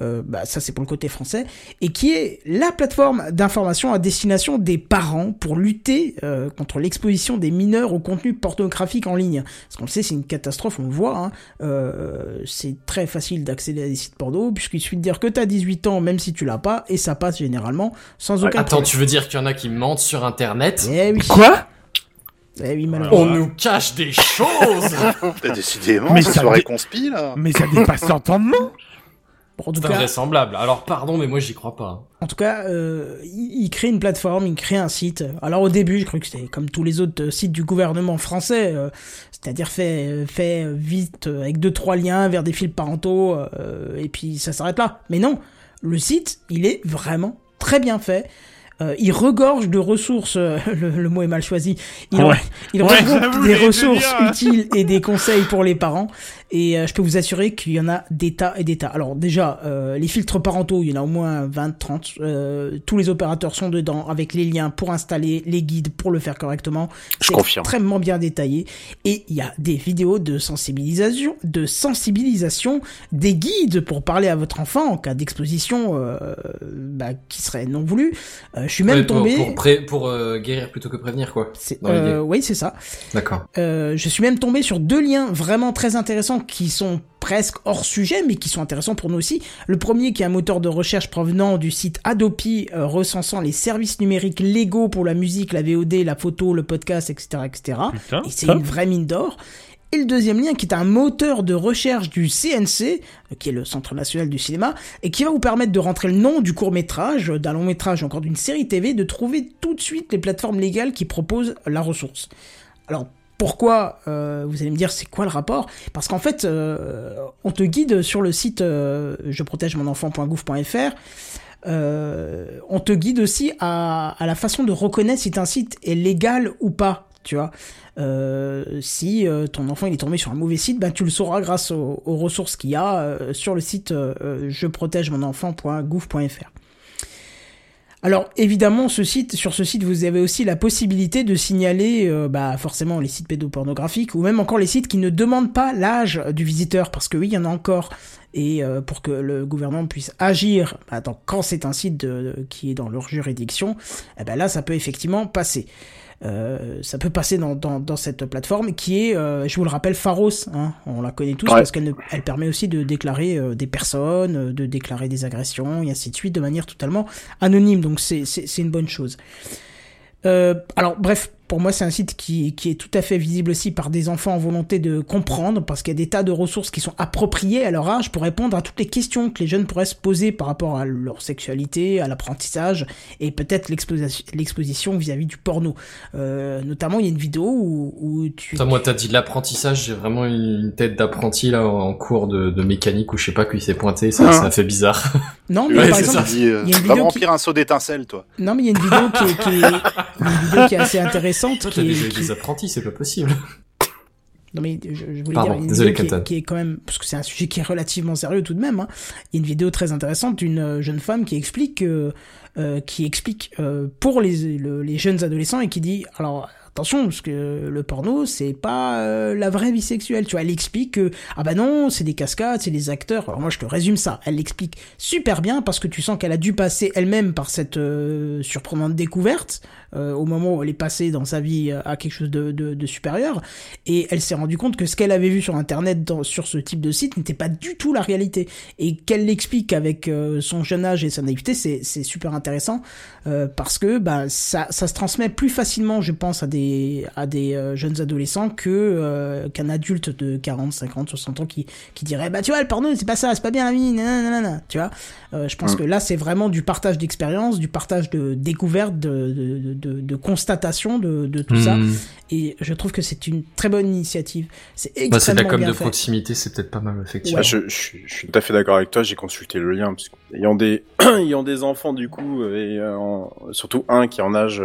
euh, bah, ça c'est pour le côté français, et qui est la plateforme d'information à destination des parents pour lutter euh, contre l'exposition des mineurs au contenu pornographique en ligne. Parce qu'on le sait, c'est une catastrophe, on le voit, hein. C'est très facile d'accéder à des sites porno, puisqu'il suffit de dire que t'as 18 ans, même si tu l'as pas, et ça passe généralement sans aucun Attends, tu veux dire qu'il y en a qui mentent sur Internet Eh oui. Quoi? Eh oui, malheureusement. On nous cache des choses Bah, décidément, Mais c'est ça soirée dé- conspi, là. Mais ça dépasse l'entendement. Bon, en tout C'est cas, invraisemblable. Alors pardon, mais moi j'y crois pas. En tout cas, euh, il, il crée une plateforme, il crée un site. Alors au début, je crois que c'était comme tous les autres euh, sites du gouvernement français, euh, c'est-à-dire fait, fait vite avec deux trois liens vers des fils parentaux, euh, et puis ça s'arrête là. Mais non, le site, il est vraiment très bien fait. Euh, il regorge de ressources, euh, le, le mot est mal choisi. Il, Ouais. il Ouais, j'avoue, des ressources hein. utiles et des conseils pour les parents. Et euh, je peux vous assurer qu'il y en a des tas et des tas. Alors déjà, euh, les filtres parentaux, il y en a au moins 20, 30. Euh, tous les opérateurs sont dedans avec les liens pour installer, les guides pour le faire correctement. Je confirme. extrêmement bien détaillé. Et il y a des vidéos de sensibilisation, de sensibilisation, des guides pour parler à votre enfant en cas d'exposition euh, bah, qui serait non voulue. Euh, je suis même Ouais, pour, tombé... pour, pré- pour euh, guérir plutôt que prévenir, quoi. C'est- dans euh, oui, c'est ça. D'accord. Euh, je suis même tombé sur deux liens vraiment très intéressants qui sont presque hors sujet, mais qui sont intéressants pour nous aussi. Le premier qui est un moteur de recherche provenant du site Adopi, euh, recensant les services numériques légaux pour la musique, la VOD, la photo, le podcast, etc., etc. Putain, Et c'est une vraie mine d'or. Et le deuxième lien qui est un moteur de recherche du CNC, euh, qui est le Centre national du cinéma, et qui va vous permettre de rentrer le nom du court métrage, d'un long métrage, encore d'une série TV, de trouver tout de suite les plateformes légales qui proposent la ressource. Alors pourquoi euh, Vous allez me dire c'est quoi le rapport? Parce qu'en fait, euh, on te guide sur le site euh, je protège mon enfant.gouv.fr. Euh, on te guide aussi à, la façon de reconnaître si un site est légal ou pas. Tu vois, si ton enfant il est tombé sur un mauvais site, ben tu le sauras grâce aux, ressources qu'il y a sur le site je protège mon enfant.gouv.fr. Alors évidemment, ce site, sur ce site, vous avez aussi la possibilité de signaler, euh, bah forcément les sites pédopornographiques ou même encore les sites qui ne demandent pas l'âge du visiteur, parce que oui, il y en a encore. Et euh, pour que le gouvernement puisse agir, bah, dans- quand c'est un site qui est dans leur juridiction, eh ben là, ça peut effectivement passer. Euh, ça peut passer dans, dans, dans cette plateforme qui est, euh, je vous le rappelle, Pharos. Hein, on la connaît tous Ouais. parce qu'elle elle permet aussi de déclarer euh, des personnes, de déclarer des agressions et ainsi de suite de manière totalement anonyme. Donc c'est une bonne chose. Alors bref, pour moi, c'est un site qui, qui est tout à fait visible aussi par des enfants en volonté de comprendre, parce qu'il y a des tas de ressources qui sont appropriées à leur âge pour répondre à toutes les questions que les jeunes pourraient se poser par rapport à leur sexualité, à l'apprentissage, et peut-être l'exposition vis-à-vis du porno. Euh, notamment, il y a une vidéo où, où tu... Putain, moi, t'as dit l'apprentissage, j'ai vraiment une tête d'apprenti là en cours de, de mécanique ou je sais pas qui s'est pointé, ça, Ah. ça fait bizarre. Non, mais Ouais, par exemple, ça. Euh, y a une va vidéo qui... remplir un seau d'étincelles, toi. Non, mais il y a une vidéo qui est, qui est- une vidéo qui est assez intéressante, Toi, qui t'as est, qui- des apprentis, c'est pas possible. Non mais je, je voulais Pardon, dire, une désolé, vidéo qui est, Kenton. qui est quand même, parce que c'est un sujet qui est relativement sérieux tout de même, hein. il y a une vidéo très intéressante d'une euh, jeune femme qui explique, euh, euh, qui explique euh, pour les, le- les jeunes adolescents et qui dit, alors attention, parce que le porno, c'est pas euh, la vraie vie sexuelle, tu vois, elle explique que, ah bah non, c'est des cascades, c'est des acteurs, alors moi je te résume ça, elle l'explique super bien parce que tu sens qu'elle a dû passer elle-même par cette euh, surprenante découverte, euh, au moment où elle est passée dans sa vie euh, à quelque chose de, de, de supérieur, et elle s'est rendue compte que ce qu'elle avait vu sur internet dans, sur ce type de site n'était pas du tout la réalité. Et qu'elle l'explique avec euh, son jeune âge et sa naïveté c'est c'est super intéressant euh, parce que bah ça ça se transmet plus facilement je pense à des à des euh, jeunes adolescents que euh, qu'un adulte de 40 50 60 ans qui qui dirait bah tu vois le porno c'est pas ça c'est pas bien la nanana, tu vois. Euh, je pense Mm. que là c'est vraiment du partage d'expérience du partage de découverte de de, de, de, de constatation de, de tout ça Hmm. et je trouve que c'est une très bonne initiative. C'est extrêmement Bah, c'est de la com bien de fait. proximité, c'est peut-être pas mal, effectivement. Bah, je, je, suis- je suis tout à fait d'accord avec toi. J'ai consulté le lien parce qu'ayant des ayant des enfants du coup et euh, en- surtout un qui est en âge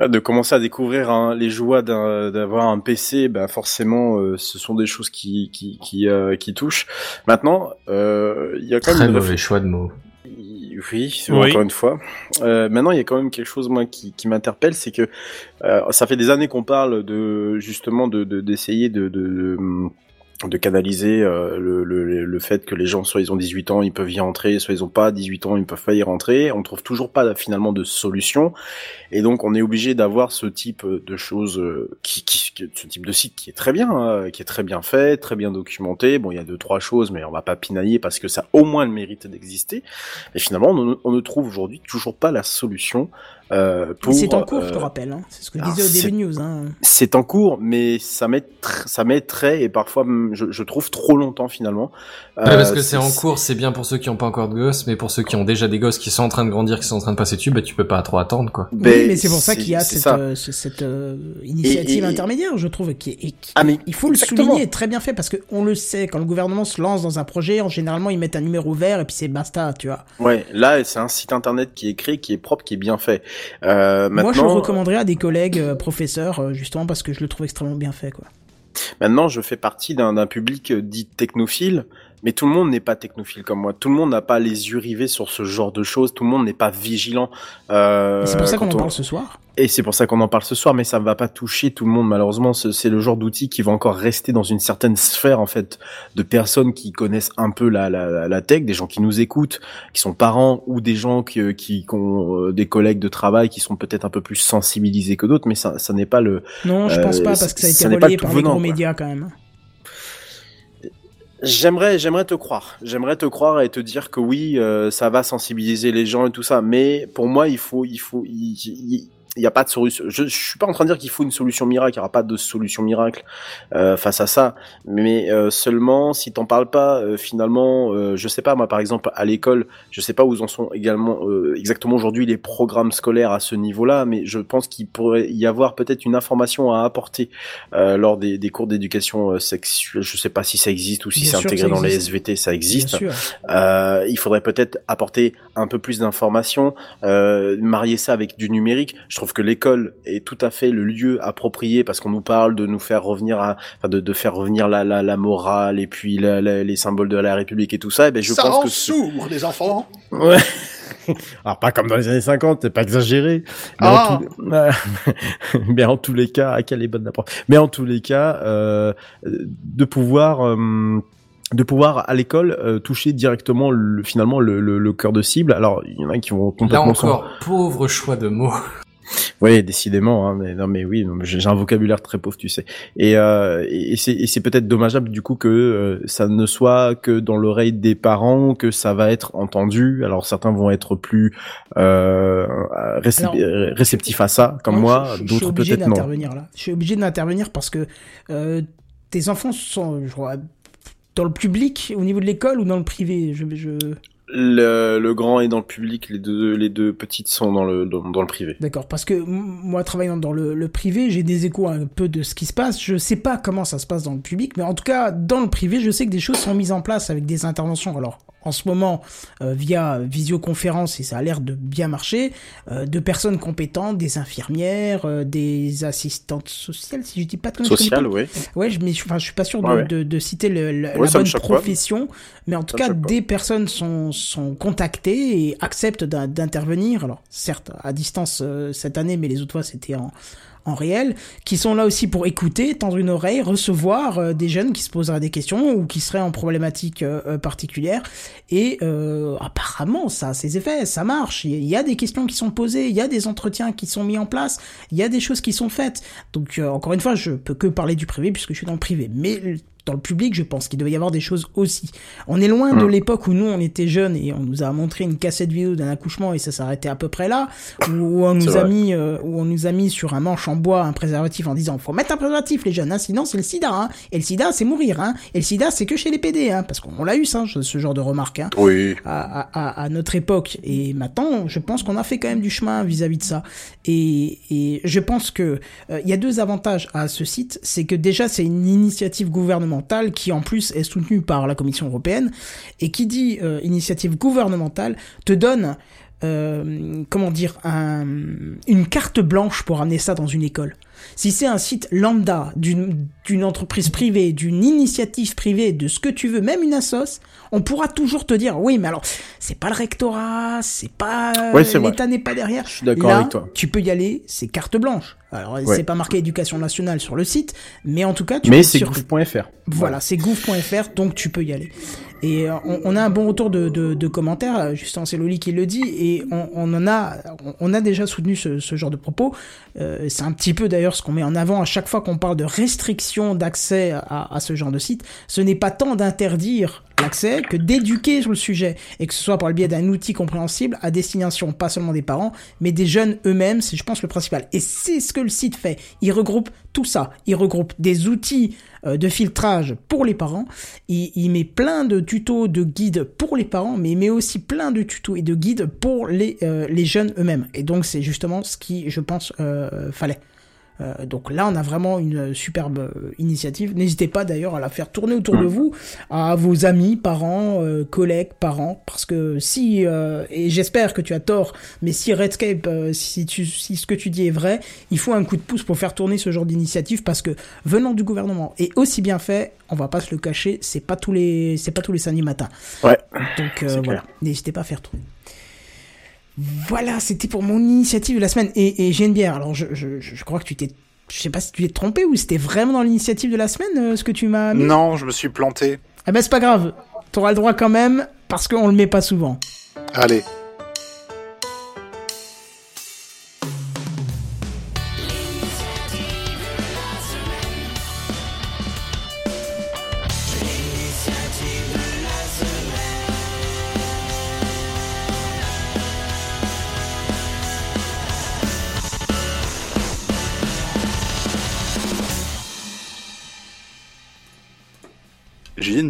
euh, de commencer à découvrir hein, les joies d'avoir un PC, bah forcément euh, ce sont des choses qui qui qui, euh, qui touchent. Maintenant, euh, il y a quand Très même une mauvais choix de mots. Oui, encore une fois. Euh, maintenant, il y a quand même quelque chose moi qui, qui m'interpelle, c'est que euh, ça fait des années qu'on parle de justement de de- d'essayer de, de, de de canaliser euh, le, le, le fait que les gens soit ils ont 18 ans ils peuvent y rentrer soit ils ont pas 18 ans ils peuvent pas y rentrer. On trouve toujours pas finalement de solution. Et donc on est obligé d'avoir ce type de choses euh, qui, qui, ce type de site qui est très bien hein, qui est très bien fait très bien documenté. Bon il y a deux trois choses mais on va pas pinailler parce que ça a au moins le mérite d'exister. Et finalement on, on ne trouve aujourd'hui toujours pas la solution euh, c'est en cours, je te euh, rappelle. Hein. C'est ce que je alors, disais au début de news. Hein. c'est en cours, mais ça met tr- ça met très et parfois mm, je, je trouve trop longtemps finalement. Ouais, parce Euh, que c'est en cours, c'est bien pour ceux qui ont pas encore de gosses, mais pour ceux qui ont déjà des gosses qui sont en train de grandir, qui sont en train de passer dessus, bah tu peux pas trop attendre, quoi. Oui, Ben, mais c'est pour ça qu'il y a cette, euh, ce- cette euh, initiative Et- et- intermédiaire, je trouve, qui, est- et qui- Ah, mais il faut le souligner, très bien fait, parce que on le sait, quand le gouvernement se lance dans un projet, en généralement ils mettent un numéro vert et puis c'est basta, tu vois. Ouais, là c'est un site internet qui est créé, qui est propre, qui est bien fait. Euh, Moi, je le recommanderais à des collègues euh, professeurs, euh, justement parce que je le trouve extrêmement bien fait, quoi. maintenant je fais partie d'un public dit technophile. Mais tout le monde n'est pas technophile comme moi. Tout le monde n'a pas les yeux rivés sur ce genre de choses. Tout le monde n'est pas vigilant. Euh, c'est pour ça qu'on en parle ce soir. Et c'est pour ça qu'on en parle ce soir, mais ça ne va pas toucher tout le monde malheureusement. Ce- C'est le genre d'outil qui va encore rester dans une certaine sphère en fait de personnes qui connaissent un peu la, la, la- tech, des gens qui nous écoutent, qui sont parents ou des gens qui, qui, qui ont euh, des collègues de travail qui sont peut-être un peu plus sensibilisés que d'autres, mais ça, ça n'est pas le. Non, je Euh, pense pas, parce que ça a été relayé par les gros médias quand même. J'aimerais, j'aimerais te croire. J'aimerais te croire et te dire que oui, euh, ça va sensibiliser les gens et tout ça. Mais pour moi, il faut, il faut, il, il- il n'y a pas de solution. Je, je suis pas en train de dire qu'il faut une solution miracle. Il n'y aura pas de solution miracle euh, face à ça. Mais euh, seulement, si t'en parles pas, euh, finalement, je sais pas moi, par exemple, à l'école, je sais pas où en sont également exactement aujourd'hui les programmes scolaires à ce niveau-là, mais je pense qu'il pourrait y avoir peut-être une information à apporter lors des, des cours d'éducation sexuelle. Je sais pas si ça existe ou si c'est intégré dans les. SVT, ça existe. il faudrait peut-être apporter un peu plus d'informations, marier ça avec du numérique. Je trouve que l'école est tout à fait le lieu approprié parce qu'on nous parle de nous faire revenir à, enfin de, de faire revenir la, la, la morale et puis la- la- les symboles de la République et tout ça. Et ben je ça pense rend que sourd, les enfants. Ouais. Alors pas comme dans les années 50, c'est pas exagéré. Mais, Ah. en, tous... mais en tous les cas, à quelle est bonne approche. Mais en tous les cas, euh, de pouvoir euh, de pouvoir à l'école euh, toucher directement le, finalement le, le, le cœur de cible. Alors il y en a qui vont Là complètement s'en- encore, pauvre choix de mots. Oui, décidément. Hein, mais non, mais oui, j'ai un vocabulaire très pauvre, tu sais. Et, euh, et c'est peut-être dommageable du coup que euh, ça ne soit que dans l'oreille des parents que ça va être entendu. Alors certains vont être plus euh, récep- Alors, euh, réceptifs à ça, comme moi. D'autres obligé peut-être non. d'intervenir là. Je suis obligé d'intervenir parce que euh, tes enfants sont je crois, dans le public au niveau de l'école ou dans le privé? Je, je... Le, le grand est dans le public, les deux les deux petites sont dans le dans, le privé. D'accord, parce que moi, travaillant dans le, le privé, j'ai des échos un peu de ce qui se passe. Je sais pas comment ça se passe dans le public, mais en tout cas, dans le privé, je sais que des choses sont mises en place avec des interventions. Alors, en ce moment, euh, via visioconférence, et ça a l'air de bien marcher, euh, de personnes compétentes, des infirmières, euh, des assistantes sociales, si je dis pas de conneries, je connais Social, pas- ouais. Je, mais je, enfin, je suis pas sûr de, Ouais, ouais. de, de citer le, le- Ouais, la bonne pas. profession, mais en tout Ça cas, des personnes sont, sont contactées et acceptent d'in- d'intervenir. Alors, certes, à distance euh, cette année, mais les autres fois, c'était en, en réel, qui sont là aussi pour écouter, tendre une oreille, recevoir euh, des jeunes qui se poseraient des questions ou qui seraient en problématique euh, euh, particulière. Et apparemment, ça a ses effets, ça marche. Il y a des questions qui sont posées, il y a des entretiens qui sont mis en place, il y a des choses qui sont faites. Donc, encore une fois, je peux que parler du privé puisque je suis dans le privé. Mais dans le public, je pense qu'il doit y avoir des choses aussi. On est loin de Mm. l'époque où nous, on était jeunes et on nous a montré une cassette vidéo d'un accouchement et ça s'arrêtait à peu près là, où on nous a vrai. mis, euh, où on nous a mis sur un manche en bois un préservatif en disant, faut mettre un préservatif, les jeunes, hein, sinon c'est le sida, hein. Et le sida, c'est mourir, hein. Et le sida, c'est que chez les PD, hein. Parce qu'on l'a eu, ça, ce genre de remarque, hein Oui. à, à, à notre époque. Et maintenant, je pense qu'on a fait quand même du chemin vis-à-vis de ça. Et, et je pense que euh, il y a deux avantages à ce site, c'est que déjà c'est une initiative gouvernementale qui en plus est soutenue par la Commission européenne et qui dit euh, initiative gouvernementale te donne euh, comment dire un, une carte blanche pour amener ça dans une école. Si c'est un site lambda d'une entreprise privée, d'une initiative privée, de ce que tu veux, même une assos, on pourra toujours te dire oui, mais alors c'est pas le rectorat, c'est pas Ouais, l'État n'est pas derrière. Je suis d'accord avec toi. Tu peux y aller, c'est carte blanche. Alors Ouais. c'est pas marqué éducation nationale sur le site, mais en tout cas tu Mais c'est sur- gouv.fr. voilà, c'est gouv.fr, donc tu peux y aller. Et on, a un bon retour de, de, de commentaires, Justin c'est Loli qui le dit, et on, en a, on- a déjà soutenu ce, genre de propos. Euh, c'est un petit peu d'ailleurs ce qu'on met en avant à chaque fois qu'on parle de restriction d'accès à, à ce genre de site. Ce n'est pas tant d'interdire l'accès que d'éduquer sur le sujet, et que ce soit par le biais d'un outil compréhensible à destination pas seulement des parents, mais des jeunes eux-mêmes, c'est je pense le principal. Et c'est ce que le site fait. Il regroupe tout ça. Il regroupe des outils de filtrage pour les parents. Il, il met plein de tutos, de guides pour les parents, mais il met aussi plein de tutos et de guides pour les, euh, les jeunes eux-mêmes. Et donc c'est justement ce qui, je pense, euh, fallait. Euh, donc là, on a vraiment une superbe euh, initiative. N'hésitez pas d'ailleurs à la faire tourner autour de vous, à vos amis, parents, euh, collègues, parents, parce que si, euh, et j'espère que tu as tort, mais si Redscape, euh, si, tu, si ce que tu dis est vrai, il faut un coup de pouce pour faire tourner ce genre d'initiative, parce que venant du gouvernement et aussi bien fait, on va pas se le cacher, c'est pas tous les, c'est pas tous les samedis matins. Ouais. Donc euh, voilà, n'hésitez pas à faire tourner. Voilà, c'était pour mon initiative de la semaine. Et, et j'ai une bière. Alors, je, je, je crois que tu t'es. Je sais pas si tu t'es trompé ou c'était vraiment dans l'initiative de la semaine euh, ce que tu m'as. Non, je me suis planté. Eh ben, c'est pas grave. T'auras le droit quand même parce qu'on le met pas souvent. Allez.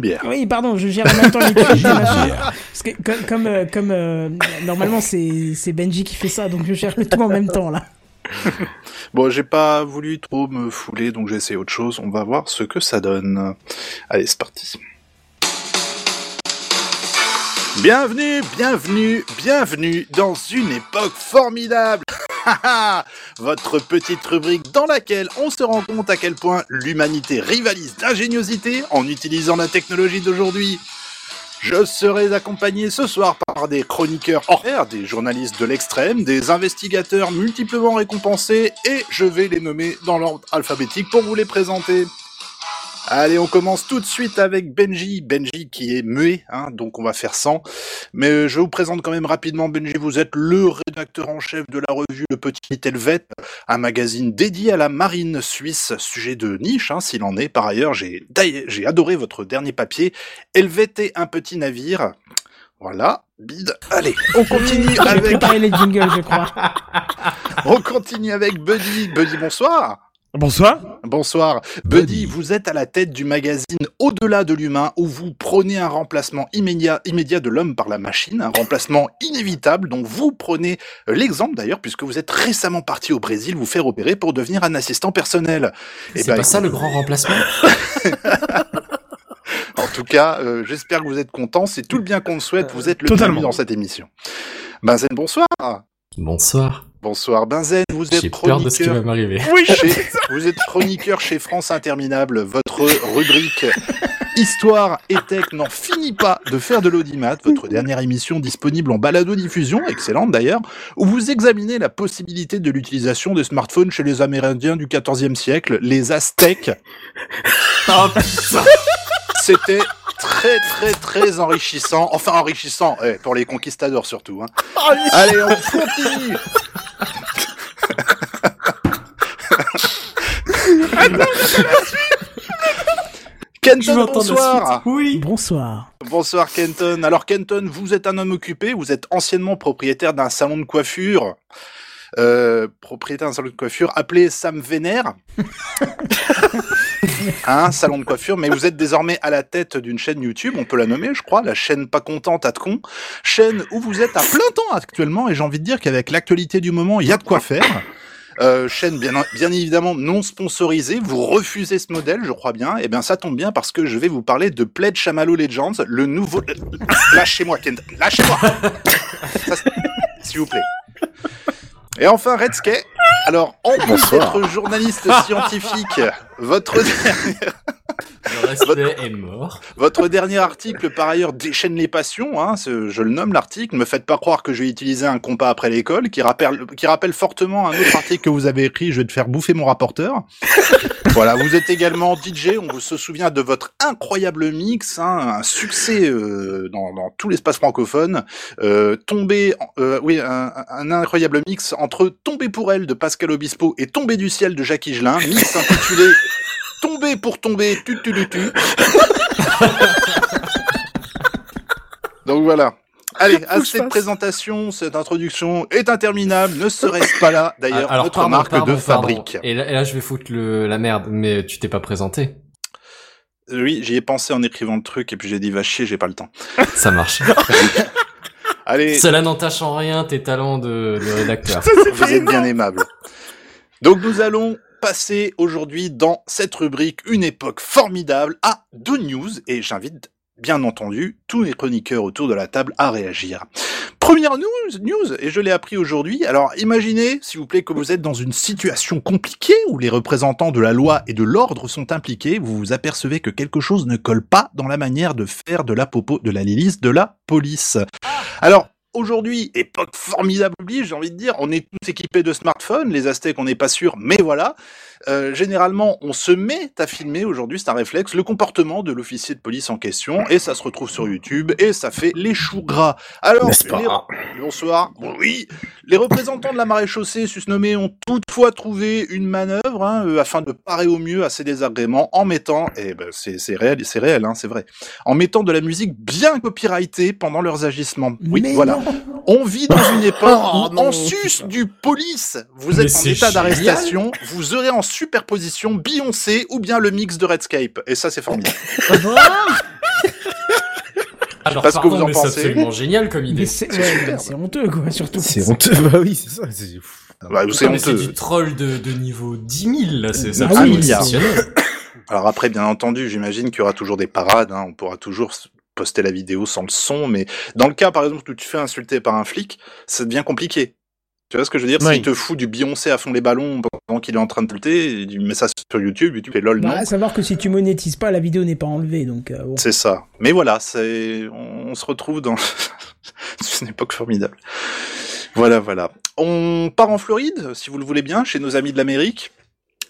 Bière. Oui, pardon, je gère en même temps les. Parce que comme, comme, euh, comme, euh, normalement c'est c'est Benji qui fait ça, donc je gère le tout en même temps là. Bon, j'ai pas voulu trop me fouler, donc j'ai essayé autre chose. On va voir ce que ça donne. Allez, c'est parti. Bienvenue, bienvenue, bienvenue dans une époque formidable. Votre petite rubrique dans laquelle on se rend compte à quel point l'humanité rivalise d'ingéniosité en utilisant la technologie d'aujourd'hui. Je serai accompagné ce soir par des chroniqueurs hors pair, des journalistes de l'extrême, des investigateurs multiplement récompensés, et je vais les nommer dans l'ordre alphabétique pour vous les présenter. Allez, on commence tout de suite avec Benji. Benji qui est muet, hein, donc on va faire 100. Mais euh, je vous présente quand même rapidement Benji. Vous êtes le rédacteur en chef de la revue Le Petit Helvet, un magazine dédié à la marine suisse, sujet de niche, hein, s'il en est. Par ailleurs, j'ai adoré votre dernier papier, Helvet et un petit navire. Voilà, bide. Allez, on continue avec, les jingles, je crois. on continue avec Buddy. Buddy, bonsoir. Bonsoir. Bonsoir. Buddy, vous êtes à la tête du magazine Au-delà de l'humain où vous prenez un remplacement immédiat, immédiat de l'homme par la machine, un remplacement inévitable dont vous prenez l'exemple d'ailleurs puisque vous êtes récemment parti au Brésil vous faire opérer pour devenir un assistant personnel. Eh C'est ben, pas ça le grand remplacement? En tout cas, euh, j'espère que vous êtes content. C'est tout le bien qu'on souhaite. Vous êtes le bienvenu dans cette émission. Benzen, bonsoir. Bonsoir. Bonsoir Benzen, vous êtes J'ai peur de ce qui va chroniqueur. m'arriver. Oui. Chez- vous êtes chroniqueur chez France Interminable. Votre rubrique Histoire et Tech n'en finit pas de faire de l'audimat. Votre dernière émission disponible en balado-diffusion, excellente d'ailleurs, où vous examinez la possibilité de l'utilisation des smartphones chez les Amérindiens du XIVe siècle, les Aztèques. C'était très très très enrichissant. Enfin enrichissant, eh, pour les conquistadors surtout. Hein. Allez, on continue. Kenton, bonsoir. Oui. Bonsoir. Bonsoir Kenton. Alors Kenton, vous êtes un homme occupé, vous êtes anciennement propriétaire d'un salon de coiffure. Euh, propriétaire d'un salon de coiffure appelé Sam Vénère. un salon de coiffure, mais vous êtes désormais à la tête d'une chaîne YouTube, on peut la nommer, je crois, la chaîne pas contente à de con, chaîne où vous êtes à plein temps actuellement, et j'ai envie de dire qu'avec l'actualité du moment, il y a de quoi faire. Euh, chaîne bien, évidemment non sponsorisée, vous refusez ce modèle, je crois bien. Et bien ça tombe bien parce que je vais vous parler de Pledge Chamallow Legends, le nouveau. Lâchez-moi, Ken, lâchez-moi. S'il vous plaît. Et enfin Redsky. Alors en plus d'être journaliste scientifique, votre Le respect est mort. votre dernier article, par ailleurs, déchaîne les passions. Hein, ce- je le nomme l'article. Ne me faites pas croire que je vais utiliser un compas après l'école, qui rappelle, qui rappelle fortement un autre article que vous avez écrit. Je vais te faire bouffer mon rapporteur. voilà, vous êtes également DJ. On se souvient de votre incroyable mix, hein, un succès euh, dans, dans tout l'espace francophone. Euh, tombé, euh, oui, un, un incroyable mix entre Tomber pour elle de Pascal Obispo et Tomber du ciel de Jacques Higelin. Mix intitulé Tomber pour tomber, tu tu tu tu. Donc voilà. Allez, assez de présentation, cette introduction est interminable, ne serait-ce pas là, d'ailleurs, Alors, notre pardon, marque pardon, de pardon. fabrique. Et là, et là, je vais foutre le, la merde, mais tu t'es pas présenté. Oui, j'y ai pensé en écrivant le truc, et puis j'ai dit, va chier, j'ai pas le temps. Ça marche. Allez, Cela n'entache en rien tes talents de, de rédacteur. vous êtes bien aimable. Donc nous allons passer aujourd'hui dans cette rubrique une époque formidable à deux news, et j'invite bien entendu tous les chroniqueurs autour de la table à réagir. Première news, news et je l'ai appris aujourd'hui. Alors imaginez, s'il vous plaît, que vous êtes dans une situation compliquée où les représentants de la loi et de l'ordre sont impliqués. Vous vous apercevez que quelque chose ne colle pas dans la manière de faire de la popo de la lilice de la police. Alors aujourd'hui, époque formidable oblige, j'ai envie de dire, on est tous équipés de smartphones, les Aztèques on n'est pas sûr, mais voilà. Euh, généralement, on se met à filmer aujourd'hui, c'est un réflexe, le comportement de l'officier de police en question, et ça se retrouve sur YouTube, et ça fait les choux gras. Alors, les- bonsoir, Bon, oui, les représentants de la maréchaussée susnommés ont toutefois trouvé une manœuvre hein, euh, afin de parer au mieux à ces désagréments en mettant, et ben c'est c'est réel, c'est réel, hein, c'est vrai, en mettant de la musique bien copyrightée pendant leurs agissements. Oui, Mais voilà. On vit dans une époque Oh, où, non. en sus du police, vous Mais êtes en état d'arrestation, vous aurez en superposition Beyoncé ou bien le mix de Redscape. Et ça, c'est formidable. Alors, Parce que vous en mais c'est pensez. absolument génial comme idée. c'est ouais, honteux, quoi, surtout. C'est honteux. Bah oui, c'est ça. c'est- Bah, c'est Non, mais c'est honteux. du troll de, de niveau 10 000, là. C'est c'est Ah oui. Alors après, bien entendu, j'imagine qu'il y aura toujours des parades. hein, on pourra toujours poster la vidéo sans le son. Mais dans le cas, par exemple, où tu te fais insulter par un flic, ça devient compliqué. Tu vois ce que je veux dire? Oui. S'il te fout du Beyoncé à fond les ballons pendant qu'il est en train de tilter, il met ça sur YouTube, YouTube fait lol, non? Bah, à savoir que si tu monétises pas, la vidéo n'est pas enlevée, donc euh, bon. C'est ça. Mais voilà, c'est, on, on se retrouve dans c'est une époque formidable. Voilà, voilà. On part en Floride, si vous le voulez bien, chez nos amis de l'Amérique.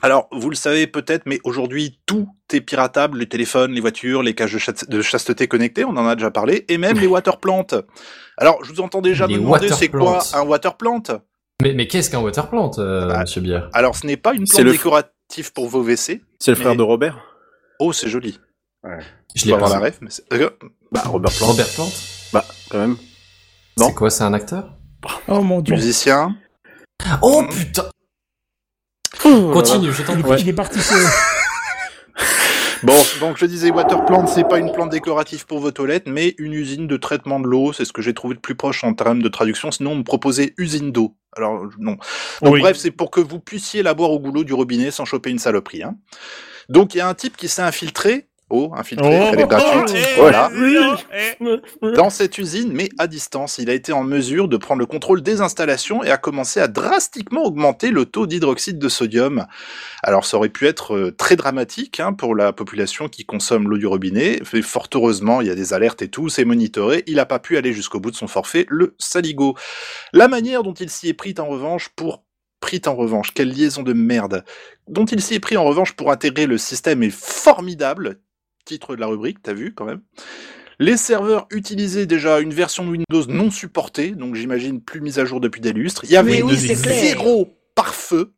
Alors, vous le savez peut-être, mais aujourd'hui, tout est piratable, les téléphones, les voitures, les cages de, chas- de chasteté connectées, on en a déjà parlé, et même les water plantes. Alors, je vous entends déjà Les me demander, water c'est quoi un water plant Mais, mais qu'est-ce qu'un water plant, euh, Bah, monsieur Bière? Alors, ce n'est pas une plante le- décorative pour vos WC. C'est le frère Mais- de Robert? Oh, c'est joli. Je Je l'ai pas. la ref, mais c'est... euh, Bah, Robert Plant. Robert Plant Bah, quand même. C'est quoi, c'est un acteur? Oh mon dieu. musicien. Oh putain Continue, je t'en prie. il est parti sur... Bon, donc je disais water plant, c'est pas une plante décorative pour vos toilettes, mais une usine de traitement de l'eau. C'est ce que j'ai trouvé de plus proche en termes de traduction. Sinon, on me proposait usine d'eau. Alors non. Donc Oui. bref, c'est pour que vous puissiez la boire au goulot du robinet sans choper une saloperie. Hein. Donc il y a un type qui s'est infiltré. Oh, infiltré, elle est gratuite. eh, Voilà. hein, eh. Dans cette usine, mais à distance, il a été en mesure de prendre le contrôle des installations et a commencé à drastiquement augmenter le taux d'hydroxyde de sodium. Alors ça aurait pu être euh, très dramatique hein, pour la population qui consomme l'eau du robinet. Mais fort heureusement, il y a des alertes et tout, c'est monitoré. Il n'a pas pu aller jusqu'au bout de son forfait, le saligo. La manière dont il s'y est pris en revanche pour pris en revanche, quelle liaison de merde, dont il s'y est pris en revanche pour intégrer le système est formidable. Titre de la rubrique, t'as vu quand même. Les serveurs utilisaient déjà une version de Windows non supportée, donc j'imagine plus mise à jour depuis des lustres. Il y avait Mais oui, zéro pare-feu.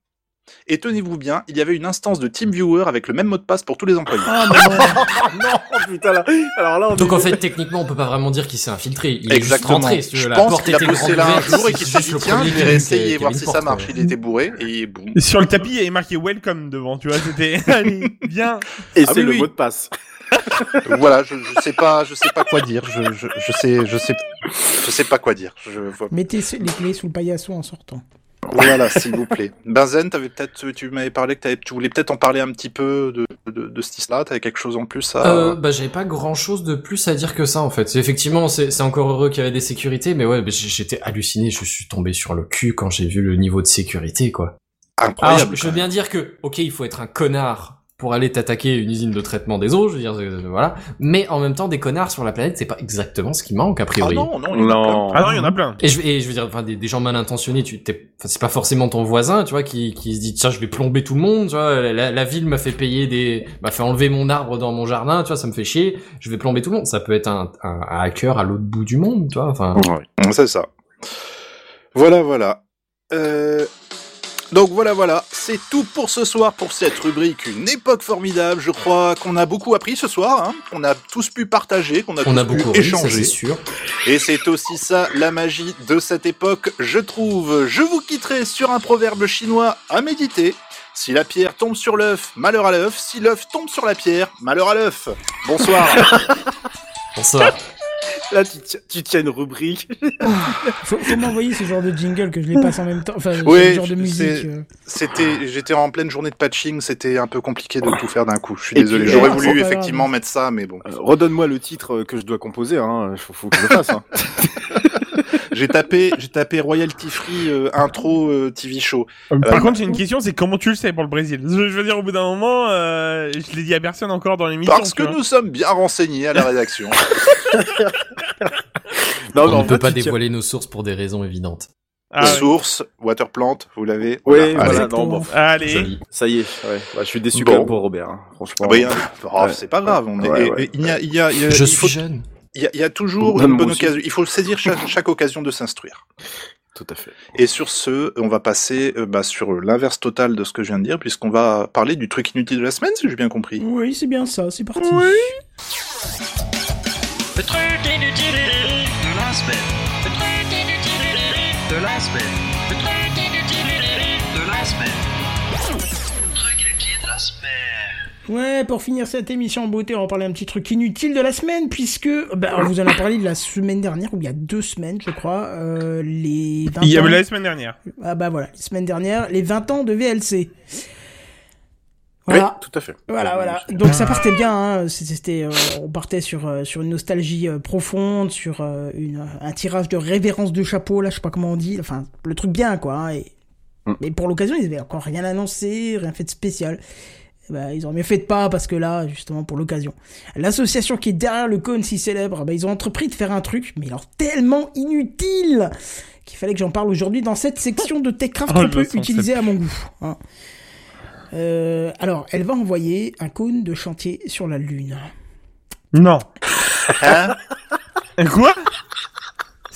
Et tenez-vous bien, il y avait une instance de TeamViewer avec le même mot de passe pour tous les employés. Ah, non. non, putain, là. Alors là, on Donc en fait, techniquement, on peut pas vraiment dire qu'il s'est infiltré. Il est juste Exactement. rentré, si tu veux. Je La pense qu'il a grande là un jour et qu'il s'est juste dit le tiens, premier je qui- vais essayer, voir si ça marche. ouais. Il était bourré et boum. Sur le tapis, il y avait marqué welcome devant, tu vois, c'était, allez, bien. Et Ah c'est oui, le oui. mot de passe. voilà, je, je sais pas, je sais pas quoi dire. Je, je, je sais, je sais, je sais pas quoi dire. Je vois. Mettez les clés sous le paillasson en sortant. Voilà, s'il vous plaît. Benzen, t'avais peut-être, tu m'avais parlé que tu voulais peut-être en parler un petit peu de, de, de ce là T'avais quelque chose en plus à. Euh, bah j'avais pas grand chose de plus à dire que ça en fait. Effectivement, c'est c'est encore heureux qu'il y avait des sécurités, mais ouais, bah, j- j'étais halluciné, je suis tombé sur le cul quand j'ai vu le niveau de sécurité quoi. Alors, Incroyable. je, je veux bien dire que, ok, il faut être un connard pour aller t'attaquer une usine de traitement des eaux, je veux dire, euh, voilà. Mais en même temps, des connards sur la planète, c'est pas exactement ce qui manque a Ah priori. non, non, il y en a Non. Ah non, il y en a plein. Et je, et je veux dire, enfin, des, des gens mal intentionnés, tu, t'es, enfin, c'est pas forcément ton voisin, tu vois, qui, qui se dit, tiens, je vais plomber tout le monde, tu vois, la, la ville m'a fait payer des, m'a fait enlever mon arbre dans mon jardin, tu vois, ça me fait chier, je vais plomber tout le monde. Ça peut être un, un, un hacker à l'autre bout du monde, tu vois, enfin. plein. C'est ça. Voilà, voilà. Euh... Donc voilà, voilà, c'est tout pour ce soir pour cette rubrique Une époque formidable. Je crois qu'on a beaucoup appris ce soir, hein, qu'on a tous pu partager, qu'on a On tous a pu beaucoup ri, ça échanger. sûr. Et c'est aussi ça la magie de cette époque, je trouve. Je vous quitterai sur un proverbe chinois à méditer. Si la pierre tombe sur l'œuf, malheur à l'œuf. Si l'œuf tombe sur la pierre, malheur à l'œuf. Bonsoir. Bonsoir. Là, tu, tiens- tu tiens une rubrique. Faut, faut m'envoyer ce genre de jingle que je les passe en même temps. Enfin, Oui, ce genre de musique. euh. C'était, j'étais en pleine journée de patching, c'était un peu compliqué de tout faire d'un coup. Je suis Et désolé. J'aurais euh, voulu effectivement grave. mettre ça, mais bon. Euh, Redonne-moi le titre que je dois composer, hein. Faut, faut que je le fasse, hein. J'ai tapé, j'ai tapé royalty free euh, intro euh, TV show. Par Euh, contre, j'ai une question, c'est comment tu le sais pour le Brésil? Je, je veux dire, au bout d'un moment, euh, je l'ai dit à personne encore dans l'émission. Parce que nous sommes bien renseignés à la rédaction. Non, On ne peut fait, pas dévoiler nos sources pour des raisons évidentes. Ah, ouais. Source, waterplant, vous l'avez. Oui, Allez. voilà, Exactement. non, bon, Allez. Joli. ça y est. Ouais, ouais, je suis déçu Bon. quand même pour Robert, hein, franchement. Ah bah, a- oh, Ouais. c'est pas grave. On est, Ouais, et- ouais. et il y a, il y a, il y a- Je il suis faut- jeune. Il y y a toujours Même une bonne aussi. occasion. Il faut saisir chaque, chaque occasion de s'instruire. Tout à fait. Et sur ce, on va passer euh, bah, sur l'inverse total de ce que je viens de dire, puisqu'on va parler du truc inutile de la semaine, si j'ai bien compris. Oui, c'est bien ça, c'est parti. Le truc inutile de la semaine. Le truc inutile de la semaine. Le truc inutile de la semaine. Le truc inutile de la semaine. Ouais, pour finir cette émission en beauté, on va parler un petit truc inutile de la semaine, puisque bah, on vous en a parlé de la semaine dernière, ou il y a deux semaines, je crois, euh, les 20 Il y ans... avait la semaine dernière. Ah bah voilà, la semaine dernière, les 20 ans de VLC. Oui, Voilà. tout à fait. Voilà, voilà. Donc ça partait bien. Hein. C'était, euh, on partait sur euh, sur une nostalgie euh, profonde, sur euh, une, un tirage de révérence de chapeau. Là, je sais pas comment on dit. Enfin, le truc bien, quoi. hein, et... Mm. Mais pour l'occasion, ils avaient encore rien annoncé, rien fait de spécial. Ben, ils ont mieux fait de pas parce que là, justement, pour l'occasion, l'association qui est derrière le cône si célèbre, ben, ils ont entrepris de faire un truc, mais alors tellement inutile qu'il fallait que j'en parle aujourd'hui dans cette section de Techcraft Oh, un je peu utilisée à mon goût. hein. Euh, alors, elle va envoyer un cône de chantier sur la Lune. Non. Hein? Quoi?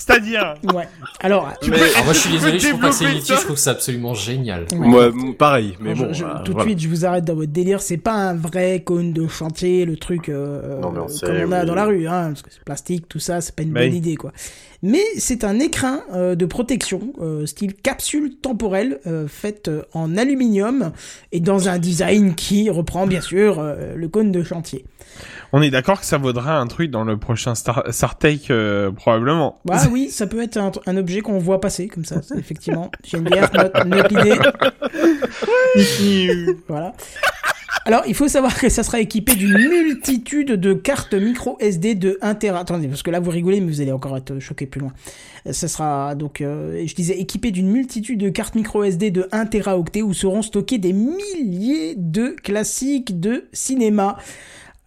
C'est-à-dire Ouais. Alors, Tu Mais- peux- Alors moi je suis désolé, je trouve pas que c'est ça je trouve que c'est absolument génial. ouais. Moi, pareil, mais bon. je- euh, tout de voilà. suite, je vous arrête dans votre délire. C'est pas un vrai cône de chantier, le truc euh, Non, mais on euh, sait, comme on a oui. dans la rue, hein, parce que c'est plastique, tout ça, c'est pas une bonne idée, quoi. Mais c'est un écrin euh, de protection, euh, style capsule temporelle, euh, faite euh, en aluminium et dans un design qui reprend bien sûr euh, le cône de chantier. On est d'accord que ça vaudra un truc dans le prochain Star, Star Trek, euh, probablement. Bah oui, ça peut être un, un objet qu'on voit passer comme ça, effectivement. Geneviève, note, note l'idée. Voilà. Alors, il faut savoir que ça sera équipé d'une multitude de cartes micro SD de 1 Tera. Attendez, parce que là, vous rigolez, mais vous allez encore être choqué plus loin. Euh, Ça sera donc, euh, je disais, équipé d'une multitude de cartes micro SD de 1 Teraoctet où seront stockés des milliers de classiques de cinéma.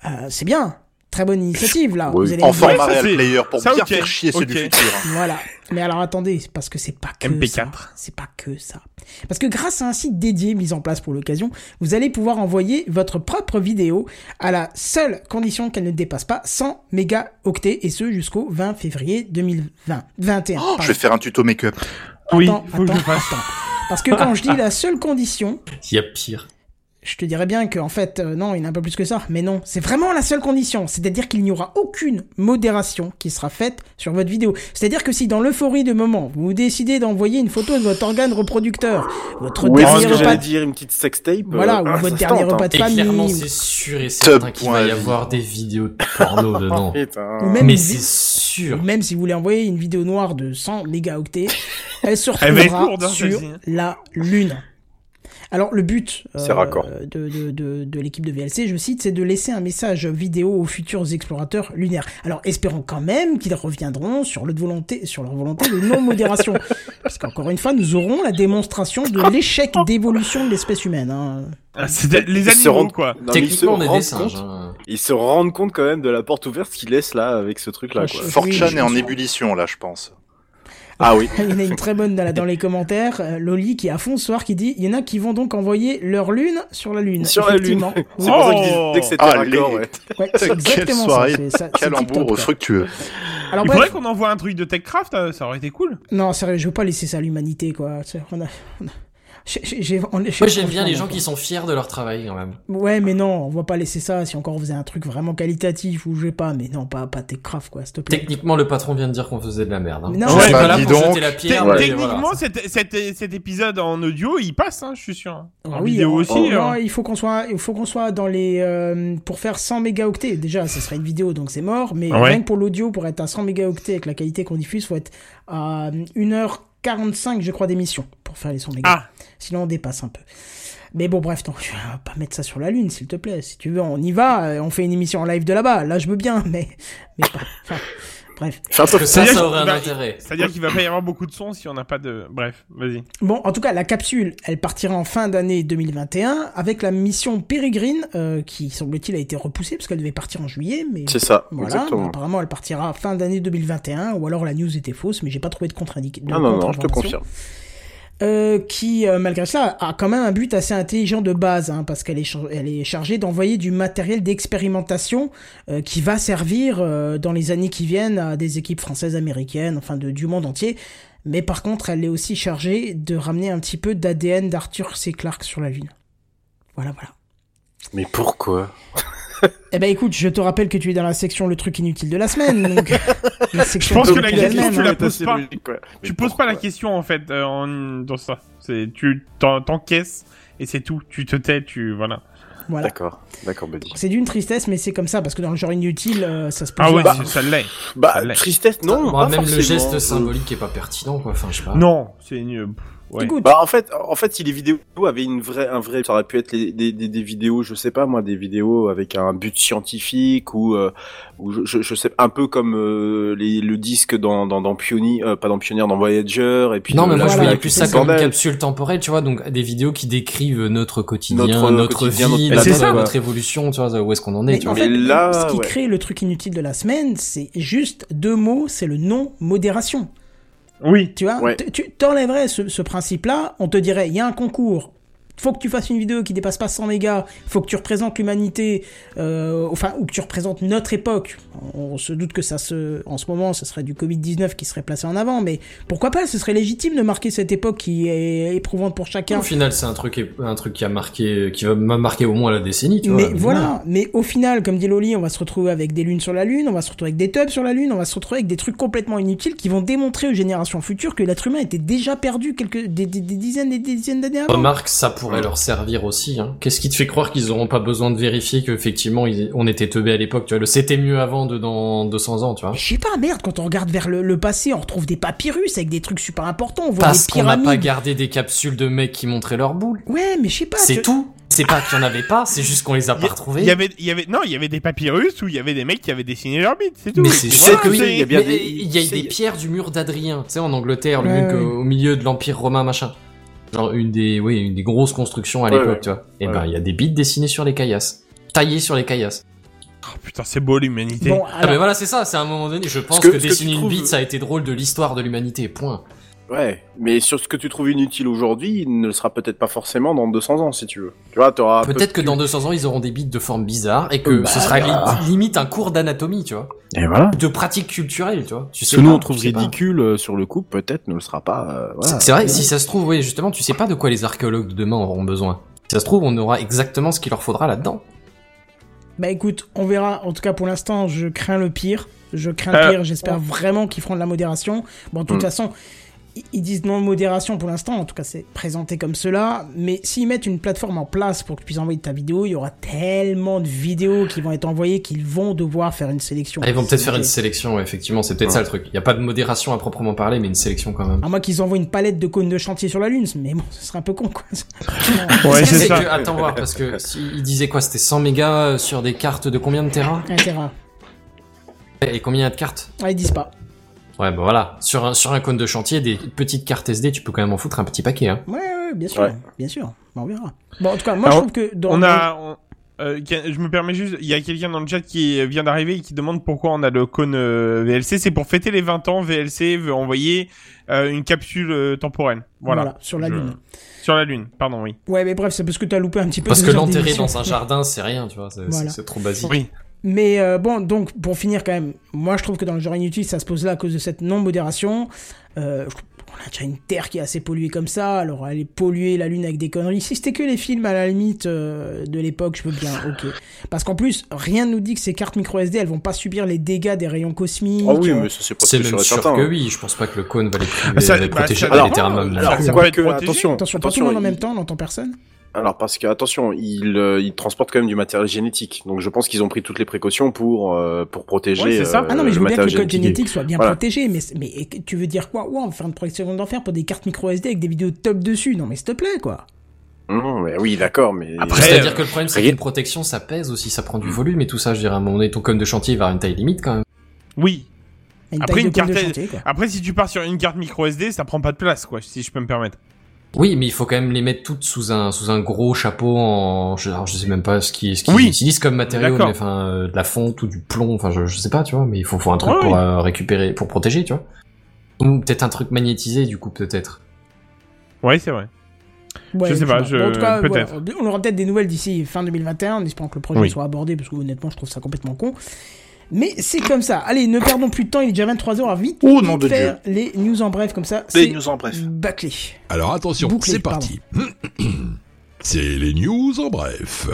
Euh, c'est bien. Très bonne initiative, là. Oui. Vous allez En format player pour ça, bien faire chier ceux du futur. Voilà. Mais alors attendez, parce que c'est pas que MP4. ça. C'est pas que ça. Parce que grâce à un site dédié mis en place pour l'occasion, vous allez pouvoir envoyer votre propre vidéo à la seule condition qu'elle ne dépasse pas 100 mégaoctets et ce jusqu'au 20 février 2020. 21. Oh, je vais faire un tuto make-up. Oui, Attends, faut que je attends, attends. Parce que quand je dis la seule condition, Il y a pire. Je te dirais bien qu'en fait, euh, non, il y en a un peu plus que ça. Mais non, c'est vraiment la seule condition. C'est-à-dire qu'il n'y aura aucune modération qui sera faite sur votre vidéo. C'est-à-dire que si dans l'euphorie de moment, vous décidez d'envoyer une photo de votre organe reproducteur, votre Oui, dernier repas j'allais de- dire, une petite sextape. Voilà, euh, ou ah, votre dernier tente, repas hein. de Et famille. clairement, ou- c'est sûr et certain qu'il va y avoir des vidéos de porno dedans. Ou même, Mais c'est sûr. ou même si vous voulez envoyer une vidéo noire de 100 mégaoctets, elle se retrouvera hein, sur la Lune. Alors le but euh, de, de, de, de l'équipe de VLC, je cite, c'est de laisser un message vidéo aux futurs explorateurs lunaires. Alors espérons quand même qu'ils reviendront sur leur volonté, sur leur volonté de non-modération. Parce qu'encore une fois, nous aurons la démonstration de l'échec d'évolution de l'espèce humaine. Hein. Ah, c'est les Ils se animaux, rendent- quoi. Non, mais ils se Techniquement, on est des singes. compte- hein. Ils se rendent compte quand même de la porte ouverte qu'ils laissent là avec ce truc-là. Ah, Fortune est en ébullition là, je pense. Ah oui. Il y en a une très bonne dans, les commentaires, euh, Loli qui est à fond ce soir qui dit il y en a qui vont donc envoyer leur lune sur la lune. Sur la lune. C'est pour ça que Oh. que c'était Ah, raccord, ouais. Ouais, exactement soirée, ça. c'est- ça- quoi. fructueux. Alors Il bref, faudrait qu'on envoie un truc de TechCraft, euh, ça aurait été cool. non sérieux, je veux pas laisser ça à l'humanité quoi. C'est- On a, on a- on- Moi j'aime bien les gens qui sont fiers de leur travail quand même. Ouais, mais non, on va pas laisser ça. Si encore on faisait un truc vraiment qualitatif ou je sais pas, mais non, pas pas Techcraft quoi, s'il te plaît. Techniquement le patron vient de dire qu'on faisait de la merde. Hein. Non, je ouais, suis bah, pas là dis pour donc. jeter la pierre. mais Techniquement, voilà. cet, cet- cet épisode en audio, il passe, hein, je suis sûr. En Ah oui, vidéo aussi. oh, hein. non, il faut qu'on soit, il faut qu'on soit dans les, euh, pour faire 100 mégaoctets. Déjà, ça serait une vidéo, donc c'est mort. Mais Ouais. rien que pour l'audio, pour être à 100 mégaoctets avec la qualité qu'on diffuse, faut être à 1h45, je crois, d'émission pour faire les 100 mégas. Ah, Sinon, on dépasse un peu. Mais bon, bref, non, je vais pas mettre ça sur la lune, s'il te plaît. Si tu veux, on y va, euh, on fait une émission en live de là-bas. Là, je veux bien, mais, mais pas. Enfin, bref. Ça, ça aurait un qu'il va- intérêt. c'est-à-dire qu'il va pas y avoir beaucoup de sons si on n'a pas de. Bref, vas-y. Bon, en tout cas, la capsule, elle partira en fin d'année 2021 avec la mission Peregrine, euh, qui semble-t-il a été repoussée parce qu'elle devait partir en juillet, mais C'est ça, voilà. exactement. apparemment, elle partira fin d'année 2021, ou alors la news était fausse, mais j'ai pas trouvé de contre-indiqué. Ah non, non, je te confirme. Euh, qui, euh, malgré cela, a quand même un but assez intelligent de base, hein, parce qu'elle est, char- est chargée d'envoyer du matériel d'expérimentation euh, qui va servir euh, dans les années qui viennent à des équipes françaises, américaines, enfin de, du monde entier. Mais par contre, elle est aussi chargée de ramener un petit peu d'ADN d'Arthur C. Clarke sur la Lune. Voilà, voilà. Mais pourquoi? Eh ben écoute, je te rappelle que tu es dans la section le truc inutile de la semaine. Donc, la section Je pense que la question, tu la hein. poses pas. Tu poses pas la question. en fait euh, en- dans ça. C'est tu t'en- t'encaisses et c'est tout. Tu te tais, tu voilà. Voilà. D'accord, d'accord, Buddy. C'est d'une tristesse, mais c'est comme ça, parce que dans le genre inutile, euh, ça se Ah ouais, faire. c'est- ça l'est. Bah, tristesse, non, Moi, pas même le geste symbolique est pas pertinent quoi. Enfin je sais pas. Non, c'est une. Ouais. Bah en fait, en fait, si les vidéos avaient une vraie, un vrai, ça aurait pu être les- des, des, des vidéos, je sais pas moi, des vidéos avec un but scientifique ou, euh, ou je, je, sais un peu comme euh, les, le disque dans dans, dans Pioneer, euh, pas dans Pioneer, dans Voyager et puis. Non, euh, mais moi je voyais plus ça, comme une capsule temporelle, tu vois, donc des vidéos qui décrivent notre quotidien, Notre notre, quotidien, vie, notre notre, notre évolution, tu vois, où est-ce qu'on en est, mais tu en vois. fait, Mais là, ce qui ouais. crée le truc inutile de la semaine, c'est juste deux mots, c'est le non-modération. Oui. Tu vois, Ouais. tu t'enlèverais ce, ce principe-là, on te dirait, il y a un concours faut que tu fasses une vidéo qui dépasse pas 100 mégas, faut que tu représentes l'humanité, euh, enfin, ou que tu représentes notre époque. On, on se doute que ça se, en ce moment, ce serait du Covid-19 qui serait placé en avant, mais pourquoi pas, ce serait légitime de marquer cette époque qui est éprouvante pour chacun. Au final, c'est un truc, un truc qui a marqué, qui va m'a marqué au moins la décennie, tu mais vois. voilà, mais au final, comme dit Loli, on va se retrouver avec des lunes sur la lune, on va se retrouver avec des tubs sur la lune, on va se retrouver avec des trucs complètement inutiles qui vont démontrer aux générations futures que l'être humain était déjà perdu quelques des, des- des dizaines et des dizaines d'années avant. Remarque, ça pourrait leur servir aussi. Hein. Qu'est-ce qui te fait croire qu'ils auront pas besoin de vérifier qu'effectivement on était teubé à l'époque Tu vois, le c'était mieux avant de dans 200 ans, tu vois? Je sais pas, merde, quand on regarde vers le, le passé, on retrouve des papyrus avec des trucs super importants, on voit Parce qu'on n'a pas gardé des capsules de mecs qui montraient leur boule. Ouais, mais je sais pas. C'est tu- tout. C'est pas qu'il y en avait pas, c'est juste qu'on les a pas retrouvés. Il y avait, il y avait, non, il y avait des papyrus où il y avait des mecs qui avaient dessiné leur bite, c'est tout. Mais c'est sûr que oui. il y a bien des- y a des pierres du mur d'Adrien, tu sais, en Angleterre, le mec ouais. euh, au milieu de l'Empire romain, machin. Genre une des, oui, une des grosses constructions à Ouais, l'époque, ouais. tu vois. Et Ouais. ben, il y a des bites dessinées sur les caillasses. Taillées sur les caillasses. Oh, putain, c'est beau l'humanité. Bon, Ah, mais voilà, c'est ça, c'est à un moment donné, je pense que- que, ce que dessiner une trouves- bite, ça a été drôle de l'histoire de l'humanité, point. Ouais, mais sur ce que tu trouves inutile aujourd'hui, il ne le sera peut-être pas forcément dans 200 ans, si tu veux. Tu vois, t'auras peu Peut-être que dans 200 ans, ils auront des bites de forme bizarre et que Bah, ce sera bah. li- limite un cours d'anatomie, tu vois. Et voilà. De pratique culturelle, tu vois. Tu Ce que nous on trouve pas. ridicule euh, sur le coup, peut-être ne le sera pas. euh, voilà. C'est vrai, si ça se trouve, oui, justement, tu sais pas de quoi les archéologues de demain auront besoin. Si ça se trouve, on aura exactement ce qu'il leur faudra là-dedans. bah écoute, on verra. En tout cas, pour l'instant, je crains le pire. Je crains Euh, le pire. J'espère vraiment qu'ils feront de la modération. Bon, de toute Mm. façon, ils disent non modération pour l'instant. En tout cas, c'est présenté comme cela. Mais s'ils mettent une plateforme en place pour que tu puisses envoyer ta vidéo, il y aura tellement de vidéos qui vont être envoyées qu'ils vont devoir faire une sélection. Ah, ils vont peut-être faire une sélection, ouais, effectivement, c'est peut-être ça le truc. Il y a pas de modération à proprement parler, mais une sélection quand même. À moins qu'ils envoient une palette de cônes de chantier sur la Lune, mais bon, ce serait un peu con, quoi. Ouais, c'est ça. que, attends voir, parce que si, il disait quoi, c'était 100 mégas euh, sur des cartes de combien de terrain Un terrain. Et combien il y a de cartes? Ah, ils disent pas. Ouais, bah voilà, sur un, sur un cône de chantier, des petites cartes SD, tu peux quand même en foutre un petit paquet, hein. Ouais, ouais, bien sûr. Ouais. Bien sûr. Bon, on verra. Bon, en tout cas, moi, Alors, je trouve que dans. On a, on- euh, qui- je me permets juste, il y a quelqu'un dans le chat qui vient d'arriver et qui demande pourquoi on a le cône euh, VLC. C'est pour fêter les 20 ans. VLC veut envoyer euh, une capsule euh, temporelle. Voilà. Voilà, sur la Je- Lune. Sur la Lune, pardon, oui. Ouais, mais bref, c'est parce que t'as loupé un petit peu. Parce que l'enterrer dans un jardin, c'est rien, tu vois, c'est Voilà. c'est- c'est trop basique. Oui. Mais euh, bon, donc pour finir quand même, moi je trouve que dans le genre inutile, ça se pose là à cause de cette non-modération. Euh, qu'on a déjà une Terre qui est assez polluée comme ça, alors aller polluer la Lune avec des conneries. Si c'était que les films à la limite euh, de l'époque, je veux bien, ok. Parce qu'en plus, rien ne nous dit que ces cartes micro SD, elles vont pas subir les dégâts des rayons cosmiques. Ah oui, euh, mais ça c'est pas sûr même sûr certain. que hein. oui, je pense pas que le cône va les, priver- Ah, ça- les bah, protéger ça- à alors, alors, quoi que, protégé. attention, Attention, pas tout attention, le monde en même temps, on n'entend personne. Alors parce que attention, ils euh, ils transportent quand même du matériel génétique. Donc je pense qu'ils ont pris toutes les précautions pour euh, pour protéger Ouais, c'est ça. euh, Ah non, mais je veux bien que le code génétique soit bien Voilà. protégé, mais, mais tu veux dire quoi? Ouais, on va faire une protection d'enfer pour des cartes micro SD avec des vidéos top dessus. Non, mais s'il te plaît, quoi. Non, mais oui, d'accord, mais Après, C'est-à-dire euh, que le problème, c'est qu'une protection, ça pèse aussi, ça prend du volume et tout ça. Je dirais, à un moment donné, ton cône de chantier va avoir une taille limite quand même. Oui. Une Après, une carte- chantier. Après, si tu pars sur une carte micro SD, ça prend pas de place, quoi, si je peux me permettre. Oui, mais il faut quand même les mettre toutes sous un sous un gros chapeau en. Je, alors, je sais même pas ce qu'ils ce qu'ils Oui. utilisent comme matériau, mais enfin euh, de la fonte ou du plomb. Enfin, je, je sais pas, tu vois. Mais il faut faut un truc Ouais, pour oui. euh, récupérer, pour protéger, tu vois. Ou peut-être un truc magnétisé, du coup, peut-être. Ouais, c'est vrai. Ouais, Je sais pas, je- Bon, en tout cas, peut-être. voilà, on aura peut-être des nouvelles d'ici fin 2021, en espérant que le projet Oui. soit abordé, parce que honnêtement, je trouve ça complètement con. Mais c'est comme ça. Allez, ne perdons plus de temps, il est déjà 23h, à vite, Oh, vite de faire les news en bref, comme ça, Les news en bref. bâclé. Alors attention, c'est parti. c'est les news en bref.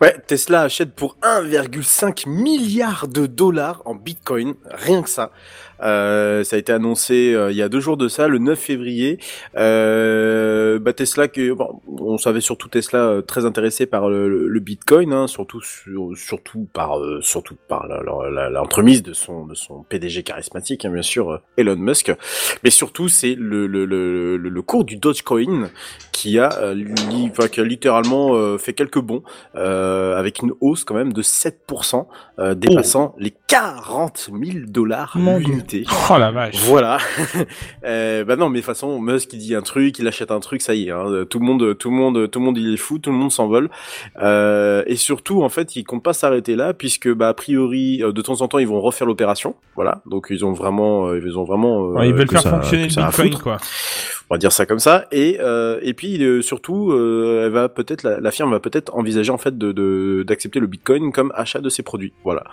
Ouais, Tesla achète pour 1,5 milliard de dollars en Bitcoin, rien que ça. Euh, ça a été annoncé euh, il y a deux jours de ça, le 9 février. Euh, bah Tesla, que, bon, on savait surtout Tesla euh, très intéressé par le, le- Bitcoin, hein, surtout sur- surtout par euh, surtout par l'entremise de son de son PDG charismatique, hein, bien sûr, Elon Musk. Mais surtout, c'est le, le, le, le, le cours du Dogecoin qui a, euh, li- enfin, qui a littéralement euh, fait quelques bons euh, avec une hausse quand même de 7%, euh, dépassant les 40 000 dollars Mon Oh la vache. Voilà. euh, bah non, mais de toute façon, Musk il dit un truc, il achète un truc, ça y est. Hein, tout le monde, tout le monde, tout le monde, il est fou, tout le monde s'envole. Euh, et surtout, en fait, il compte pas s'arrêter là, puisque bah a priori, euh, de temps en temps, ils vont refaire l'opération. Voilà. Donc ils ont vraiment, euh, ils ont vraiment. euh, Ouais, ils veulent faire ça- fonctionner le Bitcoin, quoi. On va dire ça comme ça. Et euh, et puis euh, surtout, euh, elle va peut-être la, la firme va peut-être envisager en fait de de- d'accepter le Bitcoin comme achat de ses produits. Voilà.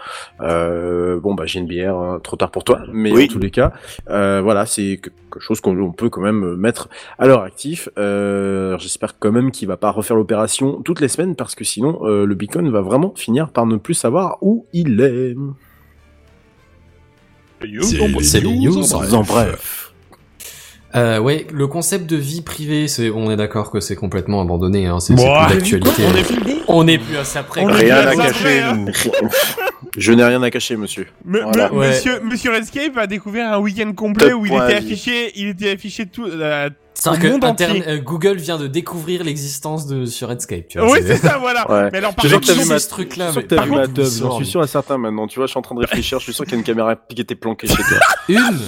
Euh, bon bah j'ai une bière, hein, trop tard pour toi, mais Oui. en tous les cas, euh, voilà, c'est quelque chose qu'on on peut quand même mettre à leur actif. Euh, J'espère quand même qu'il va pas refaire l'opération toutes les semaines parce que sinon euh, le Bitcoin va vraiment finir par ne plus savoir où il est. C'est C'est les news En bref. Euh, ouais, le concept de vie privée, c'est, on est d'accord que c'est complètement abandonné, hein, c'est, c'est Ouah. plus d'actualité. On est plus- On est plus à ça près. Rien à cacher, nous. Je n'ai rien à cacher, monsieur. Me- Voilà. me- Ouais. monsieur, monsieur Redscape a découvert un week-end complet Top où il était affiché, il était affiché tout. euh, que monde Interne- entier. euh, Google vient de découvrir l'existence de sur Redscape. Tu vois, Oui, c'est ça, voilà. Ouais. Mais alors, par Je contre, vu ma- ce truc-là Je suis sûr mais par vu ma contre, j'en suis sûr à certains maintenant. Tu vois, je suis en train de réfléchir, je suis sûr qu'il y a une caméra qui était planquée chez toi. Une,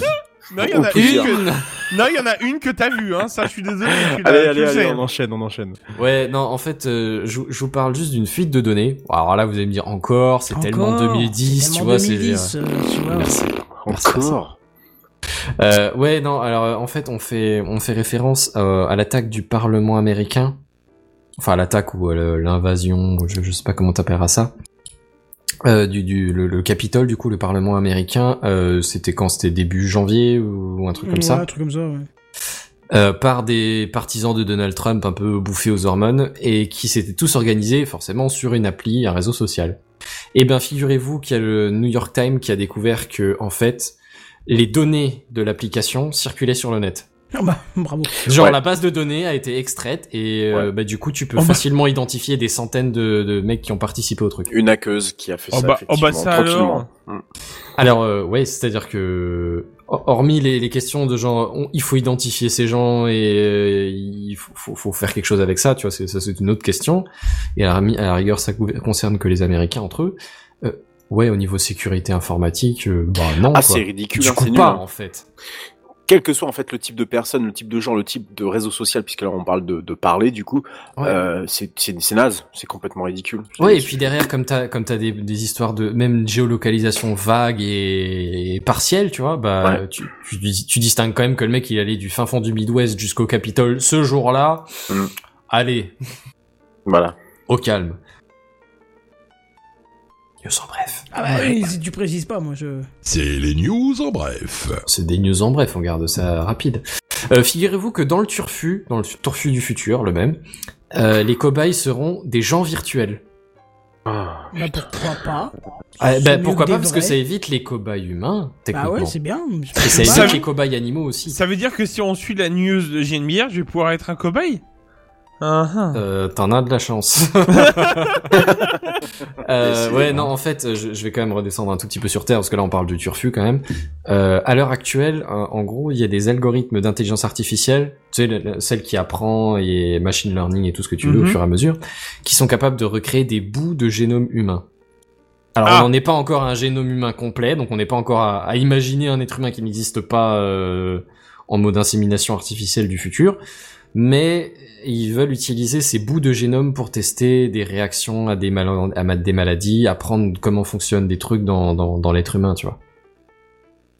non, il y en a une que, non, il y en a une que t'as vue, hein. Ça, je suis désolé. tu allez, allez, on enchaîne, on enchaîne. Ouais, non, en fait, euh, je, je vous parle juste d'une fuite de données. Alors là, vous allez me dire encore, c'est tellement 2010, tu vois, c'est. 2010, euh, tu vois. Merci. Encore Euh, ouais, non, alors euh, en fait, on fait, on fait référence euh, à l'attaque du Parlement américain. Enfin, à l'attaque ou l'invasion, je, je sais pas comment t'appelleras ça. Euh, du, du le, le Capitole, du coup, le Parlement américain, euh, c'était quand? C'était début janvier ou un truc comme Ouais, ça? Un truc comme ça, ouais. euh, par des partisans de Donald Trump un peu bouffés aux hormones et qui s'étaient tous organisés forcément sur une appli, un réseau social. Et ben figurez-vous qu'il y a le New York Times qui a découvert que en fait les données de l'application circulaient sur le net. Ah bah, bravo. Genre Ouais. la base de données a été extraite et euh, bah, du coup tu peux Oh bah. facilement identifier des centaines de, de mecs qui ont participé au truc. Une hackeuse qui a fait Oh ça, bah- oh bah effectivement, ça tranquillement. Mm. Alors euh, ouais, c'est-à-dire que hor- hormis les, les questions de genre on- il faut identifier ces gens et euh, il faut, faut, faut faire quelque chose avec ça, tu vois, c'est, ça c'est une autre question. Et à la, mi- à la rigueur, ça concerne que les Américains entre eux. Euh, ouais, au niveau sécurité informatique, euh, bah non. Ah, c'est ridicule, Du hein, coup c'est nul. pas hein. en fait. Quel que soit en fait le type de personne, le type de genre, le type de réseau social, puisque là on parle de, de parler, du coup, Ouais. euh, c'est naze, c'est complètement ridicule. Ouais, et puis derrière, comme t'as comme t'as des, des histoires de même géolocalisation vague et, et partielle, tu vois, bah Ouais. tu, tu, tu distingues quand même que le mec il allait du fin fond du Midwest jusqu'au Capitole ce jour-là. Mm. Allez, Voilà. au calme. News en bref. Ah bah, si tu précises pas, moi je. C'est les news en bref. C'est des news en bref, on garde ça rapide. Euh, Figurez-vous que dans le turfu, dans le turfu du futur, le même, euh, les cobayes seront des gens virtuels. Ah. Bah pourquoi pas? Ah, bah, pourquoi pas? Parce que ça évite les cobayes humains, techniquement. ouais, c'est bien. Et ça Ça- évite les cobayes animaux aussi. Ça veut dire que si on suit la news de bière, je vais pouvoir être un cobaye? Ah. Euh, T'en as de la chance. euh, ouais, non, en fait, je, je vais quand même redescendre un tout petit peu sur Terre, parce que là, on parle du turfu quand même. Euh, à l'heure actuelle, euh, en gros, il y a des algorithmes d'intelligence artificielle, tu sais, celle qui apprend et machine learning et tout ce que tu veux au fur et à mesure, qui sont capables de recréer des bouts de génome humain. Alors, Ah. on n'en est pas encore à un génome humain complet, donc on n'est pas encore à, à imaginer un être humain qui n'existe pas euh, en mode insémination artificielle du futur, mais ils veulent utiliser ces bouts de génome pour tester des réactions à des, mal- à ma- des maladies, apprendre comment fonctionnent des trucs dans, dans, dans l'être humain, tu vois.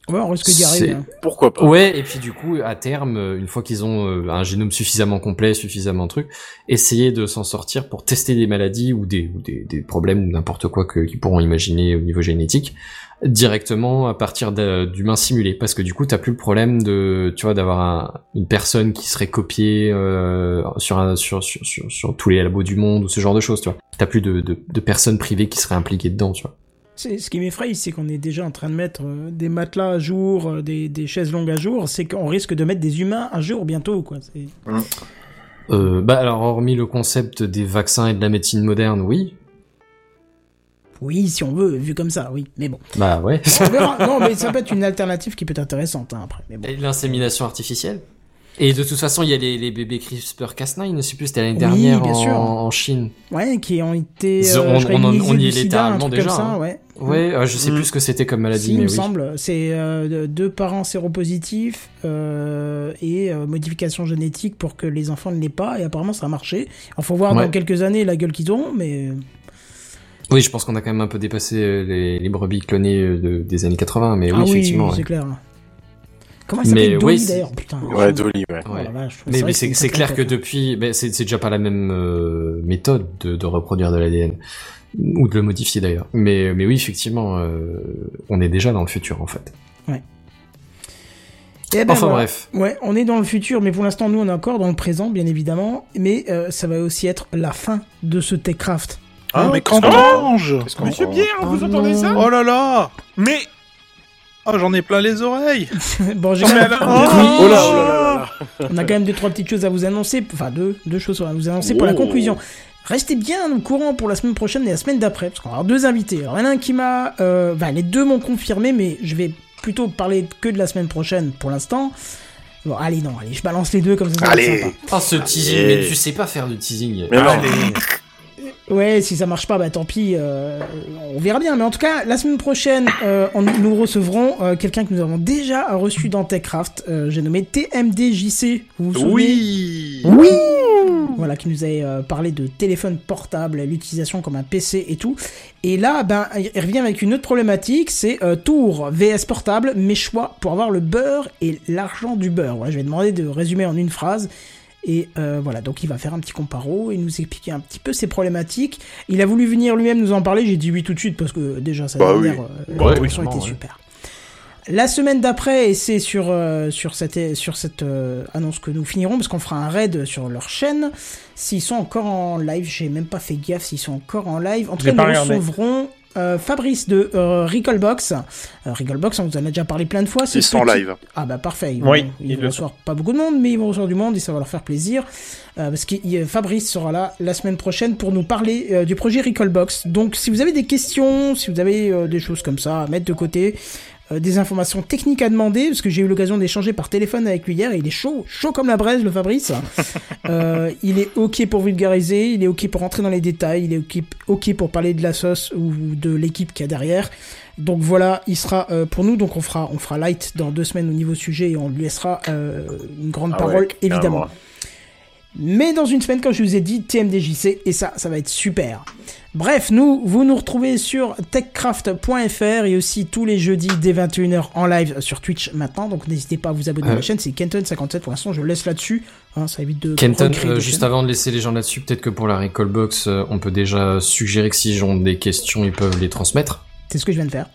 Ouais, on risque d'y arriver. Hein. Pourquoi pas Ouais, et puis du coup, à terme, une fois qu'ils ont euh, un génome suffisamment complet, suffisamment truc, essayer de s'en sortir pour tester des maladies ou des, ou des, des problèmes ou n'importe quoi que- qu'ils pourront imaginer au niveau génétique directement à partir d'humains simulés. Parce que du coup t'as plus le problème de tu vois d'avoir un- une personne qui serait copiée euh, sur, un, sur, sur, sur sur tous les labos du monde ou ce genre de choses tu vois. T'as plus de, de, de personnes privées qui seraient impliquées dedans tu vois. C'est- Ce qui m'effraie, c'est qu'on est déjà en train de mettre euh, des matelas à jour, euh, des, des chaises longues à jour. C'est qu'on risque de mettre des humains à jour bientôt, quoi. C'est- euh, bah alors hormis le concept des vaccins et de la médecine moderne oui Oui, si on veut, vu comme ça, oui. Mais bon. bah ouais On verra. non, mais ça peut être une alternative qui peut être intéressante hein, après. Mais bon. Et l'insémination artificielle? Et de toute façon, il y a les, les bébés CRISPR-Cas9, je sais plus, c'était l'année Oui, dernière bien en, sûr. en Chine. Ouais, qui ont été. Ils ont- euh, on- on en- immunisés on y est littéralement déjà, Comme ça, hein. ouais. Ouais, euh, je sais Mm. plus ce que c'était comme maladie, Si, il mais me oui. semble. C'est euh, de- deux parents séropositifs euh, et euh, modification génétique pour que les enfants ne l'aient pas. Et apparemment, ça a marché. Il faut voir Ouais. dans quelques années la gueule qu'ils auront, mais. Oui, je pense qu'on a quand même un peu dépassé euh, les, les brebis clonées euh, de- des années 80, mais oui, ah oui, effectivement. c'est ouais. clair. Comment il s'appelle Dolly oui, d'ailleurs Putain. Ouais, Dolly, ouais. Oh Ouais. Mais, mais c'est clair que depuis, ben, c'est déjà pas la même euh, méthode de, de reproduire de l'ADN ou de le modifier d'ailleurs. Mais mais oui, effectivement, euh, on est déjà dans le futur en fait. Eh ben Enfin voilà. bref. Ouais, on est dans le futur, mais pour l'instant, nous, on est encore dans le présent, bien évidemment. Mais euh, ça va aussi être la fin de ce TechCraft. Ah, Hein mais quand Oh qu'on Monsieur Pierre, Oh vous entendez ça Oh là là Mais Oh, j'en ai plein les oreilles bon, j'ai quand même- Oh là, oh là là là on a quand même deux trois petites choses à vous annoncer. Enfin, deux, deux choses à vous annoncer pour la Oh. conclusion. Restez bien au courant pour la semaine prochaine et la semaine d'après, parce qu'on va avoir deux invités. Alors, il y en a un qui m'a... Euh, enfin, les deux m'ont confirmé, mais je vais plutôt parler que de la semaine prochaine pour l'instant. Bon, allez, non, allez, je balance les deux comme ça. Allez. sympa. Oh ce teasing, Allez. mais tu sais pas faire du teasing. Mais non. Allez. Ouais, si ça marche pas, bah tant pis, euh, on verra bien. Mais en tout cas, la semaine prochaine, euh, on- nous recevrons euh, quelqu'un que nous avons déjà reçu dans TechCraft. Euh, J'ai nommé TMDJC. Vous vous souvenez Oui Oui Voilà, qui nous avait parlé de téléphone portable, l'utilisation comme un PC et tout. Et là, ben, il revient avec une autre problématique, c'est euh, Tour VS portable, mes choix pour avoir le beurre et l'argent du beurre. Voilà, je vais demander de résumer en une phrase. Et euh, voilà, donc il va faire un petit comparo et nous expliquer un petit peu ses problématiques. Il a voulu venir lui-même nous en parler, j'ai dit oui tout de suite parce que déjà sa Bah dernière oui. euh, oui, était ouais. super. La semaine d'après, et c'est sur, euh, sur cette, sur cette euh, annonce que nous finirons, parce qu'on fera un raid sur leur chaîne. S'ils sont encore en live, j'ai même pas fait gaffe s'ils sont encore en live. En tout cas, nous regardé. Euh, Fabrice de euh, Recallbox. Euh, Recallbox, on vous en a déjà parlé plein de fois. c'est Ils sont en live. Ah bah parfait, ils, Oui, vont, ils ils vont recevoir pas beaucoup de monde, mais ils vont recevoir du monde et ça va leur faire plaisir. Euh, parce que Fabrice sera là la semaine prochaine pour nous parler euh, du projet Recallbox. Donc si vous avez des questions, si vous avez euh, des choses comme ça à mettre de côté, des informations techniques à demander, parce que j'ai eu l'occasion d'échanger par téléphone avec lui hier et il est chaud, chaud comme la braise le Fabrice. Euh, il est ok pour vulgariser, il est ok pour rentrer dans les détails, il est ok, ok pour parler de la sauce ou de l'équipe qu'il y a derrière. Donc voilà, il sera euh, pour nous, donc on fera, on fera light dans deux semaines au niveau sujet et on lui laissera euh, une grande Ah parole, évidemment. Mais dans une semaine, comme je vous ai dit, TMDJC, et ça, ça va être super. Bref, nous, vous nous retrouvez sur techcraft.fr et aussi tous les jeudis dès 21h en live sur Twitch maintenant. Donc n'hésitez pas à vous abonner à la chaîne, c'est Kenton57 pour l'instant, je laisse là-dessus. Hein, ça évite de. Kenton, euh, juste chaînes. avant de laisser les gens là-dessus, peut-être que pour la recall box, euh, on peut déjà suggérer que s'ils ont des questions, ils peuvent les transmettre. C'est ce que je viens de faire.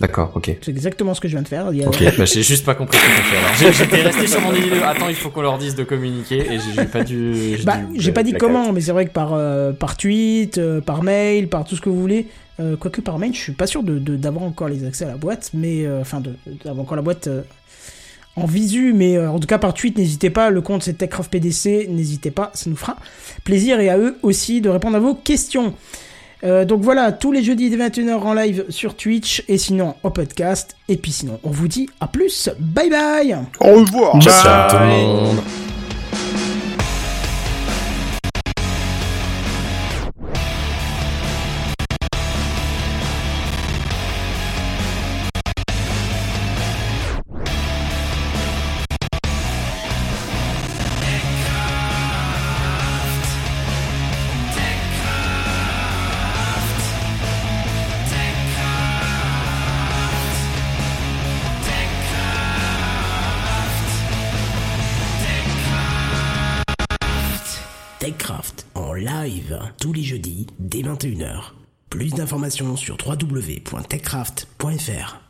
D'accord, ok. C'est exactement ce que je viens de faire. Il y a- Ok, bah j'ai juste pas compris ce que t'as fait alors. J'ai- J'étais resté sur mon idée de attends, il faut qu'on leur dise de communiquer et j'ai j'ai pas dû. Bah, dû- j'ai pas dit comment, mais c'est vrai que par, euh, par tweet, euh, par mail, par tout ce que vous voulez. Euh, quoique par mail, je suis pas sûr de de- d'avoir encore les accès à la boîte, mais enfin de d'avoir encore la boîte euh, en visu, mais euh, en tout cas par tweet, n'hésitez pas. Le compte c'est Techcraft PDC, n'hésitez pas, ça nous fera plaisir et à eux aussi de répondre à vos questions. Euh, donc voilà, tous les jeudis dès 21h en live sur Twitch et sinon au podcast. Et puis sinon, on vous dit à plus. Bye bye Au revoir Ciao, ciao tout le monde. 21h. Plus d'informations sur www.techcraft.fr.